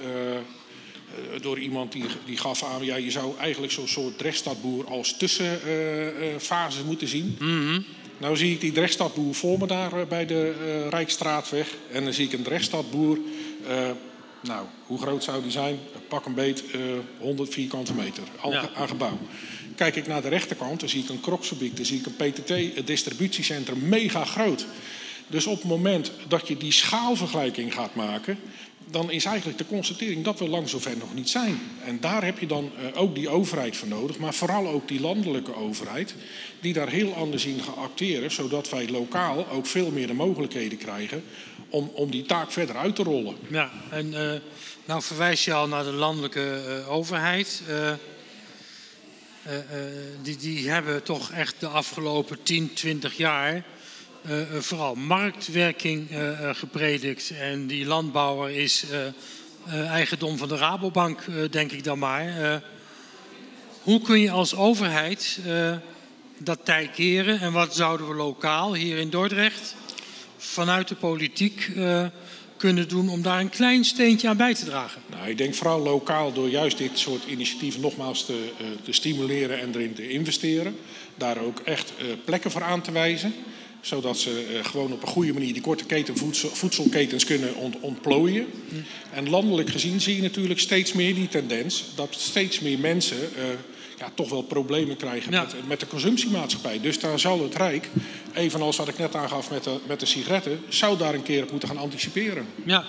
door iemand die, die gaf aan, ja, je zou eigenlijk zo'n soort Drechtstadboer als tussenfase moeten zien. Mm nou zie ik die Drechtstadboer voor me daar eh, bij de uh, Rijksstraatweg. En dan zie ik een Drechtstadboer. Uh, nou, hoe groot zou die zijn? Pak een beet, uh, 100 vierkante meter aan gebouw. Kijk ik naar de rechterkant, dan zie ik een kroksfabriek, dan zie ik een PTT, distributiecentrum, mega groot. Dus op het moment dat je die schaalvergelijking gaat maken, dan is eigenlijk de constatering dat we lang zover nog niet zijn. En daar heb je dan uh, ook die overheid voor nodig, maar vooral ook die landelijke overheid, die daar heel anders in gaat acteren, zodat wij lokaal ook veel meer de mogelijkheden krijgen om, om die taak verder uit te rollen. Ja, en uh, nou verwijs je al naar de landelijke uh, overheid. die, die hebben toch echt de afgelopen 10, 20 jaar vooral marktwerking uh, gepredikt. En die landbouwer is eigendom van de Rabobank, denk ik dan maar. hoe kun je als overheid dat tij keren? En wat zouden we lokaal hier in Dordrecht vanuit de politiek kunnen doen om daar een klein steentje aan bij te dragen? Nou, ik denk vooral lokaal door juist dit soort initiatieven nogmaals te, te stimuleren en erin te investeren. Daar ook echt plekken voor aan te wijzen zodat ze uh, gewoon op een goede manier die korte keten voedsel, voedselketens kunnen ont, ontplooien. Mm. En landelijk gezien zie je natuurlijk steeds meer die tendens dat steeds meer mensen uh, ja, toch wel problemen krijgen ja. met, met, de consumptiemaatschappij. Dus daar zal het Rijk, evenals wat ik net aangaf met de, met de sigaretten, zou daar een keer op moeten gaan anticiperen. Ja.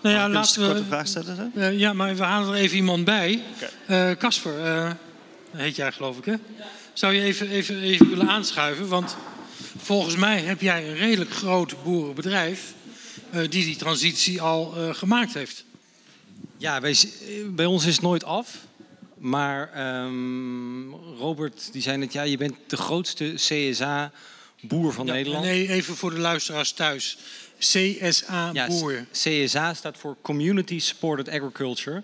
Nou ja, laten we. Korte vraag stellen, uh, ja, maar we halen er even iemand bij. Casper, okay. heet jij geloof ik, hè? Zou je even, even, even willen aanschuiven? Want Volgens mij heb jij een redelijk groot boerenbedrijf uh, die die transitie al uh, gemaakt heeft. Ja, bij, bij, ons is het nooit af. Maar um, Robert die zei net, ja, je bent de grootste CSA-boer van ja, Nederland. Nee, even voor de luisteraars thuis. CSA-boer. Ja, CSA staat voor Community Supported Agriculture.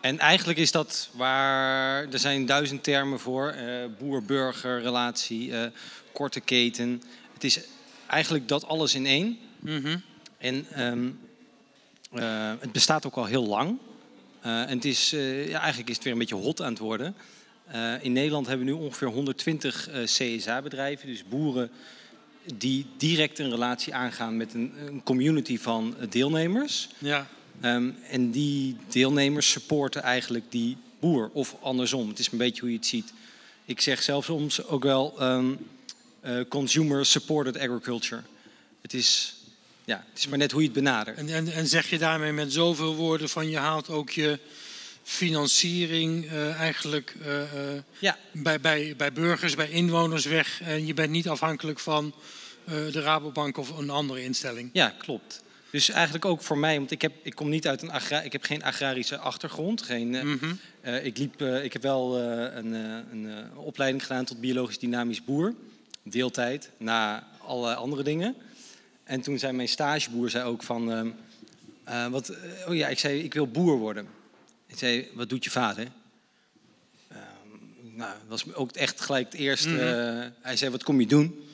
En eigenlijk is dat waar, er zijn duizend termen voor, uh, boer-burger relatie, korte keten. Het is eigenlijk dat alles in één. Mm En um, uh, het bestaat ook al heel lang. Uh, en het is, uh, ja, eigenlijk is het weer een beetje hot aan het worden. in Nederland hebben we nu ongeveer 120 CSA-bedrijven, dus boeren die direct een relatie aangaan met een, een community van deelnemers. Ja. Um, en die deelnemers supporten eigenlijk die boer, of andersom. Het is een beetje hoe je het ziet. Ik zeg zelfs soms ook wel um, uh, consumer supported agriculture. Het is, ja, het is maar net hoe je het benadert. En, en, en zeg je daarmee met zoveel woorden van je haalt ook je financiering uh, eigenlijk uh, ja. bij, bij, bij burgers, bij inwoners weg. En je bent niet afhankelijk van de Rabobank of een andere instelling. Ja, klopt. Dus eigenlijk ook voor mij, want ik, heb, ik kom niet uit een agra ik heb geen agrarische achtergrond. Geen, mm -hmm. uh, ik, liep, uh, ik heb wel uh, een, een opleiding gedaan tot biologisch dynamisch boer deeltijd, na alle andere dingen. En toen zei mijn stageboer zei ook van, uh, wat, oh ja, ik zei, ik wil boer worden. Ik zei, wat doet je vader? Uh, nou, dat was ook echt gelijk het eerste. Mm -hmm. hij zei, wat kom je doen?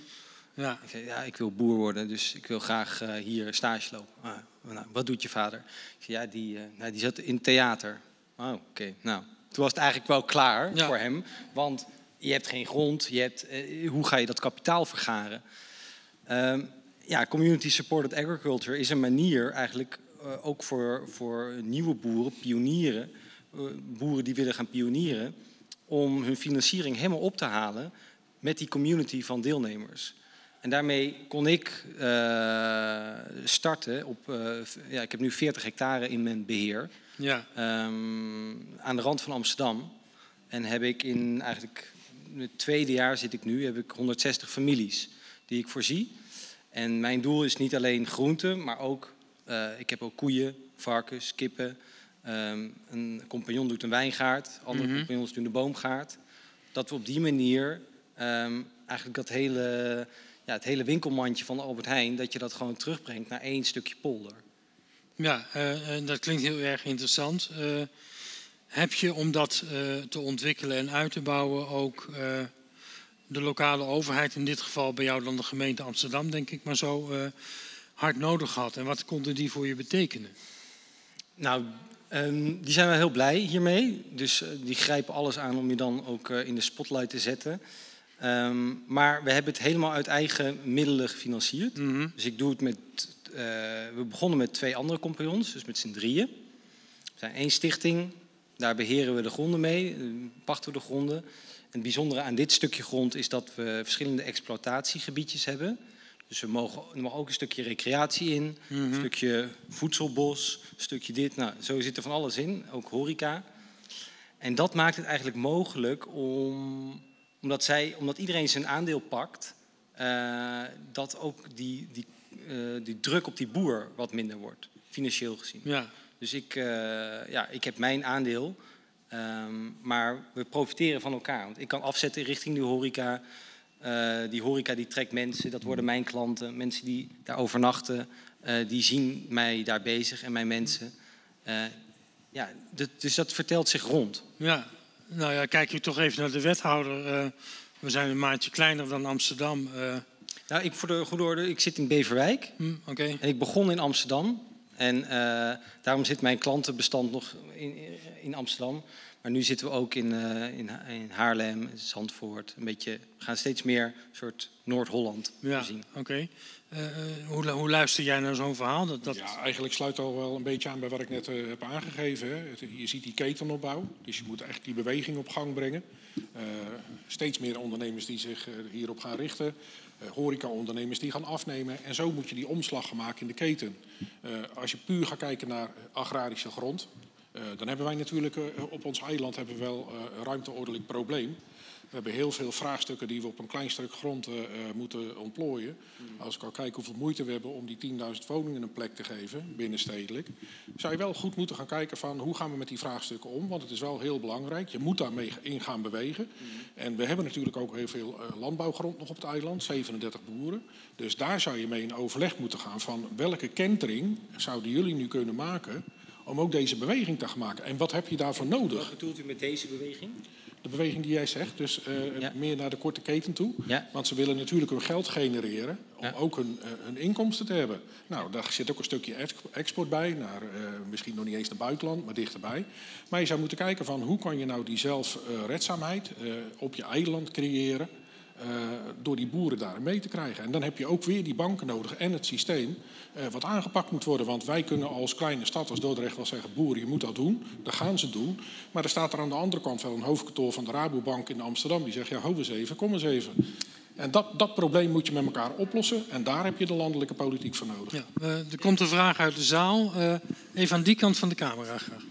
Ja. Ik zei, ja, ik wil boer worden, dus ik wil graag hier stage lopen. Ah, nou, wat doet je vader? Ik zei, ja, die, nou, die zat in theater. Oh, oké. Nou, toen was het eigenlijk wel klaar ja. voor hem, want je hebt geen grond, je hebt, uh, hoe ga je dat kapitaal vergaren? Uh, ja, community supported agriculture is een manier eigenlijk uh, ook voor, voor nieuwe boeren, pionieren, uh, boeren die willen gaan pionieren, om hun financiering helemaal op te halen met die community van deelnemers. En daarmee kon ik starten op, ja, ik heb nu 40 hectare in mijn beheer, ja. um, aan de rand van Amsterdam. En heb ik in eigenlijk het tweede jaar zit ik nu, heb ik 160 families die ik voorzie. En mijn doel is niet alleen groenten, maar ook, uh, ik heb ook koeien, varkens, kippen. Um, een compagnon doet een wijngaard, andere mm -hmm. compagnons doen de boomgaard. Dat we op die manier um, eigenlijk dat hele, ja, het hele winkelmandje van Albert Heijn, dat je dat gewoon terugbrengt naar één stukje polder. Ja, dat klinkt heel erg interessant. Heb je om dat te ontwikkelen en uit te bouwen ook de lokale overheid, in dit geval bij jou dan de gemeente Amsterdam, denk ik maar zo, hard nodig gehad? En wat konden die voor je betekenen? Nou, ehm, die zijn wel heel blij hiermee. Dus die grijpen alles aan om je dan ook in de spotlight te zetten. Ehm, maar we hebben het helemaal uit eigen middelen gefinancierd. Mhm. Dus ik doe het met. Uh, we begonnen met twee andere compagnons, dus met z'n drieën. We zijn één stichting, daar beheren we de gronden mee, eh, pachten we de gronden. En het bijzondere aan dit stukje grond is dat we verschillende exploitatiegebiedjes hebben. Dus we mogen, er mag ook een stukje recreatie in, een mhm. stukje voedselbos, een stukje dit. Nou, zo zit er van alles in, ook horeca. En dat maakt het eigenlijk mogelijk om omdat, zij, omdat iedereen zijn aandeel pakt, uh, dat ook die, die, uh, die druk op die boer wat minder wordt, financieel gezien. Ja. Dus ik, uh, ja, ik heb mijn aandeel, um, maar we profiteren van elkaar. Want ik kan afzetten richting die horeca. die horeca die trekt mensen, dat worden mijn klanten. Mensen die daar overnachten, die zien mij daar bezig en mijn mensen. ja, dus dat vertelt zich rond. Ja, nou ja, kijk je toch even naar de wethouder. We zijn een maandje kleiner dan Amsterdam. Nou, ik voor de goede orde, ik zit in Beverwijk. Hm, Oké. En ik begon in Amsterdam. En uh, daarom zit mijn klantenbestand nog in, in Amsterdam. Maar nu zitten we ook in, uh, in, in, Haarlem, Zandvoort. Een beetje, we gaan steeds meer soort Noord-Holland ja, zien. Oké. Uh, hoe, hoe, luister jij naar zo'n verhaal? Dat, dat... Ja, eigenlijk sluit al wel een beetje aan bij wat ik net uh, heb aangegeven. Hè. Je ziet die ketenopbouw, dus je moet echt die beweging op gang brengen. steeds meer ondernemers die zich hierop gaan richten. Horeca-ondernemers die gaan afnemen. En zo moet je die omslag gaan maken in de keten. als je puur gaat kijken naar agrarische grond, uh, dan hebben wij natuurlijk op ons eiland hebben we wel ruimteordelijk probleem. We hebben heel veel vraagstukken die we op een klein stuk grond moeten ontplooien. Als ik al kijk hoeveel moeite we hebben om die 10.000 woningen een plek te geven, binnenstedelijk, zou je wel goed moeten gaan kijken van hoe gaan we met die vraagstukken om. Want het is wel heel belangrijk. Je moet daarmee in gaan bewegen. En we hebben natuurlijk ook heel veel landbouwgrond nog op het eiland, 37 boeren. Dus daar zou je mee in overleg moeten gaan van welke kentering zouden jullie nu kunnen maken om ook deze beweging te gaan maken. En wat heb je daarvoor nodig? Wat bedoelt u met deze beweging? De beweging die jij zegt, dus uh, meer naar de korte keten toe. Ja. Want ze willen natuurlijk hun geld genereren om ja. ook hun, uh, hun, inkomsten te hebben. Nou, daar zit ook een stukje export bij, naar, uh, misschien nog niet eens naar buitenland, maar dichterbij. Maar je zou moeten kijken van hoe kan je nou die zelfredzaamheid op je eiland creëren door die boeren daar mee te krijgen. En dan heb je ook weer die banken nodig en het systeem uh, wat aangepakt moet worden. Want wij kunnen als kleine stad, als Dordrecht wel zeggen... boeren, je moet dat doen. Dat gaan ze doen. Maar er staat er aan de andere kant wel een hoofdkantoor van de Rabobank in Amsterdam... die zegt, ja, hou eens even, kom eens even. En dat, dat probleem moet je met elkaar oplossen. En daar heb je de landelijke politiek voor nodig. Ja, uh, er komt een vraag uit de zaal. even aan die kant van de camera graag.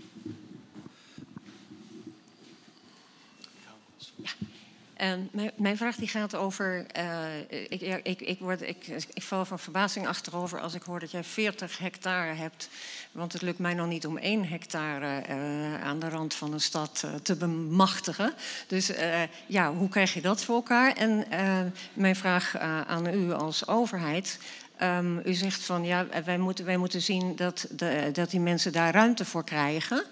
En mijn, mijn, vraag die gaat over. Uh, ik, ik, ik, word, ik, ik val van verbazing achterover als ik hoor dat jij 40 hectare hebt. Want het lukt mij nog niet om één hectare uh, aan de rand van een stad uh, te bemachtigen. Dus ja, hoe krijg je dat voor elkaar? En mijn vraag aan u als overheid. Um, u zegt van ja, wij moeten, wij moeten zien dat, de, dat die mensen daar ruimte voor krijgen.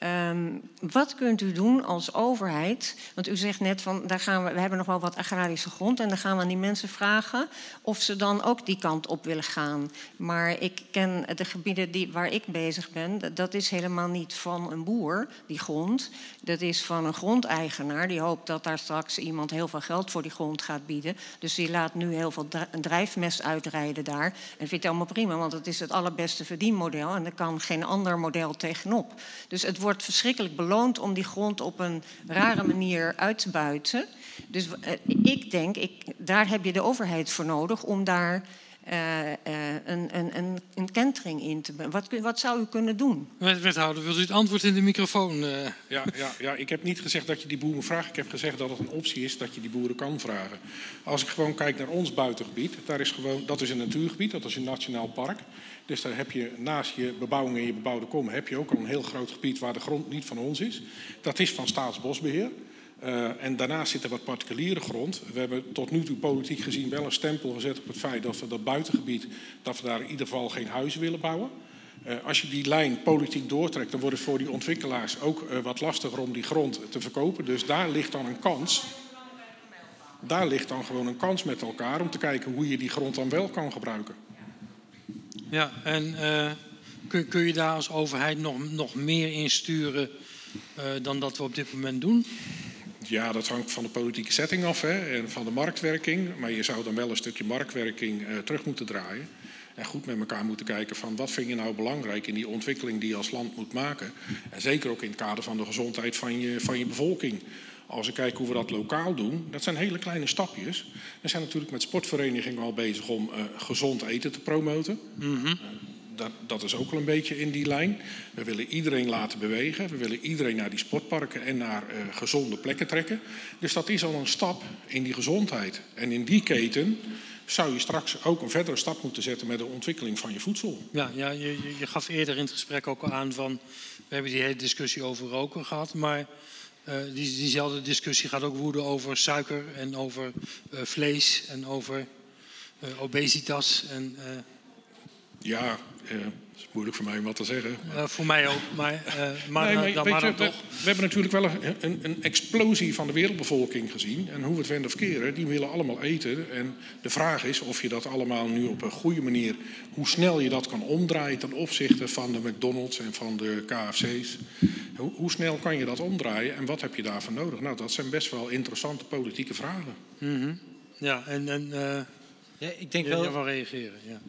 Um, wat kunt u doen als overheid? Want u zegt net van daar gaan we, we hebben nog wel wat agrarische grond en dan gaan we aan die mensen vragen of ze dan ook die kant op willen gaan. Maar ik ken de gebieden die, waar ik bezig ben, dat is helemaal niet van een boer, die grond. Dat is van een grondeigenaar die hoopt dat daar straks iemand heel veel geld voor die grond gaat bieden. Dus die laat nu heel veel drijfmest uitrijden daar. En vind ik allemaal prima, want het is het allerbeste verdienmodel en er kan geen ander model tegenop. Dus het wordt verschrikkelijk beloond om die grond op een rare manier uit te buiten. Dus uh, ik denk, ik, daar heb je de overheid voor nodig om daar uh, uh, een, een, een, een kentering in te wat, wat zou u kunnen doen? Wethouder, wilt u het antwoord in de microfoon? Ja, ja, ja, ik heb niet gezegd dat je die boeren vraagt. Ik heb gezegd dat het een optie is dat je die boeren kan vragen. Als ik gewoon kijk naar ons buitengebied, daar is gewoon, dat is een natuurgebied, dat is een nationaal park. Dus daar heb je naast je bebouwing en je bebouwde kom... heb je ook al een heel groot gebied waar de grond niet van ons is. Dat is van Staatsbosbeheer. Uh, en daarnaast zit er wat particuliere grond. We hebben tot nu toe politiek gezien wel een stempel gezet op het feit dat we dat buitengebied, dat we daar in ieder geval geen huizen willen bouwen. Uh, als je die lijn politiek doortrekt, dan wordt het voor die ontwikkelaars ook uh, wat lastiger om die grond te verkopen. Dus daar ligt dan een kans. Daar ligt dan gewoon een kans met elkaar om te kijken hoe je die grond dan wel kan gebruiken. Ja, en uh, kun, kun, je daar als overheid nog, nog meer in sturen dan dat we op dit moment doen? Ja, dat hangt van de politieke setting af hè, en van de marktwerking. Maar je zou dan wel een stukje marktwerking uh, terug moeten draaien. En goed met elkaar moeten kijken van wat vind je nou belangrijk in die ontwikkeling die je als land moet maken. En zeker ook in het kader van de gezondheid van je, van je bevolking. Als ik kijk hoe we dat lokaal doen, dat zijn hele kleine stapjes. We zijn natuurlijk met sportverenigingen al bezig om uh, gezond eten te promoten. Mm -hmm. uh, dat, dat, is ook wel een beetje in die lijn. We willen iedereen laten bewegen. We willen iedereen naar die sportparken en naar uh, gezonde plekken trekken. Dus dat is al een stap in die gezondheid. En in die keten zou je straks ook een verdere stap moeten zetten met de ontwikkeling van je voedsel. Ja, ja je, je gaf eerder in het gesprek ook al aan van... we hebben die hele discussie over roken gehad, maar... Die, diezelfde discussie gaat ook woeden over suiker en over uh, vlees en over uh, obesitas. En, ja, het is moeilijk voor mij om wat te zeggen. Uh, voor mij ook, maar, uh, maar, nee, maar, dan, maar je, dan we, toch. We hebben natuurlijk wel een, een, een, explosie van de wereldbevolking gezien. En hoe we het wenden of keren, die willen allemaal eten. En de vraag is of je dat allemaal nu op een goede manier... hoe snel je dat kan omdraaien ten opzichte van de McDonald's en van de KFC's. Hoe, hoe snel kan je dat omdraaien en wat heb je daarvoor nodig? Nou, dat zijn best wel interessante politieke vragen. Mm -hmm. Ja, en... en uh, ja, ik denk je, wel... Je van reageren, ja.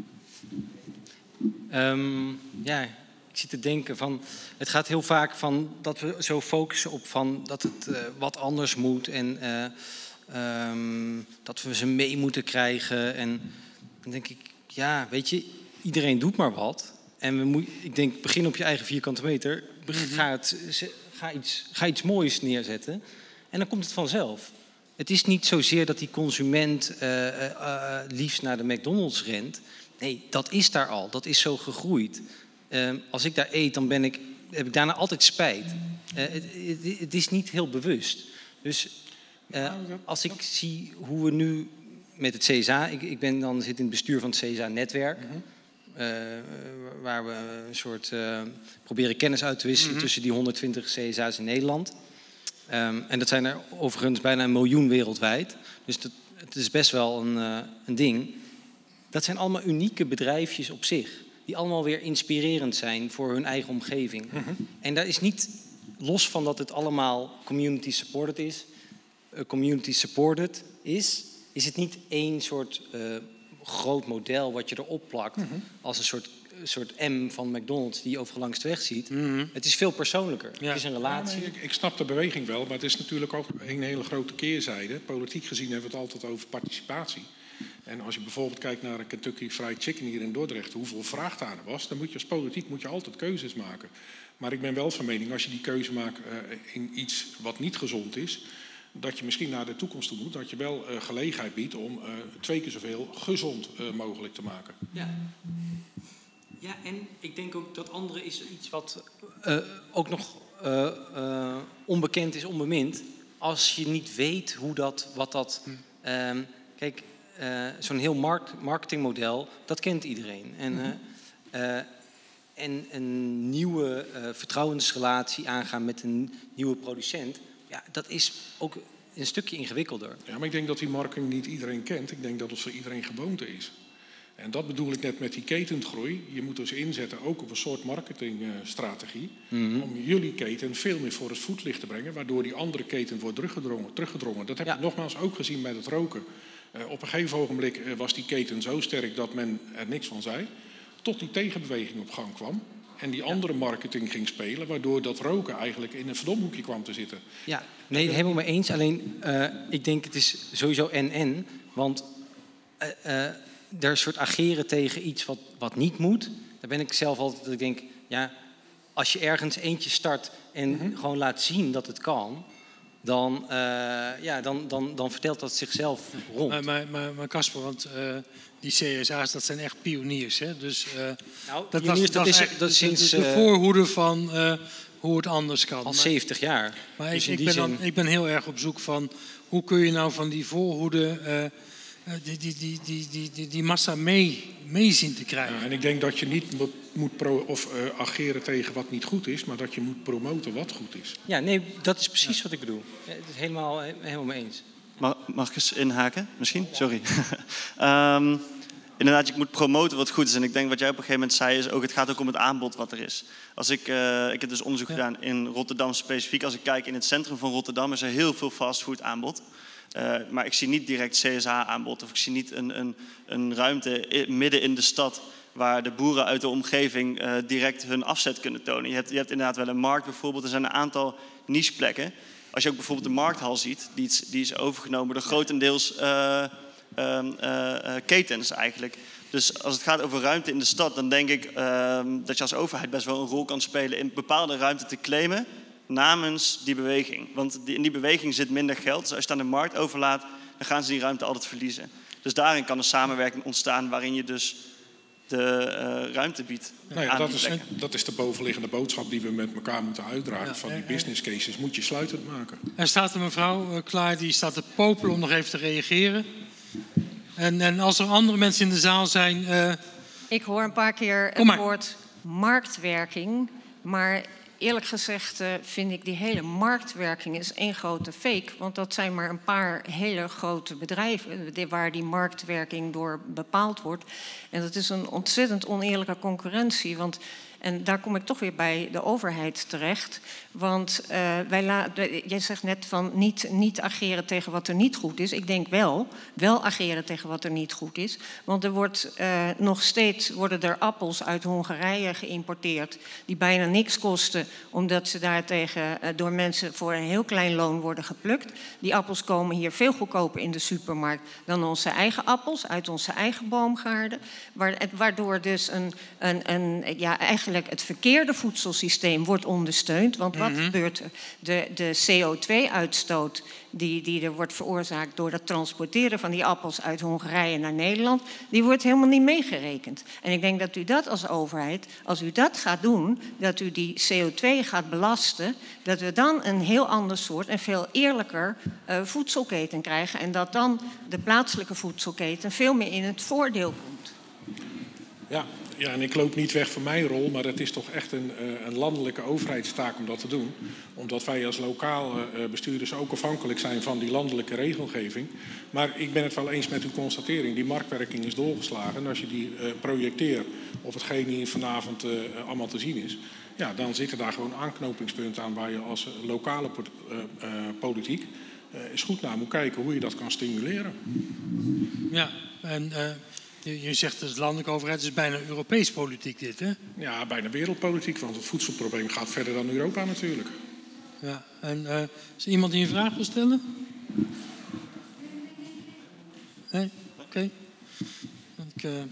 Um, ja, ik zit te denken van. Het gaat heel vaak van dat we zo focussen op van dat het uh, wat anders moet en uh, um, dat we ze mee moeten krijgen. En dan denk ik, ja, weet je, iedereen doet maar wat. En we moet, ik denk, begin op je eigen vierkante meter. Ga, het, ga, iets, ga iets moois neerzetten. En dan komt het vanzelf. Het is niet zozeer dat die consument uh, uh, liefst naar de McDonald's rent. Nee, dat is daar al. Dat is zo gegroeid. Uh, als ik daar eet, dan ben ik, heb ik daarna altijd spijt. Het, het, het, is niet heel bewust. Dus als ik zie hoe we nu met het CSA... Ik, ik ben dan, zit in het bestuur van het CSA-netwerk... Mm -hmm. Waar we een soort proberen kennis uit te wisselen... Mm -hmm. tussen die 120 CSA's in Nederland. Um, en dat zijn er overigens bijna een miljoen wereldwijd. Dus dat, het is best wel een, een ding... Dat zijn allemaal unieke bedrijfjes op zich. Die allemaal weer inspirerend zijn voor hun eigen omgeving. Mm -hmm. En daar is niet, los van dat het allemaal community supported is, uh, community supported is, is het niet één soort uh, groot model wat je erop plakt. Mm -hmm. Als een soort, soort M van McDonald's die je overal langs de weg ziet. Mm -hmm. Het is veel persoonlijker. Ja. Het is een relatie. Ja, ik, ik, snap de beweging wel, maar het is natuurlijk ook een hele grote keerzijde. Politiek gezien hebben we het altijd over participatie. En als je bijvoorbeeld kijkt naar een Kentucky Fried Chicken hier in Dordrecht, hoeveel vraag daar was, dan moet je als politiek moet je altijd keuzes maken. Maar ik ben wel van mening, als je die keuze maakt uh, in iets wat niet gezond is, dat je misschien naar de toekomst toe moet, dat je wel uh, gelegenheid biedt om uh, twee keer zoveel gezond mogelijk te maken. Ja. ja, en ik denk ook dat andere is iets wat ook nog onbekend is, onbemind. Als je niet weet hoe dat, wat dat. Hm. kijk, uh, zo'n heel markt, marketingmodel, dat kent iedereen. En, uh, uh, en een nieuwe vertrouwensrelatie aangaan met een nieuwe producent, ja, dat is ook een stukje ingewikkelder. Ja, maar ik denk dat die marketing niet iedereen kent. Ik denk dat het voor iedereen gewoonte is. En dat bedoel ik net met die ketengroei. Je moet dus inzetten ook op een soort marketingstrategie. Mm -hmm. Om jullie keten veel meer voor het voetlicht te brengen. Waardoor die andere keten wordt teruggedrongen. teruggedrongen. Dat heb ja. je nogmaals ook gezien bij het roken. Uh, op een gegeven ogenblik uh, was die keten zo sterk dat men er niks van zei. Tot die tegenbeweging op gang kwam. En die andere marketing ging spelen, waardoor dat roken eigenlijk in een verdomhoekje kwam te zitten. Ja, nee, helemaal mee eens. Alleen, uh, ik denk het is sowieso en-en. Want er een soort ageren tegen iets wat, wat niet moet. Daar ben ik zelf altijd dat ik denk, ja, als je ergens eentje start en mm -hmm. gewoon laat zien dat het kan, dan, uh, ja, dan, dan, dan vertelt dat zichzelf rond. Maar, maar, maar, maar Casper, want uh, die CSA's, dat zijn echt pioniers. Hè? Dus, uh, nou, dat, pioniers, was, dat, dat, is, dat sinds... De, de voorhoede van hoe het anders kan. Al maar, 70 jaar. Maar dus ik, ik, ben dan, ik ben heel erg op zoek van... hoe kun je nou van die voorhoede die, die, die, die, die, die, die massa mee, mee zien te krijgen. Ja, en ik denk dat je niet moet pro of uh, ageren tegen wat niet goed is, maar dat je moet promoten wat goed is. Ja, nee, dat is precies wat ik bedoel. Het is helemaal, helemaal mee eens. Mag, mag ik eens inhaken, misschien? Sorry. um, inderdaad, je moet promoten wat goed is. En ik denk wat jij op een gegeven moment zei, is ook, het gaat ook om het aanbod wat er is. Als ik, uh, ik heb dus onderzoek gedaan in Rotterdam specifiek. Als ik kijk in het centrum van Rotterdam, is er heel veel fastfood aanbod. Uh, maar ik zie niet direct CSA-aanbod of ik zie niet een, een, een ruimte midden in de stad waar de boeren uit de omgeving uh, direct hun afzet kunnen tonen. Je hebt, je hebt inderdaad wel een markt bijvoorbeeld. Er zijn een aantal nicheplekken. Als je ook bijvoorbeeld de markthal ziet, die is, die is overgenomen door grotendeels uh, ketens eigenlijk. Dus als het gaat over ruimte in de stad, dan denk ik ehm, dat je als overheid best wel een rol kan spelen in bepaalde ruimte te claimen namens die beweging. Want in die beweging zit minder geld. Dus als je het aan de markt overlaat, dan gaan ze die ruimte altijd verliezen. Dus daarin kan een samenwerking ontstaan waarin je dus de uh, ruimte biedt. Nou ja, dat, is, dat is de bovenliggende boodschap die we met elkaar moeten uitdragen. van die business cases moet je sluitend maken. Er staat een mevrouw uh, klaar, die staat te popelen om nog even te reageren. En, en als er andere mensen in de zaal zijn... Uh... Ik hoor een paar keer het woord marktwerking. Maar eerlijk gezegd uh, vind ik die hele marktwerking is één grote fake. Want dat zijn maar een paar hele grote bedrijven waar die marktwerking door bepaald wordt. En dat is een ontzettend oneerlijke concurrentie. Want en daar kom ik toch weer bij de overheid terecht. Want uh, wij jij zegt net van niet, niet ageren tegen wat er niet goed is. Ik denk wel, wel ageren tegen wat er niet goed is. Want er wordt uh, nog steeds worden er appels uit Hongarije geïmporteerd die bijna niks kosten, omdat ze daartegen uh, door mensen voor een heel klein loon worden geplukt. Die appels komen hier veel goedkoper in de supermarkt dan onze eigen appels uit onze eigen boomgaarden. Waardoor dus een, een, een ja, eigenlijk het verkeerde voedselsysteem wordt ondersteund. Want wat mm -hmm. gebeurt er? De, de CO2-uitstoot die, die er wordt veroorzaakt door het transporteren van die appels uit Hongarije naar Nederland, die wordt helemaal niet meegerekend. En ik denk dat u dat als overheid, als u dat gaat doen, dat u die CO2 gaat belasten, dat we dan een heel ander soort en veel eerlijker uh, voedselketen krijgen. En dat dan de plaatselijke voedselketen veel meer in het voordeel komt. Ja, ja, en ik loop niet weg van mijn rol, maar het is toch echt een, eh, een landelijke overheidstaak om dat te doen. Omdat wij als lokale eh, bestuurders ook afhankelijk zijn van die landelijke regelgeving. Maar ik ben het wel eens met uw constatering, die marktwerking is doorgeslagen. En als je die projecteert op hetgeen hier vanavond allemaal te zien is, ja, dan zitten daar gewoon aanknopingspunten aan waar je als lokale politiek eens goed naar moet kijken hoe je dat kan stimuleren. Ja, en je, zegt dat het landelijke overheid is bijna Europees politiek dit, hè? Ja, bijna wereldpolitiek, want het voedselprobleem gaat verder dan Europa natuurlijk. Ja, en uh, is er iemand die een vraag wil stellen? Nee? Oké. Okay. Uh...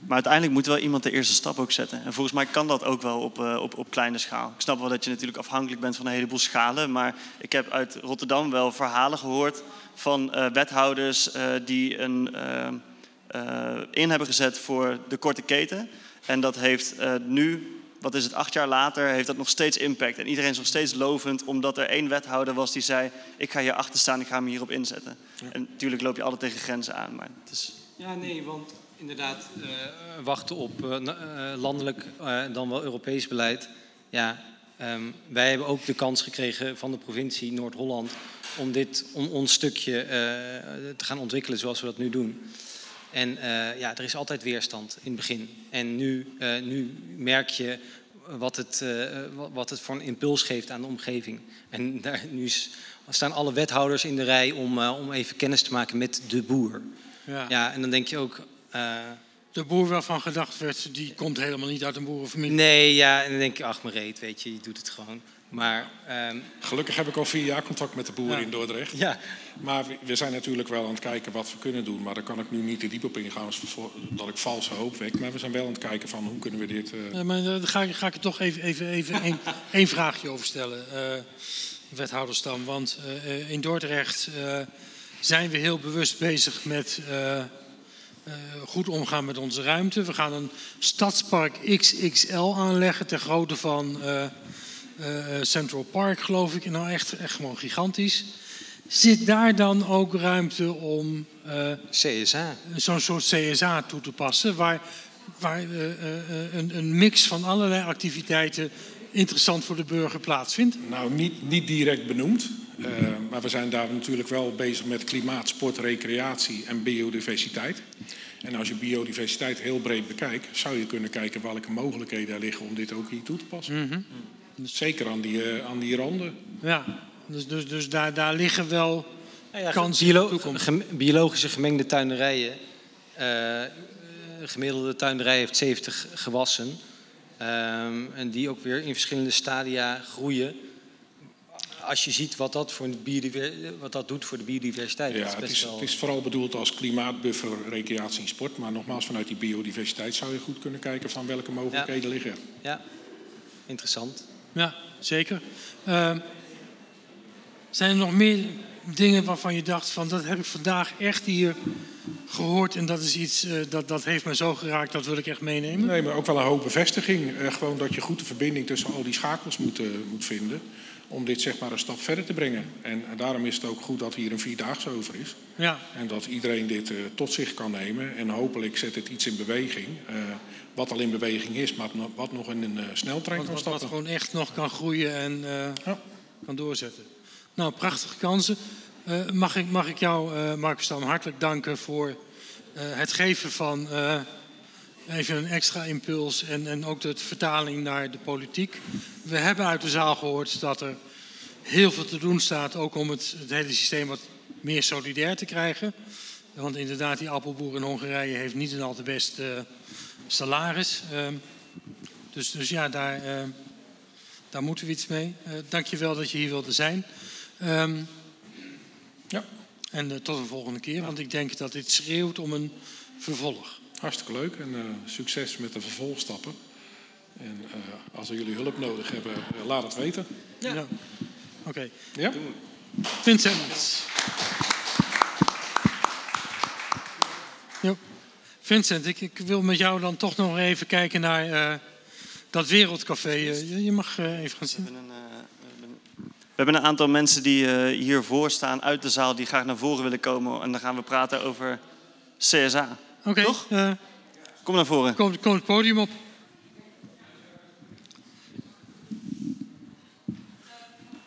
Maar uiteindelijk moet wel iemand de eerste stap ook zetten. En volgens mij kan dat ook wel op, uh, op, op kleine schaal. Ik snap wel dat je natuurlijk afhankelijk bent van een heleboel schalen. Maar ik heb uit Rotterdam wel verhalen gehoord van wethouders die een uh, in hebben gezet voor de korte keten. En dat heeft uh, nu, wat is het, acht jaar later, heeft dat nog steeds impact. En iedereen is nog steeds lovend, omdat er één wethouder was die zei: Ik ga hier achter staan, ik ga me hierop inzetten. Ja. En natuurlijk loop je altijd tegen grenzen aan. Maar het is... Ja, nee, want inderdaad, uh, wachten op landelijk en dan wel Europees beleid. Ja, um, wij hebben ook de kans gekregen van de provincie Noord-Holland om, dit, om ons stukje te gaan ontwikkelen zoals we dat nu doen. En uh, ja, er is altijd weerstand in het begin. En nu, uh, nu merk je wat het, uh, wat het voor een impuls geeft aan de omgeving. En daar, nu staan alle wethouders in de rij om, om even kennis te maken met de boer. Ja, ja en dan denk je ook... de boer waarvan gedacht werd, die komt helemaal niet uit een boerenfamilie. Nee, ja, en dan denk je, ach reet, weet je, je doet het gewoon. Maar, um... Gelukkig heb ik al vier jaar contact met de boeren ja. in Dordrecht. Ja. Maar we zijn natuurlijk wel aan het kijken wat we kunnen doen. Maar daar kan ik nu niet te diep op ingaan, dat ik valse hoop wek. Maar we zijn wel aan het kijken van hoe kunnen we dit... Uh... Ja, maar daar ga, ga ik er toch even, even, even één, één vraagje over stellen, uh, wethouderstam. Want uh, in Dordrecht zijn we heel bewust bezig met... goed omgaan met onze ruimte. We gaan een stadspark XXL aanleggen ter grootte van uh, Central Park, geloof ik. Nou, echt, echt gewoon gigantisch. Zit daar dan ook ruimte om uh, CSA. zo'n soort CSA toe te passen, waar, waar uh, een, een, mix van allerlei activiteiten interessant voor de burger plaatsvindt? Nou, niet, niet direct benoemd. maar we zijn daar natuurlijk wel bezig met klimaat, sport, recreatie en biodiversiteit. En als je biodiversiteit heel breed bekijkt, zou je kunnen kijken welke mogelijkheden er liggen om dit ook hier toe te passen. Mm -hmm. Zeker aan die, uh, aan die randen. Ja, dus, dus, dus daar, daar liggen wel ja, ja, kansen Biolo gem biologische gemengde tuinderijen. Uh, gemiddelde tuinderij heeft 70 gewassen. Um, en die ook weer in verschillende stadia groeien als je ziet wat dat, voor wat dat doet voor de biodiversiteit. Ja, het, is, het is vooral bedoeld als klimaatbuffer, recreatie en sport. Maar nogmaals, vanuit die biodiversiteit zou je goed kunnen kijken van welke mogelijkheden ja. liggen. Ja, interessant. Ja, zeker. Uh, zijn er nog meer dingen waarvan je dacht van dat heb ik vandaag echt hier gehoord en dat is iets uh, dat, dat heeft me zo geraakt, dat wil ik echt meenemen? Nee, maar ook wel een hoop bevestiging. Uh, gewoon dat je goed de verbinding tussen al die schakels moet, uh, moet vinden om dit zeg maar een stap verder te brengen. En, en, daarom is het ook goed dat hier een vierdaagse over is. Ja. En dat iedereen dit uh, tot zich kan nemen. En hopelijk zet het iets in beweging. Uh, wat al in beweging is, maar wat nog in een uh, sneltrein kan stappen. Wat gewoon echt nog kan groeien en ja. kan doorzetten. Nou, prachtige kansen. mag, ik, mag ik jou, Marcus Stam, hartelijk danken voor het geven van even een extra impuls en, en ook de vertaling naar de politiek. We hebben uit de zaal gehoord dat er heel veel te doen staat, ook om het, het hele systeem wat meer solidair te krijgen. Want inderdaad, die appelboer in Hongarije heeft niet een al te best uh, salaris. Uh, dus, dus ja, daar, uh, daar moeten we iets mee. Dank je wel dat je hier wilde zijn. Um, ja. En tot een volgende keer, want ik denk dat dit schreeuwt om een vervolg. Hartstikke leuk en uh, succes met de vervolgstappen. En uh, als jullie hulp nodig hebben, uh, laat het weten. Ja. ja. Oké. Okay. Ja? Vincent. Jo. Vincent, ik, ik, wil met jou dan toch nog even kijken naar dat wereldcafé. Je, je, mag even gaan zien. We hebben, een, we hebben een aantal mensen die hiervoor staan uit de zaal, die graag naar voren willen komen. En dan gaan we praten over CSA. Oké. Okay, uh, kom naar voren. Kom, kom het podium op.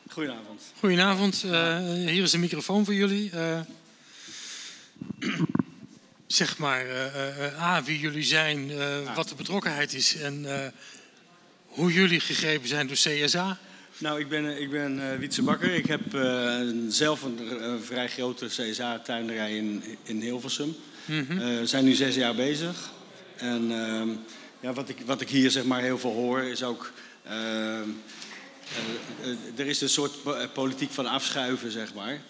Goedenavond. Goedenavond. Uh, hier is een microfoon voor jullie. Zeg maar A, wie jullie zijn, ah. wat de betrokkenheid is en hoe jullie gegrepen zijn door CSA. Nou, ik ben, ik ben uh, Wietse Bakker. Ik heb uh, zelf een, vrij grote CSA-tuinderij in, in Hilversum. Mm -hmm. uh, we zijn nu zes jaar bezig. En uh, ja, wat, ik, wat ik hier zeg maar heel veel hoor is ook... Uh, er is een soort politiek van afschuiven, zeg maar.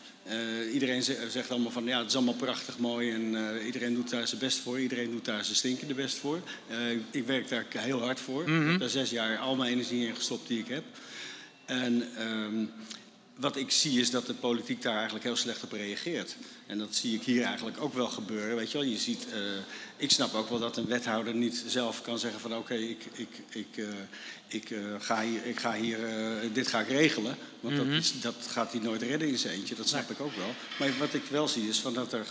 Iedereen zegt allemaal van ja, het is allemaal prachtig mooi en iedereen doet daar zijn best voor. Iedereen doet daar zijn stinkende best voor. ik werk daar heel hard voor. Mm -hmm. Ik heb daar zes jaar al mijn energie in gestopt die ik heb. En um, wat ik zie is dat de politiek daar eigenlijk heel slecht op reageert. En dat zie ik hier eigenlijk ook wel gebeuren. Weet je wel, je ziet, ik snap ook wel dat een wethouder niet zelf kan zeggen van oké, okay, ik, ik, ik, ik, uh, ga hier, ik ga hier dit ga ik regelen. Want mm -hmm. dat, is, dat, gaat hij nooit redden in zijn eentje, dat snap ik ook wel. Maar wat ik wel zie is van dat er,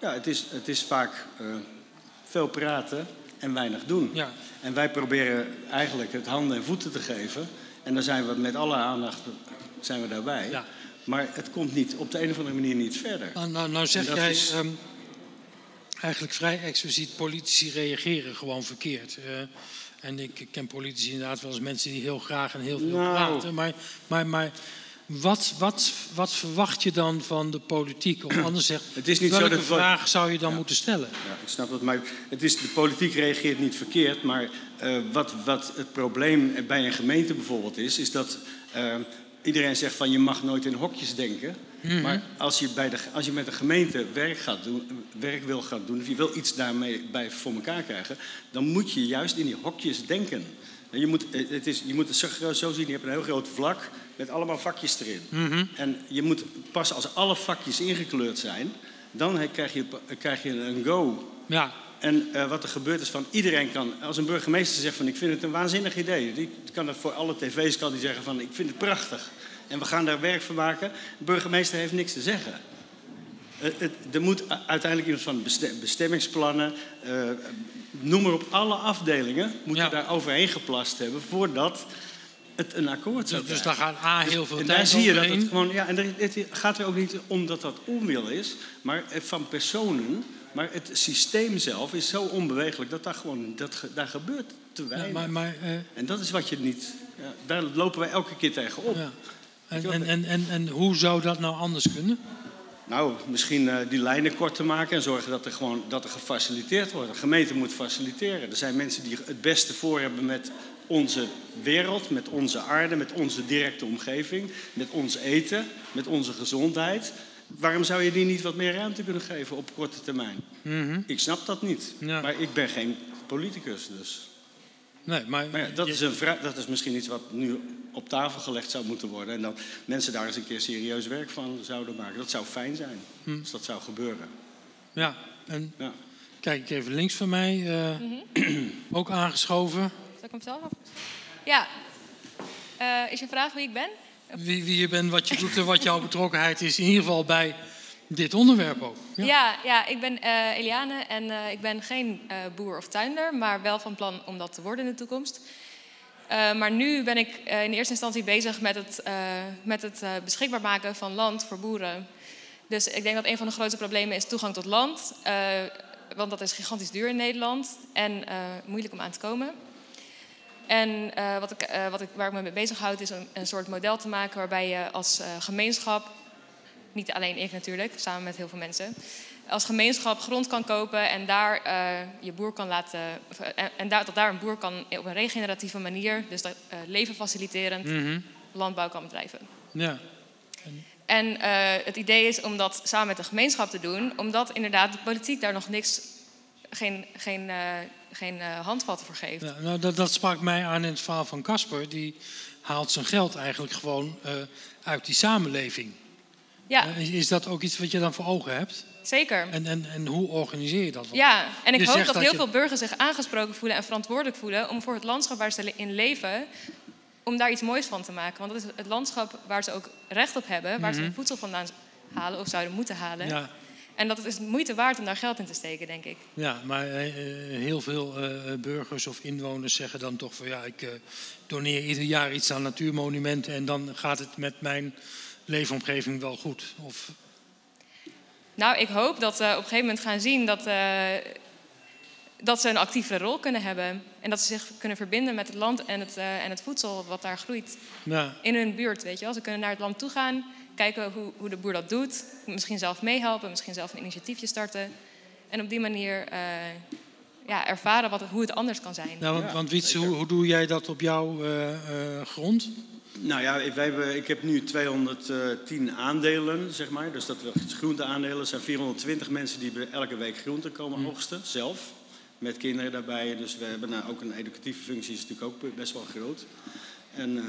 ja, het is, het is vaak veel praten en weinig doen. Ja. En wij proberen eigenlijk het handen en voeten te geven. En dan zijn we met alle aandacht zijn we daarbij. Ja. Maar het komt niet, op de een of andere manier niet verder. Nou, nou, nou zeg jij is... um, eigenlijk vrij expliciet, politici reageren gewoon verkeerd. En ik ken politici inderdaad wel eens mensen die heel graag en heel veel nou. praten. Maar, maar, maar wat, wat, wat verwacht je dan van de politiek? Of anders zegt, het is niet welke zo dat vraag zou je dan ja. moeten stellen? Ja, ik snap dat, maar het is, de politiek reageert niet verkeerd. Maar uh, wat, wat het probleem bij een gemeente bijvoorbeeld is, is dat uh, iedereen zegt van je mag nooit in hokjes denken. Mm -hmm. Maar als je, bij de, als je met een gemeente werk, gaat doen, werk wil gaan doen, of je wil iets daarmee bij voor elkaar krijgen, dan moet je juist in die hokjes denken. Je moet, het is, je moet het zo zien, je hebt een heel groot vlak met allemaal vakjes erin. Mm -hmm. En je moet pas als alle vakjes ingekleurd zijn, dan krijg je, krijg je een go. Ja. En uh, wat er gebeurt is van iedereen kan, als een burgemeester zegt van ik vind het een waanzinnig idee, die kan dat voor alle tv's kan die zeggen van ik vind het prachtig. En we gaan daar werk van maken. De burgemeester heeft niks te zeggen. er moet uiteindelijk iemand van bestemmingsplannen, uh, noem maar op, alle afdelingen moeten daar overheen geplast hebben voordat het een akkoord zou dus, dus daar gaat A heel veel en tijd daar zie je dat het gewoon, ja, en het gaat er ook niet om dat dat onwil is, maar van personen. Maar het systeem zelf is zo onbewegelijk dat daar gewoon dat, daar gebeurt te weinig. maar, maar, uh, en dat is wat je niet. Ja, daar lopen wij elke keer tegen op. Ja. En, en, en, en, en hoe zou dat nou anders kunnen? Nou, misschien uh, die lijnen kort te maken en zorgen dat er gewoon dat er gefaciliteerd wordt. De gemeente moet faciliteren. Er zijn mensen die het beste voor hebben met onze wereld, met onze aarde, met onze directe omgeving, met ons eten, met onze gezondheid. Waarom zou je die niet wat meer ruimte kunnen geven op korte termijn? Mhm. Ik snap dat niet. Maar ik ben geen politicus, dus. Nee, maar, maar ja, dat, is een dat is misschien iets wat nu op tafel gelegd zou moeten worden. En dat mensen daar eens een keer serieus werk van zouden maken. Dat zou fijn zijn, hm. als dat zou gebeuren. Ja, en ja. kijk ik even links van mij, uh, ook aangeschoven. Zal ik hem zelf af? Ja. Uh, is je vraag wie ik ben? Wie, wie je bent, wat je doet en wat jouw betrokkenheid is, in ieder geval bij dit onderwerp ook. Ja, ja, ik ben uh, Eliane en uh, ik ben geen uh, boer of tuinder, maar wel van plan om dat te worden in de toekomst. maar nu ben ik in eerste instantie bezig met het, met het beschikbaar maken van land voor boeren. Dus ik denk dat een van de grootste problemen is toegang tot land. want dat is gigantisch duur in Nederland en moeilijk om aan te komen. En wat ik, wat ik, waar ik me mee bezighoud is een, een, soort model te maken waarbij je als gemeenschap, niet alleen ik natuurlijk, samen met heel veel mensen, als gemeenschap grond kan kopen en daar je boer kan laten, en, en daar, dat daar een boer kan op een regeneratieve manier, dus dat, leven faciliterend, mm -hmm. landbouw kan bedrijven. Ja. En, en het idee is om dat samen met de gemeenschap te doen, omdat inderdaad de politiek daar nog niks, geen, geen geen uh, handvatten voor geeft. Ja, nou, dat, dat sprak mij aan in het verhaal van Casper. Die haalt zijn geld eigenlijk gewoon uit die samenleving. Ja. Uh, is, dat ook iets wat je dan voor ogen hebt? Zeker. En, en, en hoe organiseer je dat? Ja, en ik hoop dat, dat, heel je... veel burgers zich aangesproken voelen en verantwoordelijk voelen om voor het landschap waar ze in leven, om daar iets moois van te maken. Want dat is het landschap waar ze ook recht op hebben, waar mm -hmm. ze hun voedsel vandaan halen of zouden moeten halen. Ja. En dat is moeite waard om daar geld in te steken, denk ik. Ja, maar uh, heel veel burgers of inwoners zeggen dan toch van ja, ik doneer ieder jaar iets aan natuurmonumenten en dan gaat het met mijn leefomgeving wel goed. Of... Nou, ik hoop dat we op een gegeven moment gaan zien dat, dat ze een actievere rol kunnen hebben. En dat ze zich kunnen verbinden met het land en het, en het voedsel wat daar groeit. Ja. In hun buurt, weet je wel. Ze kunnen naar het land toe gaan kijken hoe, hoe de boer dat doet. Misschien zelf meehelpen, misschien zelf een initiatiefje starten. En op die manier uh, ja, ervaren wat hoe het anders kan zijn. Nou, want, want Wietse, hoe, hoe, doe jij dat op jouw uh, uh, grond? Nou ja, wij hebben, ik heb nu 210 aandelen, zeg maar. Dus dat groenteaandelen. Er zijn 420 mensen die elke week groenten komen mm. oogsten, zelf. Met kinderen daarbij. Dus we hebben nou, ook een educatieve functie, is natuurlijk ook best wel groot. En uh,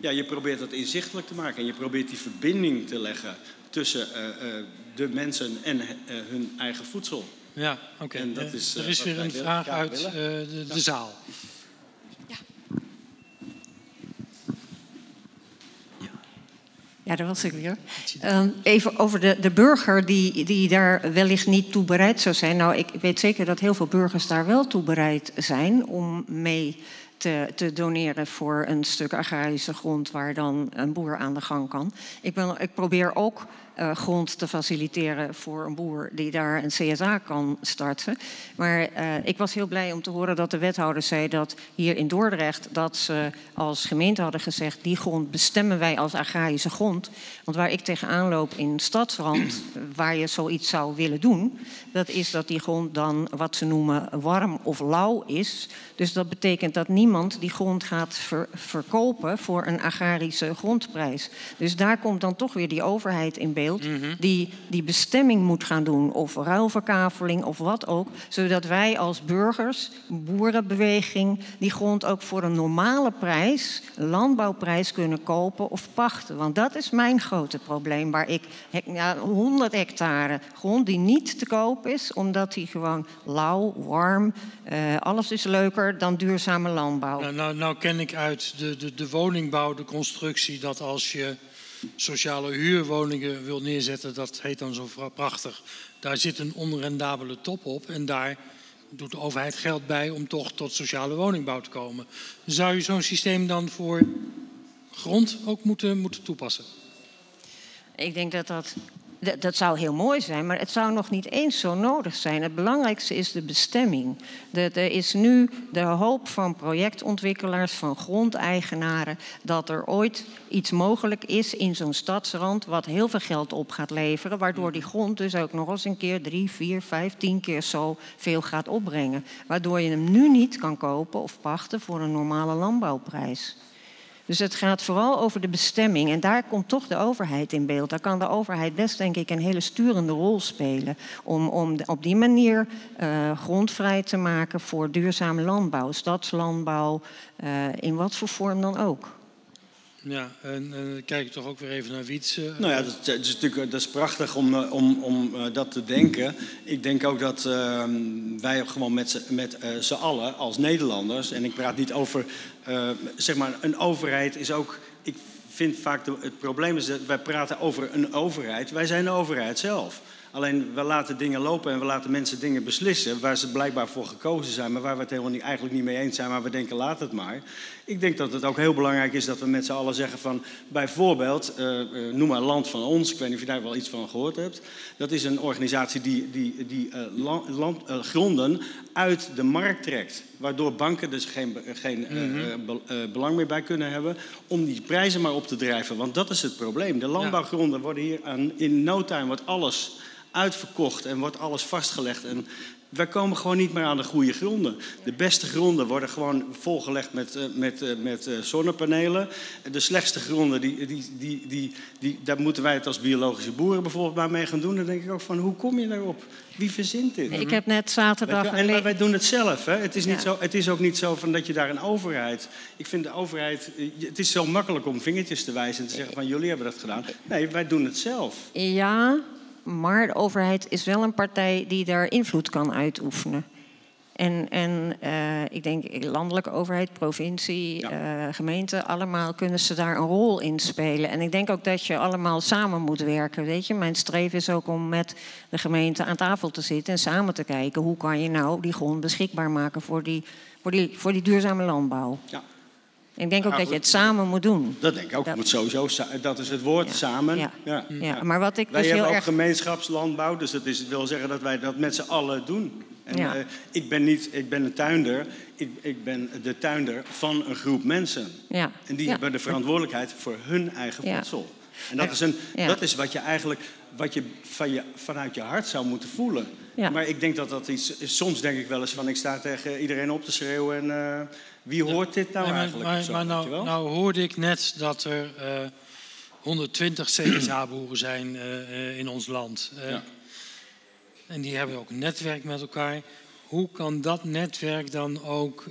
ja, je probeert dat inzichtelijk te maken. En je probeert die verbinding te leggen tussen uh, uh, de mensen en hun eigen voedsel. Ja, oké. Okay. er is weer een vraag uit de, de, zaal. Ja, daar was ik weer. Um, even over de, de burger die, die daar wellicht niet toe bereid zou zijn. Nou, ik weet zeker dat heel veel burgers daar wel toe bereid zijn om mee te, te, doneren voor een stuk agrarische grond waar dan een boer aan de gang kan. Ik, ben, ik probeer ook uh, grond te faciliteren voor een boer die daar een CSA kan starten. Maar uh, ik was heel blij om te horen dat de wethouder zei dat hier in Dordrecht dat ze als gemeente hadden gezegd die grond bestemmen wij als agrarische grond. Want waar ik tegenaan loop in stadsrand, waar je zoiets zou willen doen, dat is dat die grond dan wat ze noemen warm of lauw is. Dus dat betekent dat niemand die grond gaat ver, verkopen voor een agrarische grondprijs. Dus daar komt dan toch weer die overheid in beeld beeld, die die bestemming moet gaan doen, of ruilverkaveling of wat ook, zodat wij als burgers, boerenbeweging, die grond ook voor een normale prijs, landbouwprijs, kunnen kopen of pachten. Want dat is mijn grote probleem, waar ik ja, 100 hectare grond die niet te koop is, omdat die gewoon lauw, warm, eh, alles is leuker dan duurzame landbouw. Nou, nou, nou ken ik uit de, de, de woningbouw, de constructie, dat als je sociale huurwoningen wil neerzetten, dat heet dan zo prachtig. Daar zit een onrendabele top op en daar doet de overheid geld bij om toch tot sociale woningbouw te komen. Zou je zo'n systeem dan voor grond ook moeten, moeten toepassen? Ik denk dat dat dat zou heel mooi zijn, maar het zou nog niet eens zo nodig zijn. Het belangrijkste is de bestemming. er is nu de hoop van projectontwikkelaars, van grondeigenaren, dat er ooit iets mogelijk is in zo'n stadsrand wat heel veel geld op gaat leveren, waardoor die grond dus ook nog eens een keer drie, vier, vijf, tien keer zo veel gaat opbrengen. Waardoor je hem nu niet kan kopen of pachten voor een normale landbouwprijs. Dus het gaat vooral over de bestemming. En daar komt toch de overheid in beeld. Daar kan de overheid best, denk ik, een hele sturende rol spelen. Om, om op die manier uh, grondvrij te maken voor duurzame landbouw, stadslandbouw, uh, in wat voor vorm dan ook. Ja, en uh, kijk toch ook weer even naar Wietse. Nou ja, dat, is natuurlijk dat is prachtig om, om, om dat te denken. Ik denk ook dat uh, wij gewoon met, met uh, z'n allen als Nederlanders, en ik praat niet over, zeg maar, een overheid is ook. Ik vind vaak het probleem is dat wij praten over een overheid. Wij zijn de overheid zelf. Alleen we laten dingen lopen en we laten mensen dingen beslissen waar ze blijkbaar voor gekozen zijn, maar waar we het helemaal niet, eigenlijk niet mee eens zijn, maar we denken laat het maar. Ik denk dat het ook heel belangrijk is dat we met z'n allen zeggen van bijvoorbeeld, uh, uh, noem maar Land van Ons, ik weet niet of je daar wel iets van gehoord hebt. Dat is een organisatie die, die, die uh, land, gronden uit de markt trekt. Waardoor banken dus geen, geen mm -hmm. belang meer bij kunnen hebben om die prijzen maar op te drijven. Want dat is het probleem. De landbouwgronden worden hier aan, in no time wordt alles uitverkocht en wordt alles vastgelegd. En wij komen gewoon niet meer aan de goede gronden. De beste gronden worden gewoon volgelegd met, uh, met, uh, met uh, zonnepanelen. De slechtste gronden, die, die, die, die, die, daar moeten wij het als biologische boeren bijvoorbeeld maar mee gaan doen. Dan denk ik ook van, hoe kom je daarop? Wie verzint dit? Ik heb net zaterdag... En wij, wij doen het zelf. Hè? Het, is niet ja. zo, het is ook niet zo van dat je daar een overheid... Ik vind de overheid... Het is zo makkelijk om vingertjes te wijzen en te zeggen van, jullie hebben dat gedaan. Nee, wij doen het zelf. Ja, maar de overheid is wel een partij die daar invloed kan uitoefenen. En, en uh, ik denk landelijke overheid, provincie, ja. uh, gemeente, allemaal kunnen ze daar een rol in spelen. En ik denk ook dat je allemaal samen moet werken. Weet je? Mijn streven is ook om met de gemeente aan tafel te zitten en samen te kijken hoe kan je nou die grond beschikbaar maken voor die, voor die, voor die duurzame landbouw. Ja. Ik denk ook ja, dat je het samen moet doen. Dat denk ik ook. Dat, moet sowieso, dat is het woord, ja. samen. Ja. Ja. ja. maar wat ik wij dus hebben heel ook erg... gemeenschapslandbouw, dus dat is, wil zeggen dat wij dat met z'n allen doen. En, uh, ik ben niet, ik ben een tuinder, ik, ik ben de tuinder van een groep mensen. Ja. En die hebben de verantwoordelijkheid voor hun eigen voedsel. En dat is, een, dat is wat je eigenlijk wat je, van je vanuit je hart zou moeten voelen. Maar ik denk dat dat iets is. Soms denk ik wel eens van ik sta tegen iedereen op te schreeuwen en uh, wie hoort dit nou nee, maar, eigenlijk? Maar, zo, maar nou, nou, hoorde ik net dat er uh, 120 CSA-boeren zijn uh, in ons land. Ja. En die hebben ook een netwerk met elkaar. Hoe kan dat netwerk dan ook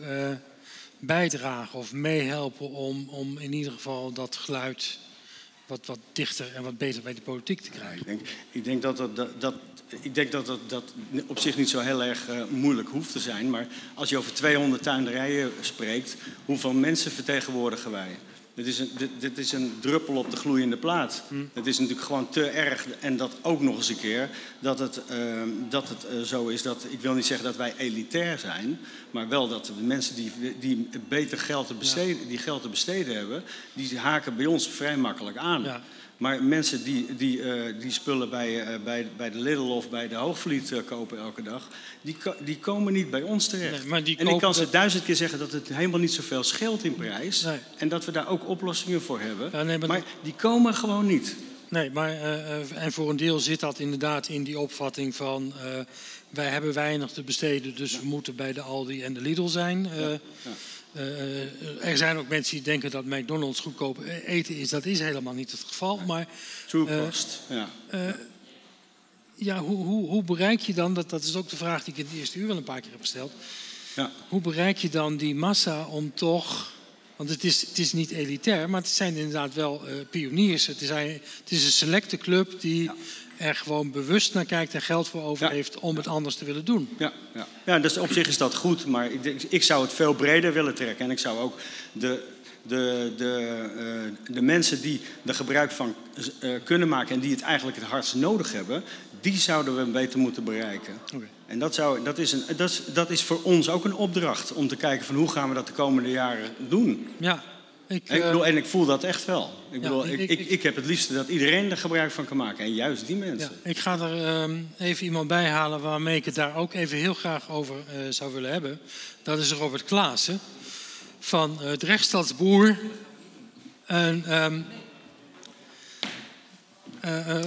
bijdragen of meehelpen om, om in ieder geval dat geluid wat, wat dichter en wat beter bij de politiek te krijgen? ik, denk, ik denk dat dat, dat, ik denk dat dat, dat op zich niet zo heel erg uh, moeilijk hoeft te zijn. Maar als je over 200 tuinderijen spreekt, hoeveel mensen vertegenwoordigen wij? Dit is, een, dit, dit is een druppel op de gloeiende plaat. Mm. Het is natuurlijk gewoon te erg, en dat ook nog eens een keer, dat het, uh, dat het uh, zo is dat, ik wil niet zeggen dat wij elitair zijn, maar wel dat de mensen die, die beter geld te besteden, ja. die geld te besteden hebben, die haken bij ons vrij makkelijk aan. Ja. Maar mensen die, die, uh, die spullen bij, uh, bij, bij de Lidl of bij de Hoogvliet uh, kopen elke dag, die, die komen niet bij ons terecht. Nee, maar die en ik kan ze dat... duizend keer zeggen dat het helemaal niet zoveel scheelt in prijs. Nee. En dat we daar ook oplossingen voor hebben. Ja, nee, maar, maar die komen gewoon niet. Nee, maar en voor een deel zit dat inderdaad in die opvatting van wij hebben weinig te besteden, dus ja. we moeten bij de Aldi en de Lidl zijn. Ja. Er zijn ook mensen die denken dat McDonald's goedkoop eten is. Dat is helemaal niet het geval. Maar, Toekost, ja. ja, hoe, hoe, hoe bereik je dan, dat, dat is ook de vraag die ik in het eerste uur wel een paar keer heb gesteld. Ja. Hoe bereik je dan die massa om toch want het is, het is niet elitair, maar het zijn inderdaad wel pioniers. Het is, het is, een selecte club die er gewoon bewust naar kijkt en geld voor over heeft om het anders te willen doen. Ja, ja. ja dus op zich is dat goed, maar ik, ik zou het veel breder willen trekken. En ik zou ook de, de, de, uh, de mensen die er gebruik van uh, kunnen maken en die het eigenlijk het hardst nodig hebben, die zouden we beter moeten bereiken. Okay. En dat, zou, dat, is een, dat, is, dat is voor ons ook een opdracht om te kijken van hoe gaan we dat de komende jaren doen. Ja. Ik, ik bedoel, eh, en ik voel dat echt wel. Ik, bedoel, ik, ik, ik, heb het liefste dat iedereen er gebruik van kan maken. En juist die mensen. Ja, ik ga er um, even iemand bij halen waarmee ik het daar ook even heel graag over uh, zou willen hebben. Dat is Robert Klaassen van het Rechtsstadsboer. En, um, uh,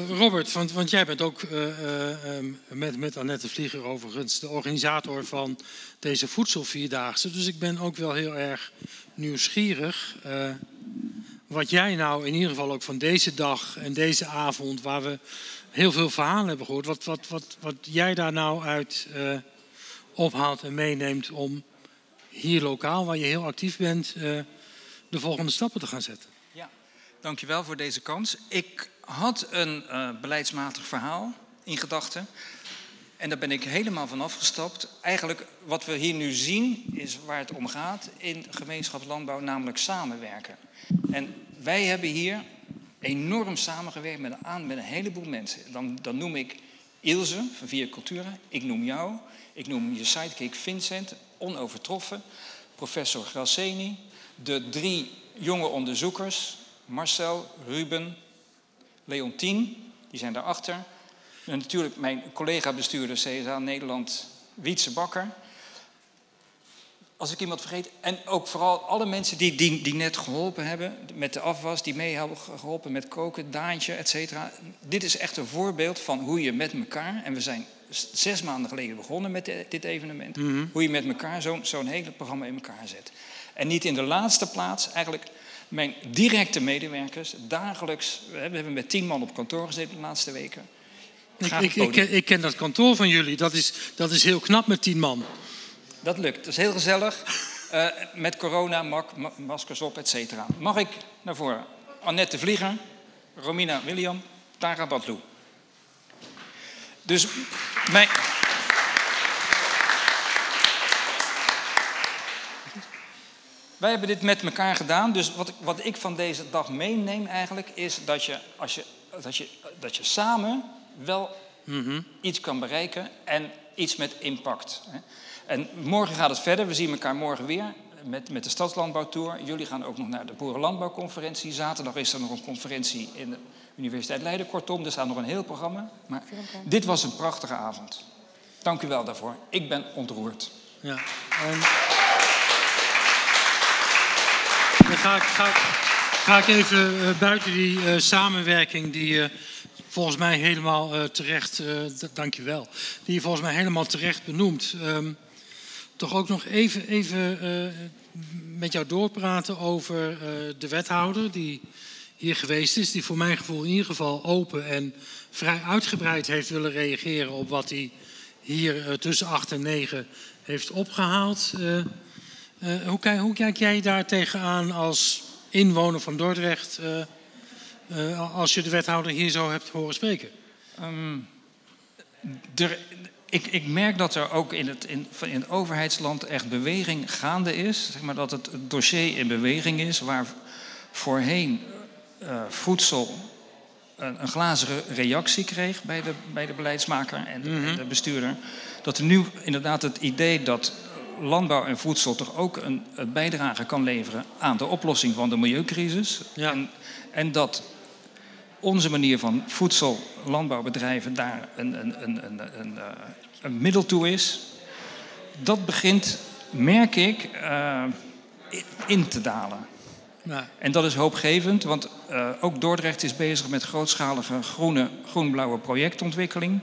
Robert, want, want, jij bent ook uh, um, met, met Annette Vlieger overigens de organisator van deze voedselvierdaagse. Dus ik ben ook wel heel erg nieuwsgierig wat jij nou in ieder geval ook van deze dag en deze avond, waar we heel veel verhalen hebben gehoord, wat, wat, wat, wat jij daar nou uit ophaalt en meeneemt om hier lokaal, waar je heel actief bent, de volgende stappen te gaan zetten. Ja, dankjewel voor deze kans. Ik had een uh, beleidsmatig verhaal in gedachten. En daar ben ik helemaal van afgestapt. Eigenlijk wat we hier nu zien is waar het om gaat in gemeenschapslandbouw, namelijk samenwerken. En wij hebben hier enorm samengewerkt met een, met een heleboel mensen. Dan, dan noem ik Ilse van Via Cultura, ik noem jou, ik noem je sidekick Vincent, onovertroffen, professor Grasseni, de drie jonge onderzoekers, Marcel, Ruben, Leontien, die zijn daarachter. En natuurlijk mijn collega-bestuurder CSA Nederland, Wietse Bakker. Als ik iemand vergeet. En ook vooral alle mensen die, die, die net geholpen hebben met de afwas, die mee hebben geholpen met koken, Daantje, et cetera. Dit is echt een voorbeeld van hoe je met elkaar, en we zijn zes maanden geleden begonnen met dit evenement, mhm. hoe je met elkaar zo'n zo'n hele programma in elkaar zet. En niet in de laatste plaats, eigenlijk mijn directe medewerkers, dagelijks, we hebben met tien man op kantoor gezeten de laatste weken. Ik, ik, ik, ken, ik, ken dat kantoor van jullie, dat is, dat is heel knap met tien man. Dat lukt, dat is heel gezellig. Uh, met corona, mak, maskers op, et cetera. Mag ik naar voren? Annette Vlieger, Romina William, Tara Badlou. Dus mijn... Wij hebben dit met elkaar gedaan. Dus wat ik, wat ik van deze dag meeneem eigenlijk is dat je, als je, dat je, dat je samen wel mhm. iets kan bereiken en iets met impact. En morgen gaat het verder. We zien elkaar morgen weer met, met de Stadslandbouwtour. Jullie gaan ook nog naar de Boerenlandbouwconferentie. Zaterdag is er nog een conferentie in de Universiteit Leiden. Kortom, er staat nog een heel programma. Maar dit was een prachtige avond. Dank u wel daarvoor. Ik ben ontroerd. Ja. En... ga ik, ga, ik even uh, buiten die uh, samenwerking die uh, volgens mij helemaal terecht, dank je wel, die volgens mij helemaal terecht benoemt. Um, toch ook nog even, even met jou doorpraten over de wethouder die hier geweest is. Die voor mijn gevoel in ieder geval open en vrij uitgebreid heeft willen reageren op wat hij hier tussen 8 en 9 heeft opgehaald. Uh, hoe, kijk, hoe, kijk, jij daar tegenaan als inwoner van Dordrecht, uh, uh, als je de wethouder hier zo hebt horen spreken? Um, er, ik, ik, merk dat er ook in het, in, in het overheidsland echt beweging gaande is. Zeg maar dat het dossier in beweging is waar voorheen voedsel een, een glazige reactie kreeg bij de, bij de beleidsmaker en de, mm-hmm. de bestuurder. Dat er nu inderdaad het idee dat landbouw en voedsel toch ook een, een, bijdrage kan leveren aan de oplossing van de milieucrisis. Ja. En, en, dat onze manier van voedsel, landbouwbedrijven daar een, een, een, een, een middel toe is. Dat begint, merk ik, uh, in te dalen. Ja. En dat is hoopgevend, want uh, ook Dordrecht is bezig met grootschalige groene, groen-blauwe projectontwikkeling.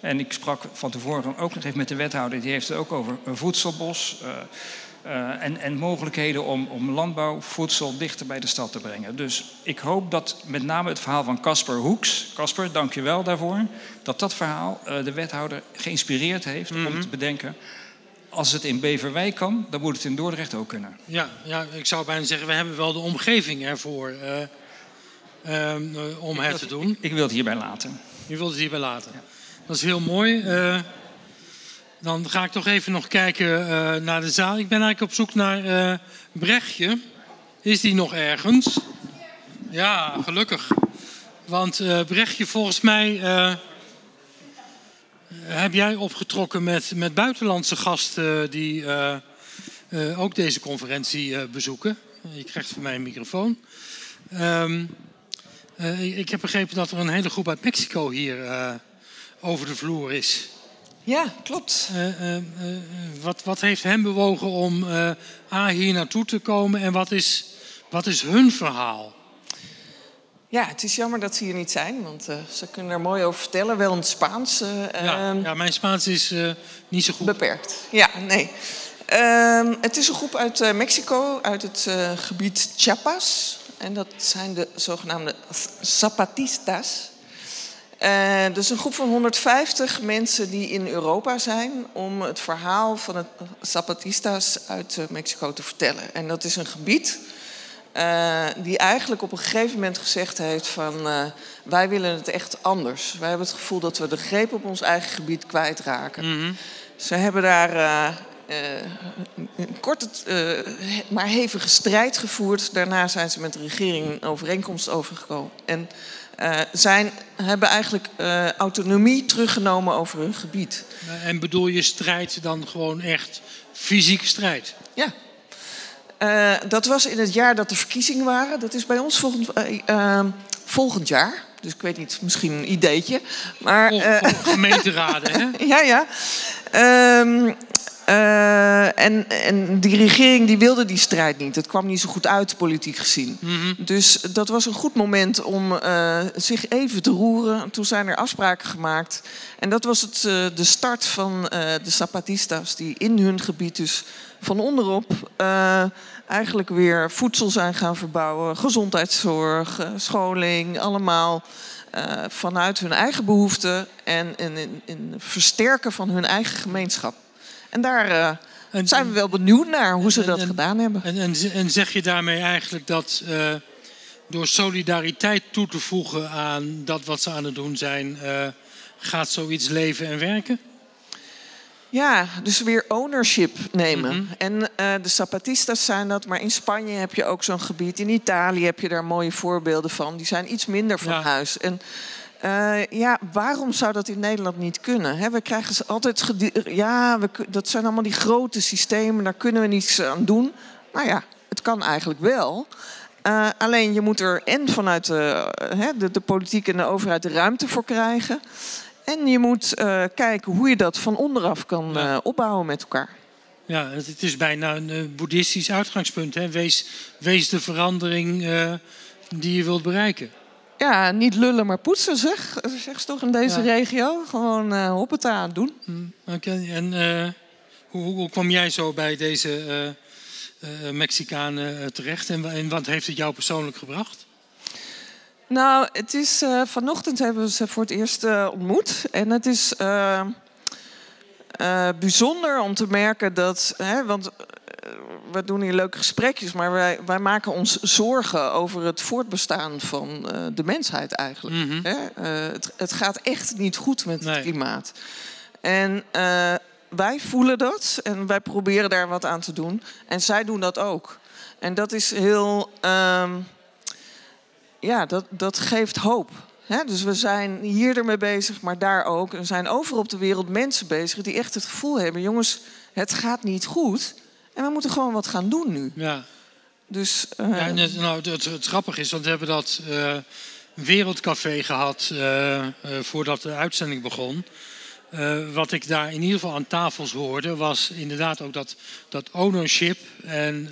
En ik sprak van tevoren ook nog even met de wethouder, die heeft het ook over een voedselbos. Uh, Uh, en, en, mogelijkheden om, om landbouw, voedsel dichter bij de stad te brengen. Dus ik hoop dat met name het verhaal van Casper Hoeks, Casper, dank je wel daarvoor, dat dat verhaal uh, de wethouder geïnspireerd heeft mm -hmm. om Mhm. te bedenken, als het in Beverwijk kan, dan moet het in Dordrecht ook kunnen. Ja, ja, ik zou bijna zeggen, we hebben wel de omgeving ervoor om het te doen. Ik, ik, wil het hierbij laten. Je wilt het hierbij laten. Ja. Dat is heel mooi. Uh, dan ga ik toch even nog kijken uh, naar de zaal. Ik ben eigenlijk op zoek naar uh, Brechtje. Is die nog ergens? Ja, gelukkig. Want Brechtje, volgens mij heb jij opgetrokken met, met buitenlandse gasten die ook deze conferentie bezoeken. Je krijgt van mij een microfoon. Um, ik heb begrepen dat er een hele groep uit Mexico hier over de vloer is. Ja, klopt. Uh, uh, uh, wat, wat, heeft hen bewogen om A, hier naartoe te komen en wat is, wat is hun verhaal? Ja, het is jammer dat ze hier niet zijn, want ze kunnen er mooi over vertellen. Wel in het Spaans. Ja, ja, mijn Spaans is niet zo goed. Beperkt. Ja, nee. Ehm, het is een groep uit Mexico, uit het gebied Chiapas. En dat zijn de zogenaamde Zapatistas. Uh, dus een groep van 150 mensen die in Europa zijn om het verhaal van het Zapatistas uit uh, Mexico te vertellen. En dat is een gebied uh, die eigenlijk op een gegeven moment gezegd heeft van wij willen het echt anders. Wij hebben het gevoel dat we de greep op ons eigen gebied kwijtraken. Mm -hmm. Ze hebben daar een korte, maar hevige strijd gevoerd. Daarna zijn ze met de regering een overeenkomst overgekomen. En uh, zijn, hebben eigenlijk uh, autonomie teruggenomen over hun gebied. En bedoel je strijd dan gewoon echt fysieke strijd? Ja. Uh, dat was in het jaar dat de verkiezingen waren. Dat is bij ons volgend, volgend jaar. Dus ik weet niet, misschien een ideetje. Maar, gemeenteraden, hè? ja, ja. Uh, en, en die regering die wilde die strijd niet. Het kwam niet zo goed uit, politiek gezien. Mm -hmm. Dus dat was een goed moment om uh, zich even te roeren. Toen zijn er afspraken gemaakt. En dat was het, uh, de start van de Zapatistas, die in hun gebied dus van onderop eigenlijk weer voedsel zijn gaan verbouwen. Gezondheidszorg, scholing, allemaal vanuit hun eigen behoeften en in, in versterken van hun eigen gemeenschap. En daar uh, en, zijn we wel benieuwd naar hoe ze en, dat en, gedaan hebben. En, zeg je daarmee eigenlijk dat uh, door solidariteit toe te voegen aan dat wat ze aan het doen zijn, uh, gaat zoiets leven en werken? Ja, dus weer ownership nemen. Mm -hmm. En uh, de Zapatistas zijn dat, maar in Spanje heb je ook zo'n gebied. In Italië heb je daar mooie voorbeelden van. Die zijn iets minder van ja. huis. En uh, ja, waarom zou dat in Nederland niet kunnen? He, we krijgen ze altijd. Ja, we, dat zijn allemaal die grote systemen, daar kunnen we niets aan doen. Nou ja, het kan eigenlijk wel. Uh, alleen je moet er en vanuit de, uh, de, de, politiek en de overheid de ruimte voor krijgen. En je moet kijken hoe je dat van onderaf kan ja. opbouwen met elkaar. Ja, het is bijna een boeddhistisch uitgangspunt. Hè? Wees, wees de verandering die je wilt bereiken. Ja, niet lullen, maar poetsen, zeg. Zeg ze toch in deze ja. regio. Gewoon uh, hoppeta aan doen. Mm, Oké, okay. en uh, hoe, hoe, kwam jij zo bij deze uh, Mexicanen terecht? En, en, wat heeft het jou persoonlijk gebracht? Nou, het is, vanochtend hebben we ze voor het eerst ontmoet. En het is bijzonder om te merken dat... Hè, want we doen hier leuke gesprekjes, maar wij, wij maken ons zorgen over het voortbestaan van uh, de mensheid eigenlijk. Mm -hmm. uh, het, het, gaat echt niet goed met nee. het klimaat. En uh, wij voelen dat en wij proberen daar wat aan te doen. En zij doen dat ook. En dat is heel. Um, ja, dat, dat geeft hoop. He, dus we zijn hier ermee bezig, maar daar ook. Er zijn overal op de wereld mensen bezig die echt het gevoel hebben: jongens, het gaat niet goed. En we moeten gewoon wat gaan doen nu. Ja. Dus, uh... ja, en het, nou, het, het, grappige is, want we hebben dat uh, wereldcafé gehad uh, voordat de uitzending begon. wat ik daar in ieder geval aan tafels hoorde, was inderdaad ook dat, dat ownership en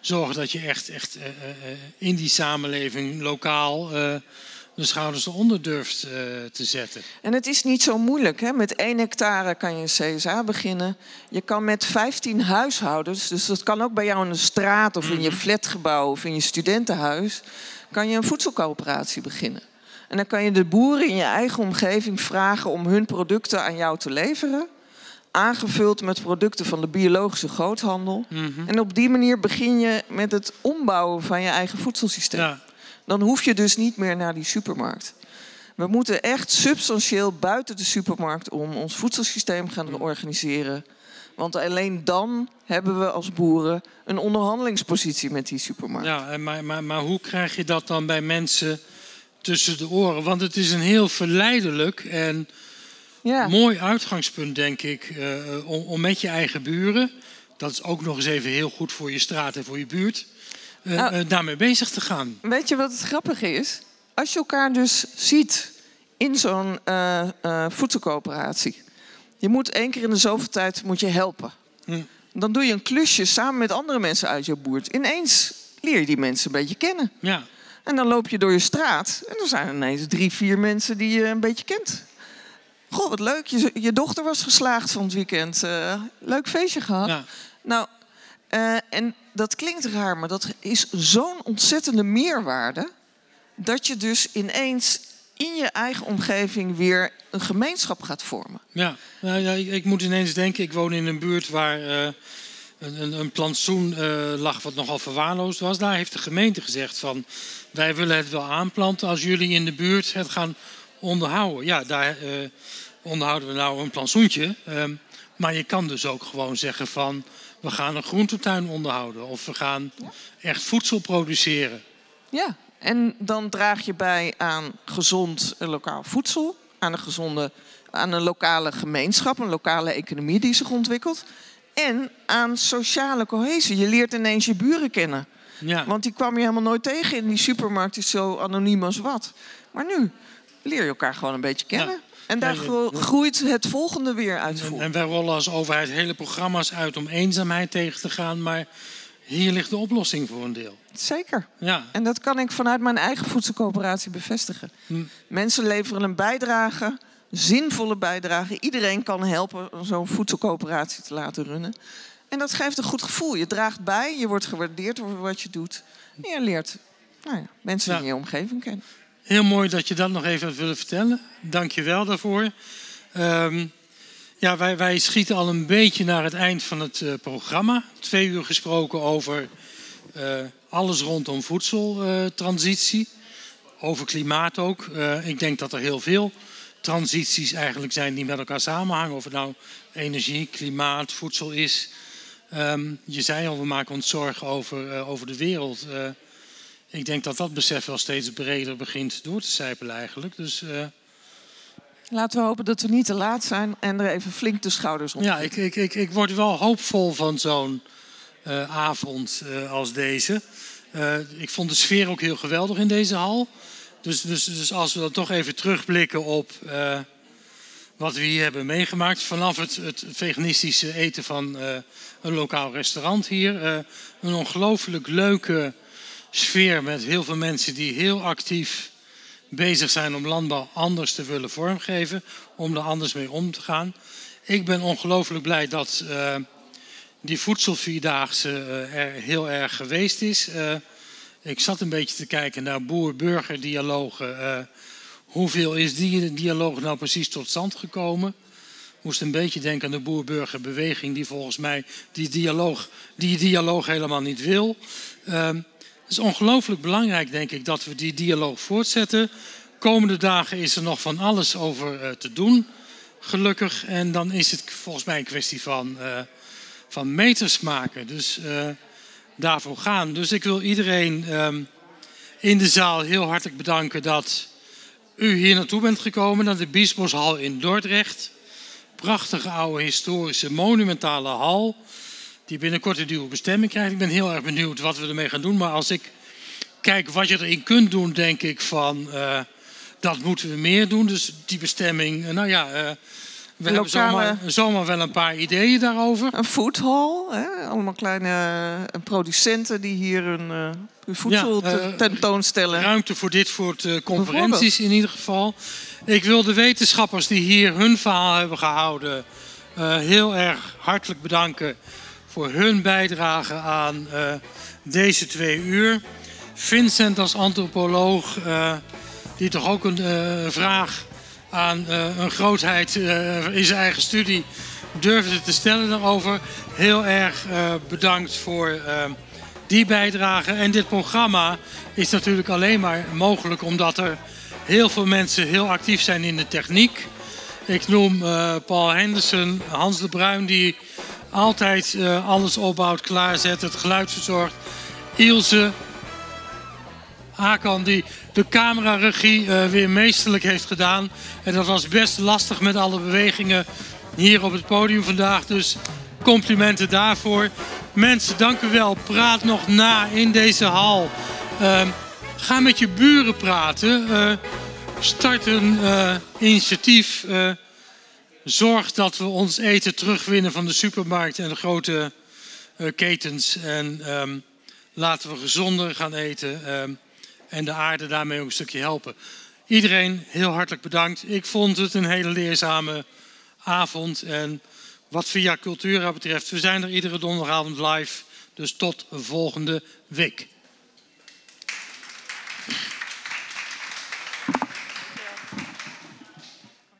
zorgen dat je echt, echt in die samenleving lokaal de schouders eronder durft uh, te zetten. En het is niet zo moeilijk. Hè? Met één hectare kan je een CSA beginnen. Je kan met 15 huishoudens, dus dat kan ook bij jou in de straat of in je mhm. flatgebouw of in je studentenhuis, kan je een voedselcoöperatie beginnen. En dan kan je de boeren in je eigen omgeving vragen om hun producten aan jou te leveren. Aangevuld met producten van de biologische groothandel. Mhm. En op die manier begin je met het ombouwen van je eigen voedselsysteem. Ja. Dan hoef je dus niet meer naar die supermarkt. We moeten echt substantieel buiten de supermarkt om ons voedselsysteem gaan mhm. organiseren. Want alleen dan hebben we als boeren een onderhandelingspositie met die supermarkt. Ja, maar, maar, maar hoe krijg je dat dan bij mensen tussen de oren. Want het is een heel verleidelijk en ja. mooi uitgangspunt, denk ik, uh, om, om, met je eigen buren, dat is ook nog eens even heel goed voor je straat en voor je buurt, uh, nou, daarmee bezig te gaan. Weet je wat het grappige is? Als je elkaar dus ziet in zo'n voedselcoöperatie, je moet één keer in de zoveel tijd moet je helpen. Hm. Dan doe je een klusje samen met andere mensen uit je buurt. Ineens leer je die mensen een beetje kennen. Ja. En dan loop je door je straat en er zijn ineens drie, vier mensen die je een beetje kent. Goh, wat leuk. Je, je dochter was geslaagd van het weekend. Uh, leuk feestje gehad. Ja. Nou, uh, en dat klinkt raar, maar dat is zo'n ontzettende meerwaarde. Dat je dus ineens in je eigen omgeving weer een gemeenschap gaat vormen. Ja, nou, ja ik, moet ineens denken, ik woon in een buurt waar uh, een, een, plantsoen uh, lag wat nogal verwaarloosd was. Daar heeft de gemeente gezegd van wij willen het wel aanplanten als jullie in de buurt het gaan onderhouden. Ja, daar onderhouden we nou een plantsoentje. Um, maar je kan dus ook gewoon zeggen van we gaan een groentetuin onderhouden of we gaan echt voedsel produceren. Ja, en dan draag je bij aan gezond lokaal voedsel, aan een gezonde, aan een lokale gemeenschap, een lokale economie die zich ontwikkelt. En aan sociale cohesie. Je leert ineens je buren kennen. Ja. Want die kwam je helemaal nooit tegen in die supermarkt, is zo anoniem als wat. Maar nu leer je elkaar gewoon een beetje kennen. En daar groeit het volgende weer uit voor. En wij rollen als overheid hele programma's uit om eenzaamheid tegen te gaan. Maar hier ligt de oplossing voor een deel. Zeker. Ja. En dat kan ik vanuit mijn eigen voedselcoöperatie bevestigen. Hm. Mensen leveren een bijdrage, zinvolle bijdrage. Iedereen kan helpen om zo'n voedselcoöperatie te laten runnen. En dat geeft een goed gevoel. Je draagt bij, je wordt gewaardeerd over wat je doet. En je leert nou ja, mensen in je omgeving kennen. Heel mooi dat je dat nog even willen vertellen. Dank je wel daarvoor. Ehm, ja, wij, wij, schieten al een beetje naar het eind van het uh, programma. Twee uur gesproken over uh, alles rondom voedseltransitie. Over klimaat ook. Eh, ik denk dat er heel veel transities eigenlijk zijn die met elkaar samenhangen. Of het nou energie, klimaat, voedsel is. Um, je zei al, we maken ons zorgen over, over de wereld. Ik denk dat dat besef wel steeds breder begint door te sijpelen eigenlijk. Dus, uh... Laten we hopen dat we niet te laat zijn en er even flink de schouders op. Ja, ik, ik, ik, ik word wel hoopvol van zo'n avond als deze. ik vond de sfeer ook heel geweldig in deze hal. Dus, dus, dus als we dan toch even terugblikken op wat we hier hebben meegemaakt. Vanaf het, het veganistische eten van een lokaal restaurant hier. Een ongelooflijk leuke sfeer met heel veel mensen die heel actief bezig zijn om landbouw anders te willen vormgeven. Om er anders mee om te gaan. Ik ben ongelooflijk blij dat uh, die voedselvierdaagse er heel erg geweest is. ik zat een beetje te kijken naar boer-burger dialogen Hoeveel is die dialoog nou precies tot stand gekomen? Moest een beetje denken aan de boer-burgerbeweging, die volgens mij die dialoog, die dialoog helemaal niet wil. Uh, het is ongelooflijk belangrijk, denk ik, dat we die dialoog voortzetten. Komende dagen is er nog van alles over uh, te doen, gelukkig. En dan is het volgens mij een kwestie van, uh, van meters maken. Dus uh, daarvoor gaan. Dus ik wil iedereen ehm, in de zaal heel hartelijk bedanken dat u hier naartoe bent gekomen naar de Biesboshal in Dordrecht. Prachtige oude historische monumentale hal die binnenkort een nieuwe bestemming krijgt. Ik ben heel erg benieuwd wat we ermee gaan doen. Maar als ik kijk wat je erin kunt doen, denk ik van uh, dat moeten we meer doen. Dus die bestemming, uh, nou ja, uh, We hebben zomaar, zomaar, wel een paar ideeën daarover. Een foodhall, hè? allemaal kleine producenten die hier hun, uh, hun voedsel ja, tentoonstellen. Ruimte voor dit soort conferenties in ieder geval. Ik wil de wetenschappers die hier hun verhaal hebben gehouden heel erg hartelijk bedanken voor hun bijdrage aan deze twee uur. Vincent als antropoloog, die toch ook een vraag aan een grootheid in zijn eigen studie durfde te stellen daarover. Heel erg bedankt voor die bijdrage. En dit programma is natuurlijk alleen maar mogelijk omdat er heel veel mensen heel actief zijn in de techniek. Ik noem Paul Henderson, Hans de Bruin die altijd alles opbouwt, klaarzet, het geluid verzorgt. Ilse, Hakan die de cameraregie uh, weer meesterlijk heeft gedaan. En dat was best lastig met alle bewegingen hier op het podium vandaag. Dus complimenten daarvoor. Mensen, dank u wel. Praat nog na in deze hal. Uh, ga met je buren praten. Uh, start een initiatief. Zorg dat we ons eten terugwinnen van de supermarkt en de grote ketens. En um, laten we gezonder gaan eten. Ehm, en de aarde daarmee ook een stukje helpen. Iedereen heel hartelijk bedankt. Ik vond het een hele leerzame avond. En wat Via Cultura betreft, we zijn er iedere donderdagavond live. Dus tot volgende week.